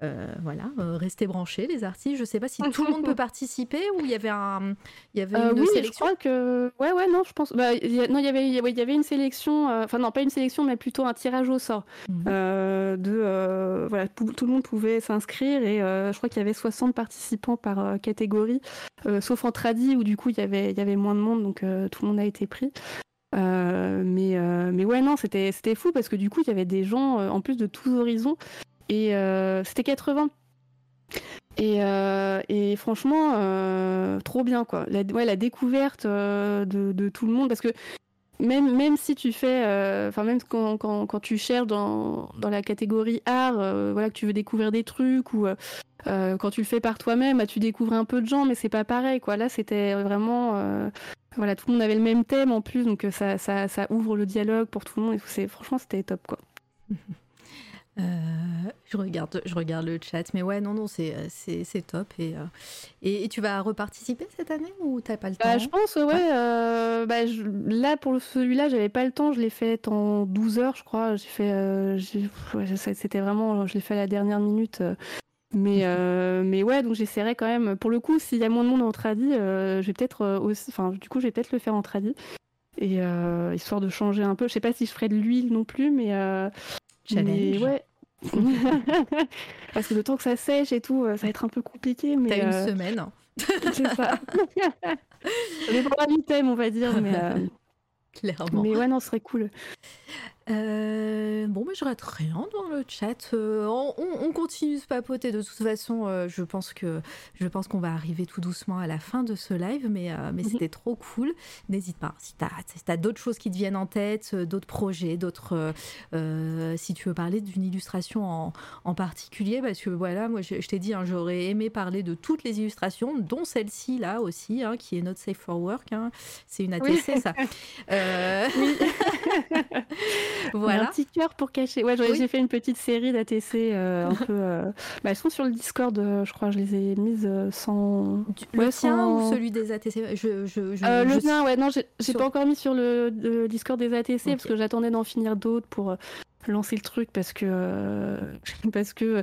euh, voilà, restez branchés les artistes. Je sais pas si tout le monde peut participer ou il y avait un, il y avait une oui, sélection. Je crois que, ouais, ouais, non, je pense. Bah, non, il y avait, il y avait une sélection. Enfin non, pas une sélection, mais plutôt un tirage au sort. De, voilà, tout le monde pouvait s'inscrire et je crois qu'il y avait 60 participants par catégorie, sauf en tradi où du coup il y avait, il y avait moins de monde, donc tout le monde a été pris. Euh, mais, euh, mais ouais, non, c'était fou parce que du coup, il y avait des gens euh, en plus de tous horizons. Et c'était 80. Et, et franchement, trop bien, quoi. La, ouais, la découverte de, tout le monde. Parce que même, même si tu fais, enfin même quand, quand, tu cherches dans, dans la catégorie art, voilà, que tu veux découvrir des trucs ou quand tu le fais par toi-même, bah, tu découvres un peu de gens, mais c'est pas pareil, quoi. Là, c'était vraiment voilà, tout le monde avait le même thème en plus, donc euh, ça, ça, ouvre le dialogue pour tout le monde. Et. Franchement, c'était top, quoi. Euh, je, regarde, je regarde le chat, mais ouais, non, non, c'est, euh, top. Et, et, tu vas reparticiper cette année ou t'as pas le bah, temps Je pense, ouais. bah, là, pour celui-là, j'avais pas le temps. Je l'ai fait en 12 heures, je crois. J'ai fait, c'était vraiment, je l'ai fait à la dernière minute. Mais, euh, mais ouais, donc j'essaierai quand même. Pour le coup, s'il y a moins de monde en tradi, euh, je vais peut-être euh, aussi. Enfin, du coup, je vais peut-être le faire en tradi. Et histoire de changer un peu. Je sais pas si je ferai de l'huile non plus, mais. Challenge. ouais. Parce que le temps que ça sèche et tout, ça va être un peu compliqué. Mais T'as une semaine. C'est ça. ça dépendra du thème, on va dire. Mais, Clairement. Mais ouais, non, ce serait cool. Euh, bon, mais je rate rien dans le chat. Euh, on, continue de papoter. De toute façon, euh, je pense que je pense qu'on va arriver tout doucement à la fin de ce live, mais, mais mhm. c'était trop cool. N'hésite pas. Si tu as, d'autres choses qui te viennent en tête, d'autres projets, d'autres. si tu veux parler d'une illustration en, en, particulier, parce que voilà, moi je, t'ai dit, hein, j'aurais aimé parler de toutes les illustrations, dont celle-ci là aussi, hein, qui est Not Safe for Work. Hein. C'est une ATC, ça. Oui. voilà. Un petit cœur pour cacher. Ouais, j'ai fait une petite série d'ATC euh, un peu. Euh, bah, elles sont sur le Discord, euh, je crois. Je les ai mises sans. Le tien ou celui des ATC je, je, je, Le tien, ouais. Non, j'ai pas encore mis sur le, Discord des ATC parce que j'attendais d'en finir d'autres pour lancer le truc parce que parce que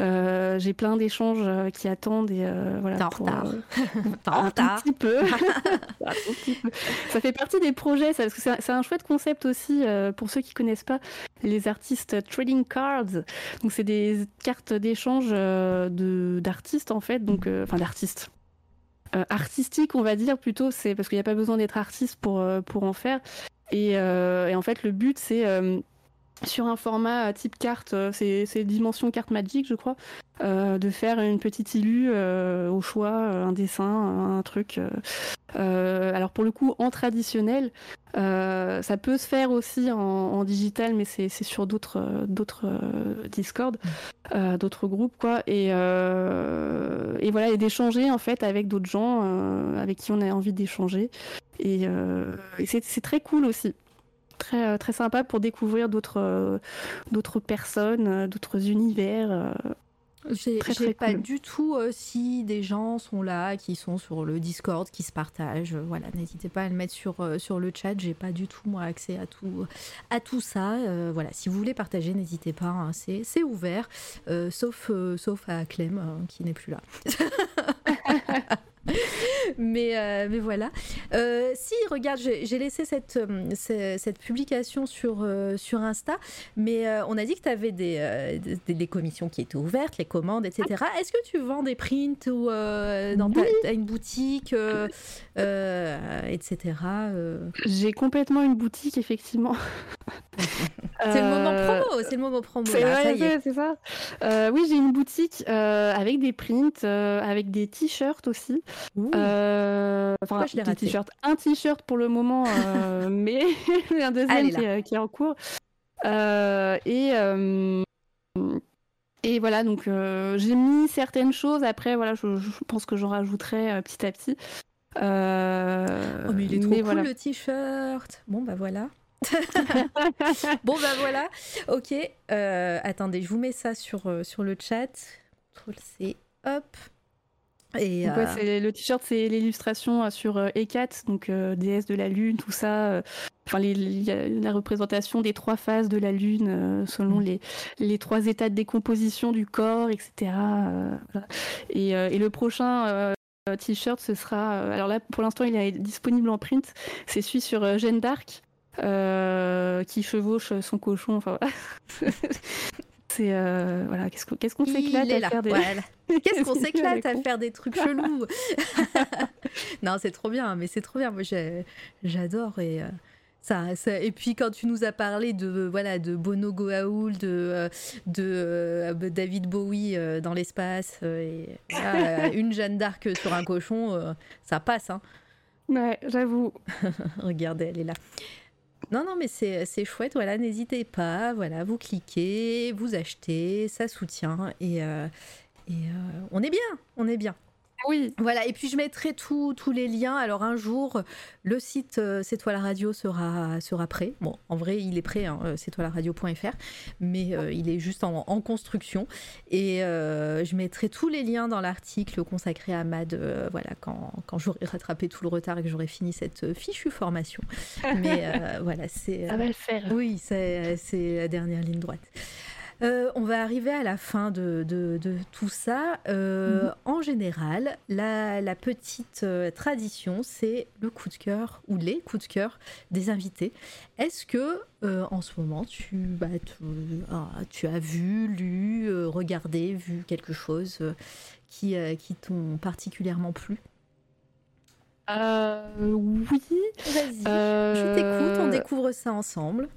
euh, j'ai plein d'échanges euh, qui attendent et euh, voilà. T'es en retard. un petit peu. ça fait partie des projets, ça, parce que c'est un chouette concept aussi pour ceux qui connaissent pas les artistes trading cards. Donc c'est des cartes d'échange de d'artistes en fait, donc enfin d'artistes. artistiques on va dire plutôt, c'est parce qu'il n'y a pas besoin d'être artiste pour pour en faire. Et, et en fait le but c'est sur un format type carte, euh, c'est dimension carte magique, je crois, euh, de faire une petite illu euh, au choix, un dessin, un truc. alors pour le coup, en traditionnel, ça peut se faire aussi en, digital, mais c'est sur d'autres d'autres Discord, d'autres groupes, quoi. Et, et voilà, et d'échanger en fait avec d'autres gens avec qui on a envie d'échanger. Et c'est très cool aussi très, euh, très sympa pour découvrir d'autres euh, d'autres personnes, euh, d'autres univers. J'ai pas du tout si des gens sont là, qui sont sur le Discord, qui se partagent. voilà, n'hésitez pas à le mettre sur, sur le chat. J'ai pas du tout moi accès à tout à tout ça. voilà, si vous voulez partager, n'hésitez pas. Hein, c'est ouvert, sauf sauf à Clem qui n'est plus là. mais, euh, mais voilà. Euh, si, regarde, j'ai laissé cette, euh, cette publication sur, sur Insta, mais on a dit que tu avais des, des, commissions qui étaient ouvertes, les commandes, etc. Est-ce que tu vends des prints ou dans ta, une boutique, etc. J'ai complètement une boutique, effectivement. c'est le moment promo, c'est le moment promo. C'est ça. oui, j'ai une boutique avec des prints, avec des t-shirts aussi. Euh, enfin, un t-shirt, un t-shirt pour le moment, euh, mais un deuxième qui, est en cours. Euh, et et voilà, donc j'ai mis certaines choses. Après, voilà, je, pense que j'en rajouterai petit à petit. oh, mais il est trop cool le t-shirt. Bon, bah voilà. bon, bah voilà. Ok. attendez, je vous mets ça sur, sur le chat. C'est hop. Et le t-shirt, c'est l'illustration sur E4, donc déesse de la lune, tout ça. Enfin, la représentation des trois phases de la lune selon mm. les, les trois états de décomposition du corps, etc. Et, et, le prochain t-shirt, ce sera. alors là, pour l'instant, il est disponible en print. C'est celui sur Jeanne d'Arc. qui chevauche son cochon. Enfin, C'est euh, voilà, qu'est-ce qu'on qu'on s'éclate à faire des Qu'est-ce qu'on s'éclate à faire des trucs chelous. non, c'est trop bien, mais c'est trop bien. Moi, j'adore et euh, ça, Et puis quand tu nous as parlé de voilà de Bono Goa'uld, de de euh, David Bowie dans l'espace et une Jeanne d'Arc sur un cochon, ça passe. Hein. Ouais, j'avoue. Regardez, elle est là. Non, non, mais c'est chouette. Voilà, n'hésitez pas. Voilà, vous cliquez, vous achetez, ça soutient. Et, euh, euh, on est bien, on est bien. Oui. Voilà, et puis je mettrai tous les liens. Alors un jour, le site euh, C'est toi la radio sera, sera prêt. Bon, en vrai, il est prêt, hein, euh, c'est toi la radio.fr, mais euh, il est juste en, construction. Et je mettrai tous les liens dans l'article consacré à MAD, voilà, quand, quand j'aurai rattrapé tout le retard et que j'aurai fini cette fichue formation. Mais voilà, c'est. Ça va le faire. Oui, c'est la dernière ligne droite. Euh, on va arriver à la fin de, tout ça. Euh, mhm. En général, la, petite euh, tradition, c'est le coup de cœur ou les coups de cœur des invités. Est-ce que en ce moment, tu, bah, ah, tu, as vu, lu, regardé, vu quelque chose qui, qui t'ont particulièrement plu? Oui. Vas-y, je t'écoute, on découvre ça ensemble.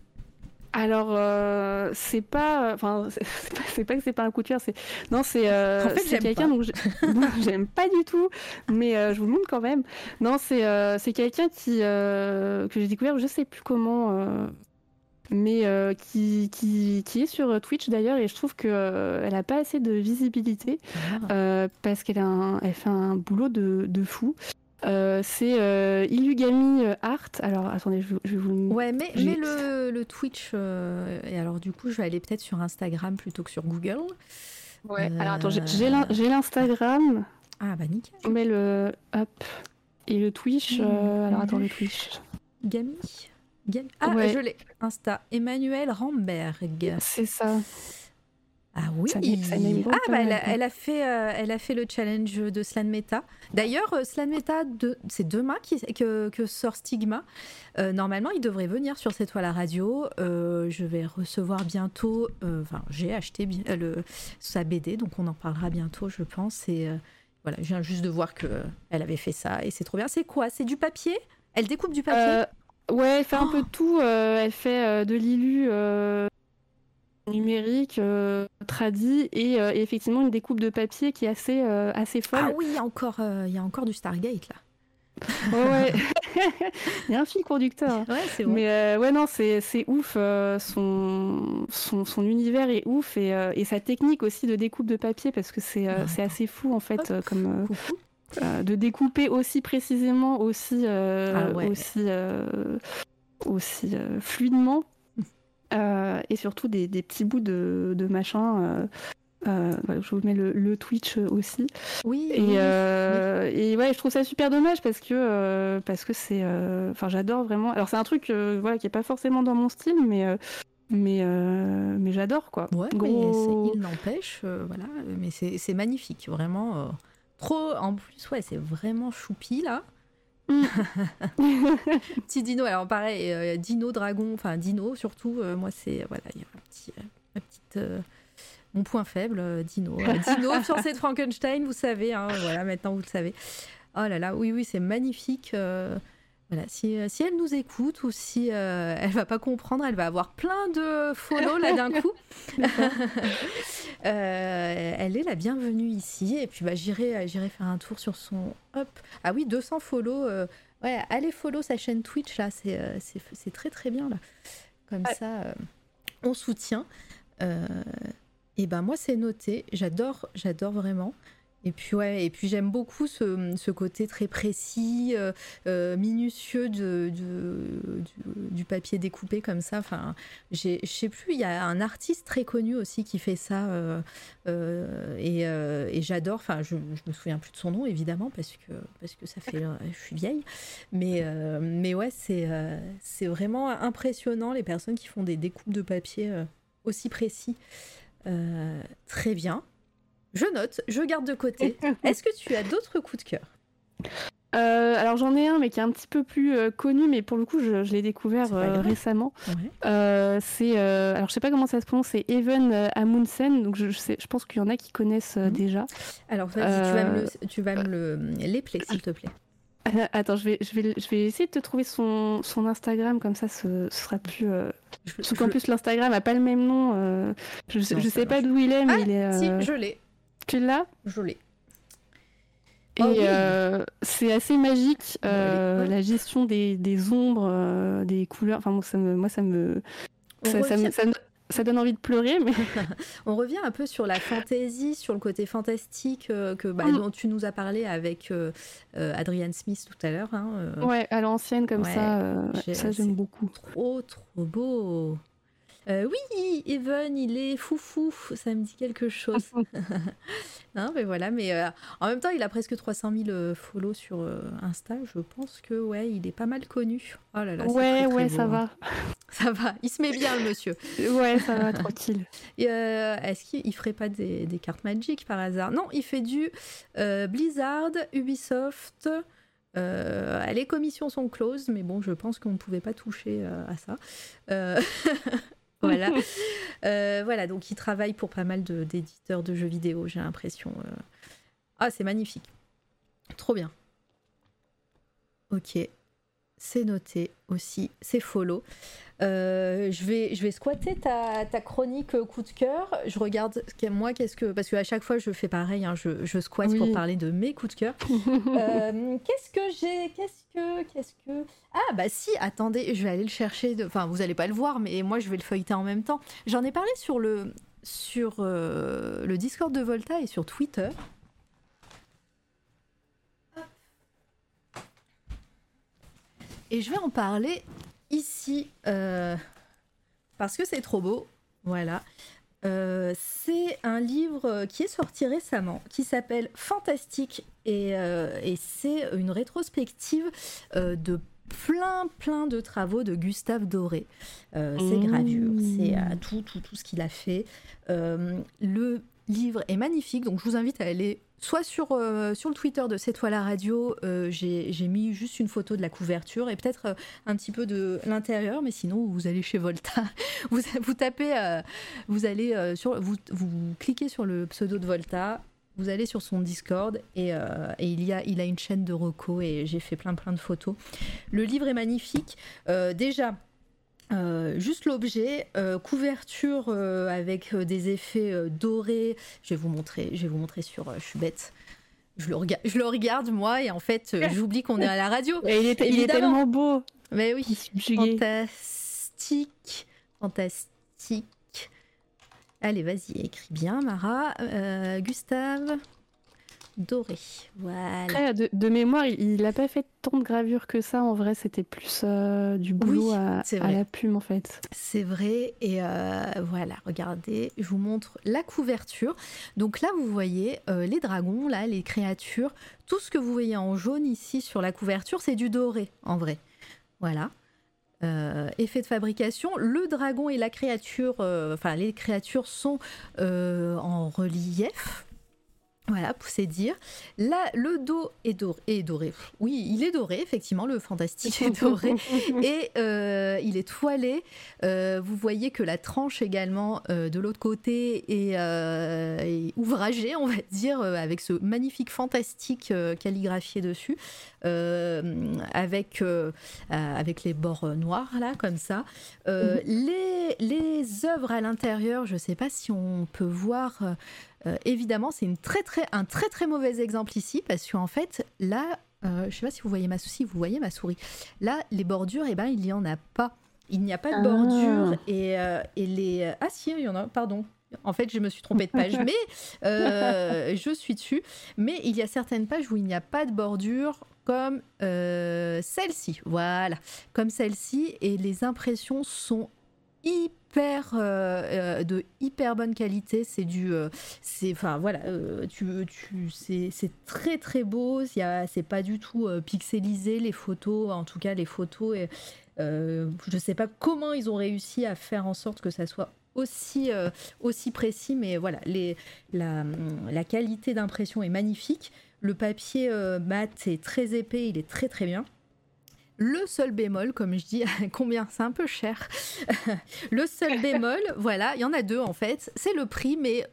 Alors, euh, c'est pas. Enfin, c'est pas, que c'est pas un coup de cœur, c'est. Non, c'est euh, quelqu'un dont j'aime pas du tout, mais euh, je vous le montre quand même. Non, c'est c'est quelqu'un qui que j'ai découvert, je sais plus comment. mais qui, qui, qui, est sur Twitch d'ailleurs et je trouve qu'elle elle a pas assez de visibilité ah. parce qu'elle elle fait un boulot de, de fou. Euh, c'est euh, Ilugami euh, Art. Alors attendez, je, vais vous le. Ouais, mais, mais le, le, Twitch. et alors du coup, je vais aller peut-être sur Instagram plutôt que sur Google. Ouais. Alors attends, j'ai l'Instagram. Ah bah nickel. Mais le hop et le Twitch. alors attends le Twitch. Gami? Gami? Ah je l'ai. Insta. Emmanuel Ramberg. C'est ça. Ah oui, ah, bah, elle, a, fait, euh, elle a fait le challenge de Slan Meta. D'ailleurs, euh, Slan Meta, de, c'est demain qui, que, que, sort Stigma. Euh, normalement, il devrait venir sur cette toile à radio. je vais recevoir bientôt, enfin, j'ai acheté le, sa BD, donc on en parlera bientôt, je pense. Et voilà, je viens juste de voir qu'elle avait fait ça et c'est trop bien. C'est quoi? C'est du papier? Elle découpe du papier? Ouais, elle fait un peu de tout. elle fait de l'ilu numérique, euh, tradit euh, et, effectivement une découpe de papier qui est assez, euh, assez folle. Ah oui, il y, a encore, il y a encore du Stargate là. ouais, il y a un fil conducteur. Ouais, c'est bon. Mais ouais, non, c'est, ouf. son, son, univers est ouf et, et, sa technique aussi de découpe de papier parce que c'est, c'est assez fou en fait, comme de découper aussi précisément, aussi, ah aussi, aussi fluidement euh, et surtout des, petits bouts de, de machin. Euh, euh, je vous mets le, Twitch aussi. Oui. Et, et, ouais, je trouve ça super dommage parce que parce que c'est, enfin, j'adore vraiment. Alors c'est un truc, voilà, qui est pas forcément dans mon style, mais mais mais j'adore quoi. Ouais, mais il n'empêche, voilà, mais c'est magnifique, vraiment. trop, en plus, ouais, c'est vraiment choupi là. petit dino, alors pareil, euh, dino, dragon, enfin dino surtout, euh, moi c'est, voilà, il y a un petit, euh, mon point faible, dino. dino, fiancé de Frankenstein, vous savez, hein, voilà, maintenant vous le savez. Oh là là, oui, oui, c'est magnifique. Voilà, si, si, elle nous écoute ou si elle va pas comprendre, elle va avoir plein de follow là d'un coup. elle est la bienvenue ici et puis bah, j'irai j'irai faire un tour sur son hop. Ah oui, 200 follow. ouais, allez follow sa chaîne Twitch là, c'est c'est très très bien là. Comme ça, on soutient. et ben moi c'est noté. J'adore j'adore vraiment. Et puis ouais, et puis j'aime beaucoup ce, côté très précis, euh, euh, minutieux de, du, papier découpé comme ça. Enfin, je sais plus, il y a un artiste très connu aussi qui fait ça et, euh, et j'adore. Enfin, je, je, me souviens plus de son nom évidemment parce que parce que ça fait, je suis vieille. Mais mais ouais, c'est c'est vraiment impressionnant les personnes qui font des découpes de papier aussi précis. très bien. Je note, je garde de côté. Est-ce que tu as d'autres coups de cœur? Euh, alors j'en ai un, mais qui est un petit peu plus euh, connu, mais pour le coup je, je l'ai découvert euh, récemment. Ouais. c'est, alors je sais pas comment ça se prononce, c'est Even Amundsen. Donc je, je, sais, je pense qu'il y en a qui connaissent mmh. déjà. Alors tu vas me, l'épeler s'il te plaît. Attends, je vais, je, vais, je vais essayer de te trouver son, son Instagram, comme ça ce, ce sera plus. Euh... Sauf qu'en plus l'Instagram a pas le même nom. Euh... Je, je sais pas d'où il est, mais ah, il est. Si, je l'ai. Tu l'as Je l'ai. Et oh, oui. euh, c'est assez magique euh, oui. la gestion des, des ombres, euh, des couleurs. Enfin, moi, ça me, moi, ça me, ça, ça, me, ça, ça, donne envie de pleurer. Mais... On revient un peu sur la fantaisie, sur le côté fantastique euh, que, bah, mm. dont tu nous as parlé avec euh, Adrian Smith tout à l'heure. Hein, ouais, à l'ancienne comme ouais, ça. ça, j'aime beaucoup. Trop, trop beau. Euh, oui, Evan, il est foufou, ça me dit quelque chose. non, mais voilà, mais euh, en même temps, il a presque 300 000 euh, follow sur euh, Insta. Je pense que ouais, il est pas mal connu. Oh là là, ouais, très, très ouais, beau, ça hein. va. Ça va, il se met bien, le monsieur. ouais, ça va, tranquille. Est-ce qu'il ferait pas des, des, cartes Magic par hasard? Non, il fait du Blizzard, Ubisoft. Euh, les commissions sont closes, mais bon, je pense qu'on ne pouvait pas toucher euh, à ça. Euh... voilà. euh, voilà, donc il travaille pour pas mal d'éditeurs de, de, jeux vidéo, j'ai l'impression. Euh... Ah, c'est magnifique. Trop bien. Ok. C'est noté aussi. C'est follow. Euh, je, vais, je vais squatter ta, ta chronique coup de cœur. Je regarde moi, qu'est-ce que. Parce qu'à chaque fois, je fais pareil. Hein, je, je squatte oui. pour parler de mes coups de cœur. euh, qu'est-ce que j'ai Qu'est-ce que. Qu'est-ce que. Ah, bah si, attendez, je vais aller le chercher. De... Enfin, vous allez pas le voir, mais moi, je vais le feuilleter en même temps. J'en ai parlé sur le, sur, euh, le Discord de Volta et sur Twitter. Et je vais en parler ici euh, parce que c'est trop beau. Voilà. Euh, c'est un livre qui est sorti récemment qui s'appelle Fantastique et, euh, et c'est une rétrospective euh, de plein plein de travaux de Gustave Doré. Euh, ses mmh. gravures, c'est tout, tout, tout ce qu'il a fait. le livre est magnifique, donc je vous invite à aller soit sur, euh, sur le Twitter de C'est toi la radio, euh, j'ai mis juste une photo de la couverture et peut-être euh, un petit peu de l'intérieur, mais sinon vous allez chez Volta, vous, tapez, vous allez sur, vous, cliquez sur le pseudo de Volta, vous allez sur son Discord et, il, y a, une chaîne de recos et j'ai fait plein plein de photos. Le livre est magnifique. déjà, euh, juste l'objet, euh, couverture euh, avec des effets dorés. Je vais vous montrer, je vais vous montrer sur. je suis bête. Je le, rega je le regarde moi et en fait j'oublie qu'on est à la radio. Et il, est, il est tellement beau. Mais oui, fantastique, fantastique. Allez, vas-y, écris bien, Mara. Gustave doré. Voilà. Après, de, de, mémoire, il n'a pas fait tant de gravures que ça. En vrai, c'était plus euh, du boulot oui, à, à, la plume, en fait. C'est vrai. Et euh, voilà, regardez, je vous montre la couverture. Donc là, vous voyez euh, les dragons, là, les créatures. Tout ce que vous voyez en jaune ici sur la couverture, c'est du doré, en vrai. Voilà. Euh, effet de fabrication, le dragon et la créature, enfin les créatures sont en relief, voilà, pour c'est dire. Là, le dos est doré, est doré. Oui, il est doré, effectivement, le fantastique est doré. et euh, il est toilé. Euh, vous voyez que la tranche également euh, de l'autre côté est, est, ouvragée, on va dire, avec ce magnifique fantastique calligraphié dessus, avec, avec les bords noirs, là, comme ça. Mm-hmm. les, les œuvres à l'intérieur, je ne sais pas si on peut voir. Euh, évidemment, c'est une très, très, un très très mauvais exemple ici parce qu'en fait, là, euh, je ne sais pas si vous voyez ma souris, vous voyez ma souris. Là, les bordures, eh ben, il n'y en a pas. Il n'y a pas de Ah. bordure et, euh, et les... Ah si, il y en a, pardon. En fait, je me suis trompée de page, mais euh, je suis dessus. Mais il y a certaines pages où il n'y a pas de bordure, comme euh, celle-ci. Voilà, comme celle-ci. Et les impressions sont hyper euh, euh, de hyper bonne qualité c'est du c'est enfin voilà c'est très très beau c'est pas du tout pixelisé les photos en tout cas les photos et je sais pas comment ils ont réussi à faire en sorte que ça soit aussi aussi précis mais voilà la qualité d'impression est magnifique le papier euh, mat est très épais il est très très bien le seul bémol, comme je dis, combien c'est un peu cher. le seul bémol, voilà, il y en a deux en fait, c'est le prix, mais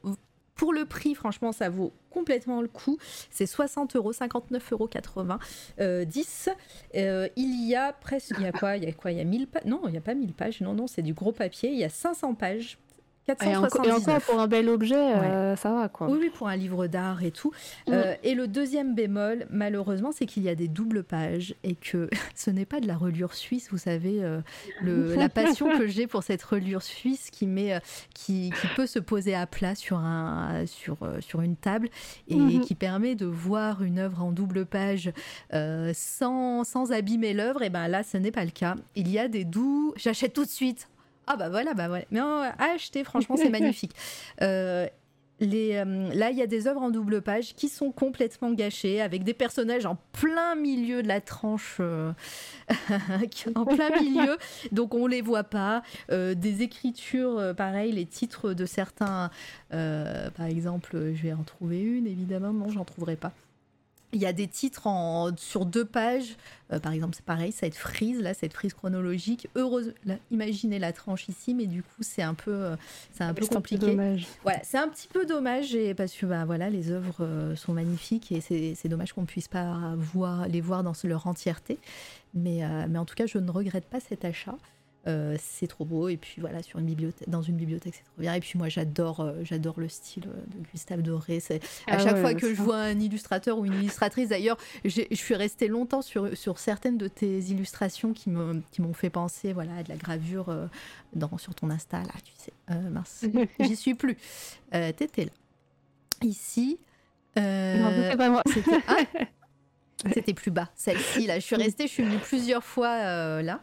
pour le prix, franchement, ça vaut complètement le coup. C'est 60 euros, 59 euros 80, euh, 10. Euh, il y a presque, il y a quoi? Il y a quoi? Il y a 1000 pages Non, il n'y a pas 1000 pages. Non, non, c'est du gros papier. Il y a 500 pages. Et, enco- 479. et encore pour un bel objet, euh, ça va quoi. Oui, oui, pour un livre d'art et tout. Mm. Euh, et le deuxième bémol, malheureusement, c'est qu'il y a des doubles pages et que ce n'est pas de la relure suisse, vous savez, euh, le- la passion que j'ai pour cette relure suisse qui, met, qui, qui peut se poser à plat sur, un, sur, sur une table et Mhm. qui permet de voir une œuvre en double page sans, sans abîmer l'œuvre. Et ben là, ce n'est pas le cas. Il y a des doux. J'achète tout de suite. Ah bah voilà, bah voilà. Mais acheter, franchement, c'est magnifique. Euh, les, euh, là, il y a des œuvres en double page qui sont complètement gâchées, avec des personnages en plein milieu de la tranche, euh, en plein milieu, donc on les voit pas. Euh, des écritures, pareil, les titres de certains, par exemple, je vais en trouver une, évidemment, non, j'en trouverai pas. Il y a des titres en, sur deux pages, Euh, par exemple, c'est pareil, cette frise, là, cette frise chronologique. Heureuse, là, imaginez la tranche ici, mais du coup, c'est un peu, euh, c'est un peu compliqué. dommage. Voilà, c'est un petit peu dommage et parce que bah, voilà, les œuvres euh, sont magnifiques et c'est dommage qu'on ne puisse pas voir, les voir dans leur entièreté. Mais, mais en tout cas, je ne regrette pas cet achat. Euh, c'est trop beau. Et puis voilà sur une bibliothèque dans une bibliothèque c'est trop bien. Et puis moi j'adore euh, j'adore le style euh, de Gustave Doré. C'est à Ah chaque ouais, fois que je vois un illustrateur ou une illustratrice d'ailleurs je suis restée longtemps sur, sur certaines de tes illustrations qui me qui m'ont fait penser voilà à de la gravure euh, dans sur ton Insta là tu sais. Mince j'y suis plus. T'étais là. Ici Non, c'est pas moi. ah, c'était plus bas, celle-ci là. Je suis restée, je suis venue plusieurs fois euh, là.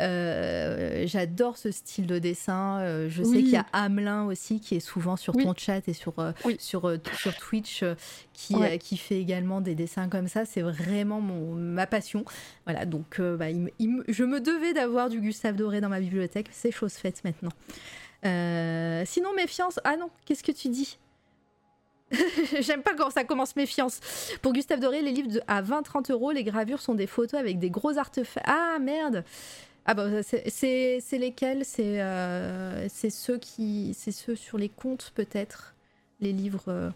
Euh, J'adore ce style de dessin. Euh, je sais qu'il y a Hamelin aussi qui est souvent sur Oui. ton chat et sur Oui. sur sur Twitch qui Ouais. qui fait également des dessins comme ça. C'est vraiment mon ma passion. Voilà, donc bah, il il je me devais d'avoir du Gustave Doré dans ma bibliothèque. C'est chose faite maintenant. Sinon méfiance. Ah non, qu'est-ce que tu dis? J'aime pas quand ça commence méfiance. Pour Gustave Doré, les livres de- à 20-30 euros, les gravures sont des photos avec des gros artefacts. Ah merde Ah bah c'est- lesquels? C'est euh, ceux qui c'est ceux sur les comptes peut-être? Les livres. euh,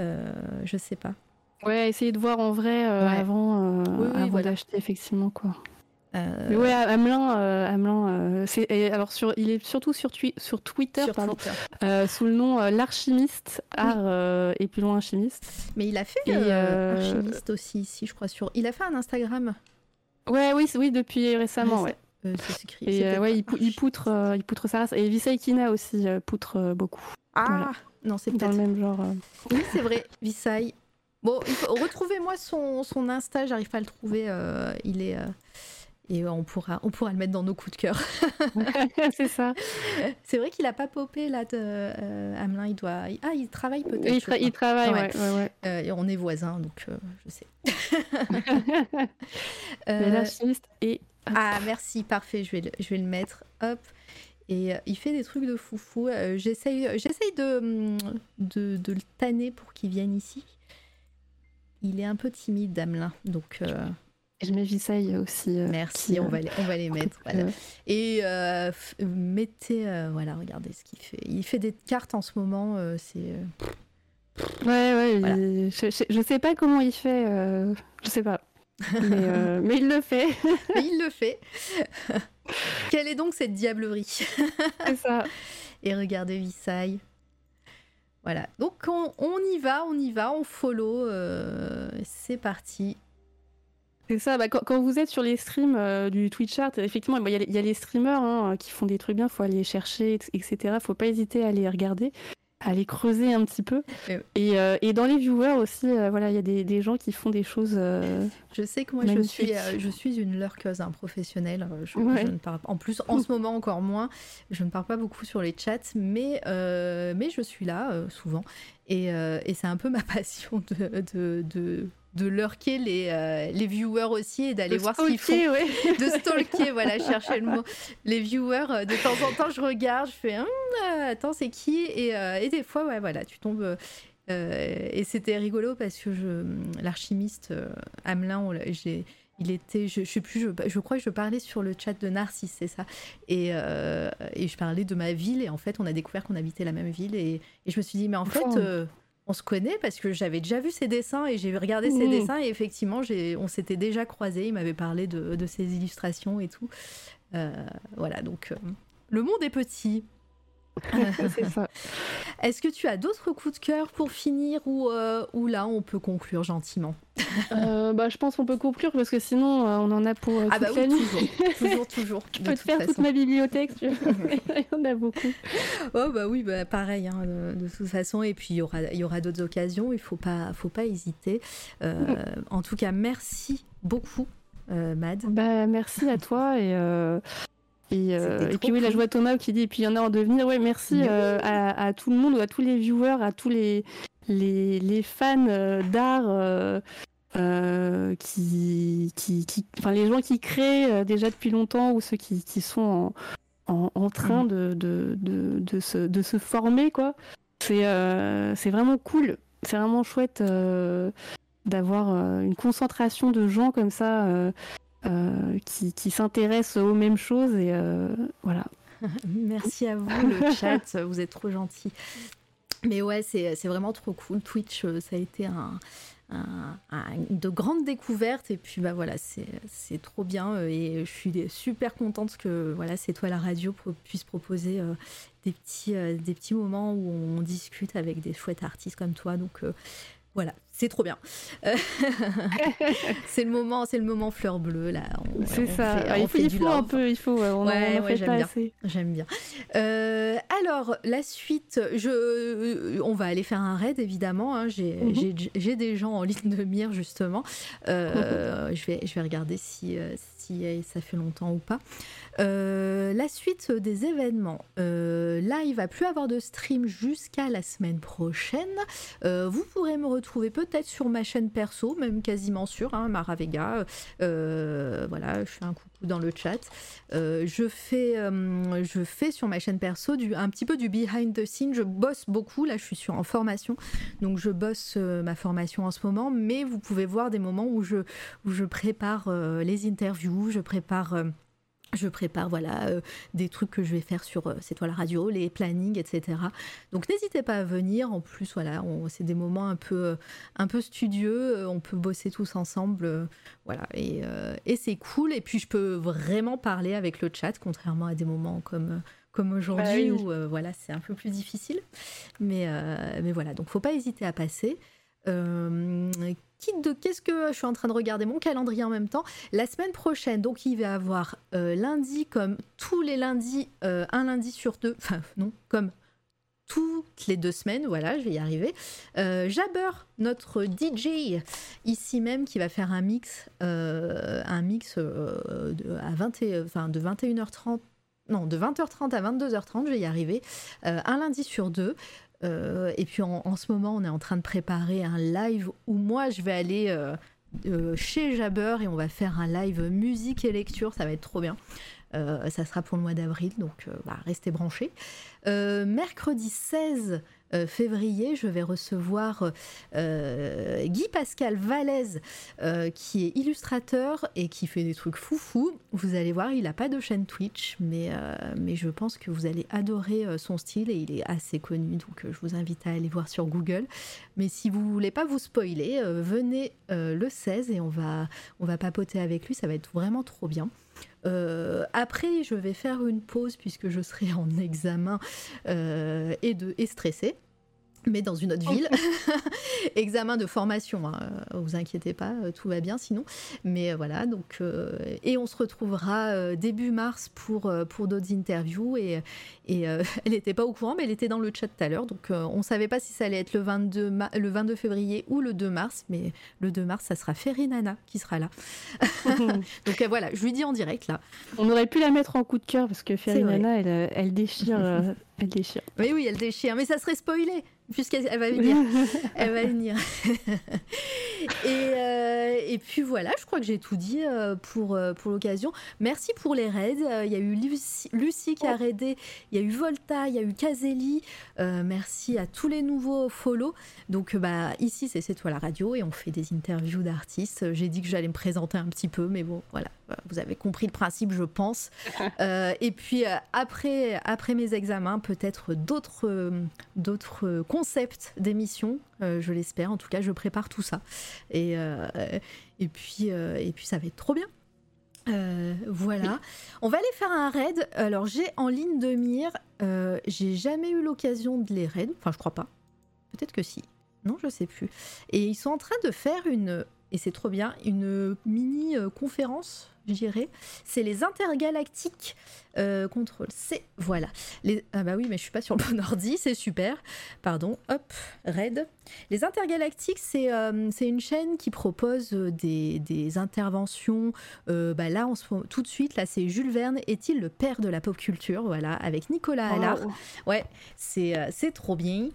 euh, je sais pas. Ouais, essayer de voir en vrai euh, Ouais. avant, euh, Oui, oui, avant voilà. d'acheter effectivement quoi. Euh, ouais, Hamelin, euh, Hamelin, euh, c'est alors sur, il est surtout sur, twi- sur Twitter, sur pardon, Twitter. euh, sous le nom euh, l'archimiste, art euh, et plus loin chimiste. Mais il a fait Et, archiviste aussi ici, je crois. Sur. Il a fait un Instagram. Ouais, oui, oui, depuis récemment, Ouais, ouais. s'écrit- Et ouais, il, il poutre, il poutre sa race. Et Visay Kina aussi poutre beaucoup. Ah Voilà. non, c'est Dans peut-être le même genre. Oui, c'est vrai, Visay. Bon, il faut- retrouvez-moi son, son Insta, j'arrive pas à le trouver. il est. et on pourra, on pourra le mettre dans nos coups de cœur. c'est ça. c'est vrai qu'il a pas popé là, de, euh, Hamelin. Il doit. Ah, il travaille peut-être. Il, tra- travaille, Ouais. ouais, ouais, ouais. Euh, et on est voisins, donc euh, je sais. Mais l'archimiste et Ah, merci, parfait, je vais le, je vais le mettre. Hop. Et il fait des trucs de foufou. J'essaye de, hum, de, de le tanner pour qu'il vienne ici. Il est un peu timide, Damelin. Donc, je mets Visay aussi. euh, merci, qui, on, euh, va les, on va les mettre. Voilà. Et euh, mettez. euh, voilà, regardez ce qu'il fait. Il fait des cartes en ce moment. C'est. Ouais, ouais, Voilà. il- je, je, sais pas comment il fait, je sais pas. Mais, mais il le fait, Mais il le fait. Quelle est donc cette diablerie? C'est ça. et regardez Visay. Voilà, donc on, on y va, on y va, on follow, c'est parti. C'est ça, bah, quand, vous êtes sur les streams du Twitch Art, effectivement, il y, a les streamers hein, qui font des trucs bien, il faut aller chercher, etc. faut pas hésiter à les regarder à les creuser un petit peu. Et, euh, et dans les viewers aussi, euh, voilà, il y a des, des, gens qui font des choses. Euh, je sais que moi, je suis, je suis une lurkeuse un professionnelle. Je, ne parle, en plus, en ce moment encore moins, je ne parle pas beaucoup sur les chats, mais, mais je suis là souvent. Et, et c'est un peu ma passion de, de, de de lurker les, euh, les viewers aussi et d'aller voir ce qu'ils font. De stalker, voilà, chercher le mot. Les viewers, euh, de temps en temps, je regarde, je fais hum, euh, attends, c'est qui? Et, et, des fois, ouais, voilà, tu tombes. et c'était rigolo parce que l'archimiste Hamelin, il était, je, je sais plus, je, je, crois que je parlais sur le chat de Narcisse, c'est ça. Et, et, je parlais de ma ville et en fait, on a découvert qu'on habitait la même ville et, et, je me suis dit, mais en fait, on se connaît parce que j'avais déjà vu ses dessins et j'ai regardé ses dessins et effectivement on s'était déjà croisés, il m'avait parlé de, ses illustrations et tout. Euh, voilà, donc euh, le monde est petit. Est-ce que tu as d'autres coups de cœur pour finir ou, euh, ou là on peut conclure gentiment euh, bah, Je pense qu'on peut conclure parce que sinon euh, on en a pour ah bah oui, toujours, toujours, toujours. Je peux te faire toute ma bibliothèque, tu il y en a beaucoup. Oh bah oui, bah, pareil, hein, de, toute façon. Et puis il y aura, il y aura d'autres occasions, il faut pas, faut pas hésiter. en tout cas, merci beaucoup. Mad. Bah, merci à toi et euh, et, puis oui, la joie Thomas qui dit, et puis il y en a en devenir. Ouais, merci euh, à, tout le monde, à tous les viewers, à tous les, les, fans euh, d'art. qui, qui, qui, enfin les gens qui créent déjà depuis longtemps ou ceux qui, qui sont en, en, train mm. de, de, de, de, se, de se former quoi. C'est c'est vraiment cool, c'est vraiment chouette d'avoir une concentration de gens comme ça euh, qui, qui s'intéressent aux mêmes choses. Et euh, voilà. Merci à vous, le chat, vous êtes trop gentil. Mais ouais, c'est vraiment trop cool. Twitch, euh, ça a été un, de grandes découvertes et puis bah voilà c'est trop bien et je suis super contente que voilà c'est toi la radio puisse proposer des petits des petits moments où on discute avec des chouettes artistes comme toi donc voilà, c'est trop bien. c'est le moment, c'est le moment fleur bleue là. C'est ça. il faut, un peu, il faut. On ouais, ouais j'aime bien. J'aime bien. Euh, alors la suite, je, euh, on va aller faire un raid évidemment. Hein. Mhm. J'ai des gens en ligne de mire justement. Euh, je vais, je vais regarder si si ça fait longtemps ou pas. Euh, la suite des événements. Euh, là, il va plus avoir de stream jusqu'à la semaine prochaine. Euh, vous pourrez me retrouver peut-être sur ma chaîne perso, même quasiment sur hein, Mara Vega. voilà, je fais un coucou dans le chat. je, fais, je fais sur ma chaîne perso un petit peu du behind the scenes. Je bosse beaucoup. Là, je suis en formation. Donc, je bosse ma formation en ce moment. Mais vous pouvez voir des moments où je prépare les interviews, je prépare je prépare voilà euh, des trucs que je vais faire sur euh, C'est toi la radio, les plannings, etc. Donc n'hésitez pas à venir. En plus, voilà, c'est des moments un peu, euh, un peu studieux. On peut bosser tous ensemble, voilà, et, et c'est cool. Et puis je peux vraiment parler avec le chat, contrairement à des moments comme comme aujourd'hui bah où voilà c'est un peu plus difficile. Mais mais voilà, donc faut pas hésiter à passer. Euh, de qu'est-ce que je suis en train de regarder mon calendrier en même temps? La semaine prochaine, donc il va y avoir euh, lundi comme tous les lundis, euh, un lundi sur deux, enfin non, comme toutes les deux semaines, voilà, je vais y arriver. Jabber, notre DJ, ici même, qui va faire un mix, un mix de, à 20 enfin, de 21h30 non, de 20h30 à 22h30, je vais y arriver, un lundi sur deux. Euh, et puis en, ce moment, on est en train de préparer un live où moi, je vais aller euh, euh, chez Jabber et on va faire un live musique et lecture. Ça va être trop bien. ça sera pour le mois d'avril, donc bah, restez branchés. Mercredi 16 euh, février, je vais recevoir euh, Guy Pascal Vallès, euh, qui est illustrateur et qui fait des trucs foufou. Vous allez voir, il n'a pas de chaîne Twitch, mais, mais je pense que vous allez adorer son style et il est assez connu, donc je vous invite à aller voir sur Google. Mais si vous voulez pas vous spoiler, venez le 16 et on va, on va papoter avec lui, ça va être vraiment trop bien. après, je vais faire une pause puisque je serai en examen et, de, et stressée. Mais dans une autre ville. Examen de formation, hein, euh, vous inquiétez pas, euh, tout va bien sinon. Mais euh, voilà, donc et on se retrouvera début mars pour pour d'autres interviews et, et elle n'était pas au courant, mais elle était dans le chat tout à l'heure, donc on savait pas si ça allait être le 22 le 22 février ou le 2 mars, mais le 2 mars ça sera Nana qui sera là. donc voilà, je lui dis en direct là. On aurait pu la mettre en coup de cœur parce que Nana elle, elle déchire. Elle déchire. Oui, oui, elle déchire. Mais ça serait spoilé, puisqu'elle va venir. elle va venir. et, euh, et, puis voilà, je crois que j'ai tout dit euh, pour, euh, pour l'occasion. Merci pour les raids. Il y a eu Lucie, qui a oh. raidé, il y a eu Volta, il y a eu Caselli. merci à tous les nouveaux follow. Donc bah, ici, c'est C'est toi la radio et on fait des interviews d'artistes. J'ai dit que j'allais me présenter un petit peu, mais bon, voilà. Vous avez compris le principe, je pense. et puis après, après mes examens, peut-être d'autres d'autres concepts d'émissions, euh, je l'espère. En tout cas, je prépare tout ça. Et, euh, et, puis, euh, et puis, ça va être trop bien. voilà. On va aller faire un raid. Alors, j'ai en ligne de mire, j'ai jamais eu l'occasion de les raid. Enfin, je crois pas. Peut-être que si. Non, je sais plus. Et ils sont en train de faire une, et c'est trop bien, une mini conférence je dirais. C'est les intergalactiques. Euh, contrôle C, voilà. Les, ah bah oui, mais je suis pas sur le bon ordi, c'est super. Pardon, hop, Red. Les intergalactiques, c'est euh, une chaîne qui propose des, des interventions. Euh, bah là, on se, tout de suite, là, c'est Jules Verne, est-il le père de la pop culture? Voilà, avec Nicolas Allard. Ouais, c'est trop bien.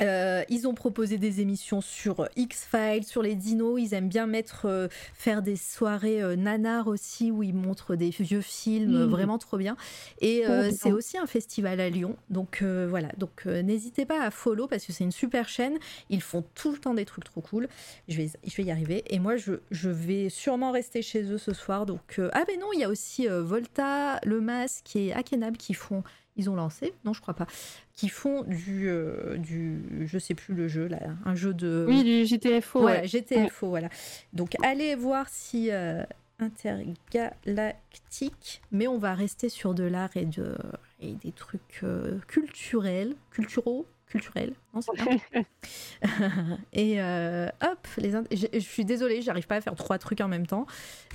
Euh, ils ont proposé des émissions sur X-Files, sur les dinos. Ils aiment bien mettre, euh, faire des soirées euh, nanar aussi où ils montrent des vieux films, mmh. vraiment trop bien. Et c'est aussi un festival à Lyon. Donc voilà, donc n'hésitez pas à follow parce que c'est une super chaîne. Ils font tout le temps des trucs trop cool. Je vais, je vais y arriver. Et moi, je, je vais sûrement rester chez eux ce soir. Donc ah ben non, il y a aussi Volta, Le Masque et Akenab qui font ils ont lancé, non je crois pas, qui font du, euh, du je sais plus le jeu là, un jeu de... Oui, du GTFO. Voilà, GTFO, voilà. Donc allez voir si euh, intergalactique, mais on va rester sur de l'art et, de, et des trucs euh, culturels, culturaux, culturels, non Et hop, les je, je suis désolée, j'arrive pas à faire trois trucs en même temps.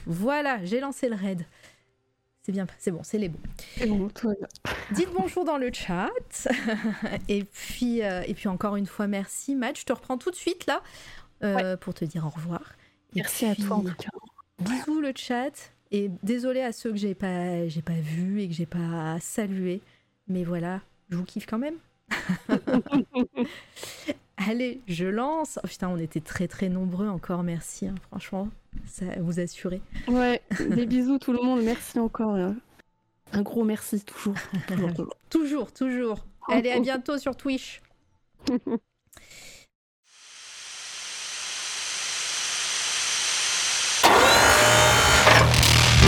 Voilà, j'ai lancé le raid. C'est bien, c'est bon, c'est les bons. Dites bonjour dans le chat. et, puis, euh, et puis encore une fois, merci Matt. Je te reprends tout de suite là euh, pour te dire au revoir. merci à toi en tout cas. Bisous le chat. Et désolé à ceux que j'ai pas, j'ai pas vu et que j'ai pas salué. Mais voilà, je vous kiffe quand même. Allez, je lance. Oh, putain, on était très très nombreux encore. Merci, hein, franchement, ça vous assurez. Ouais, des bisous tout le monde. Merci encore. Hein. Un gros merci toujours. toujours, toujours. Allez, à bientôt sur Twitch.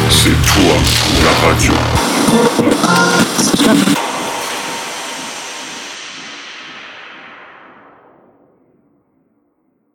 C'est toi la radio.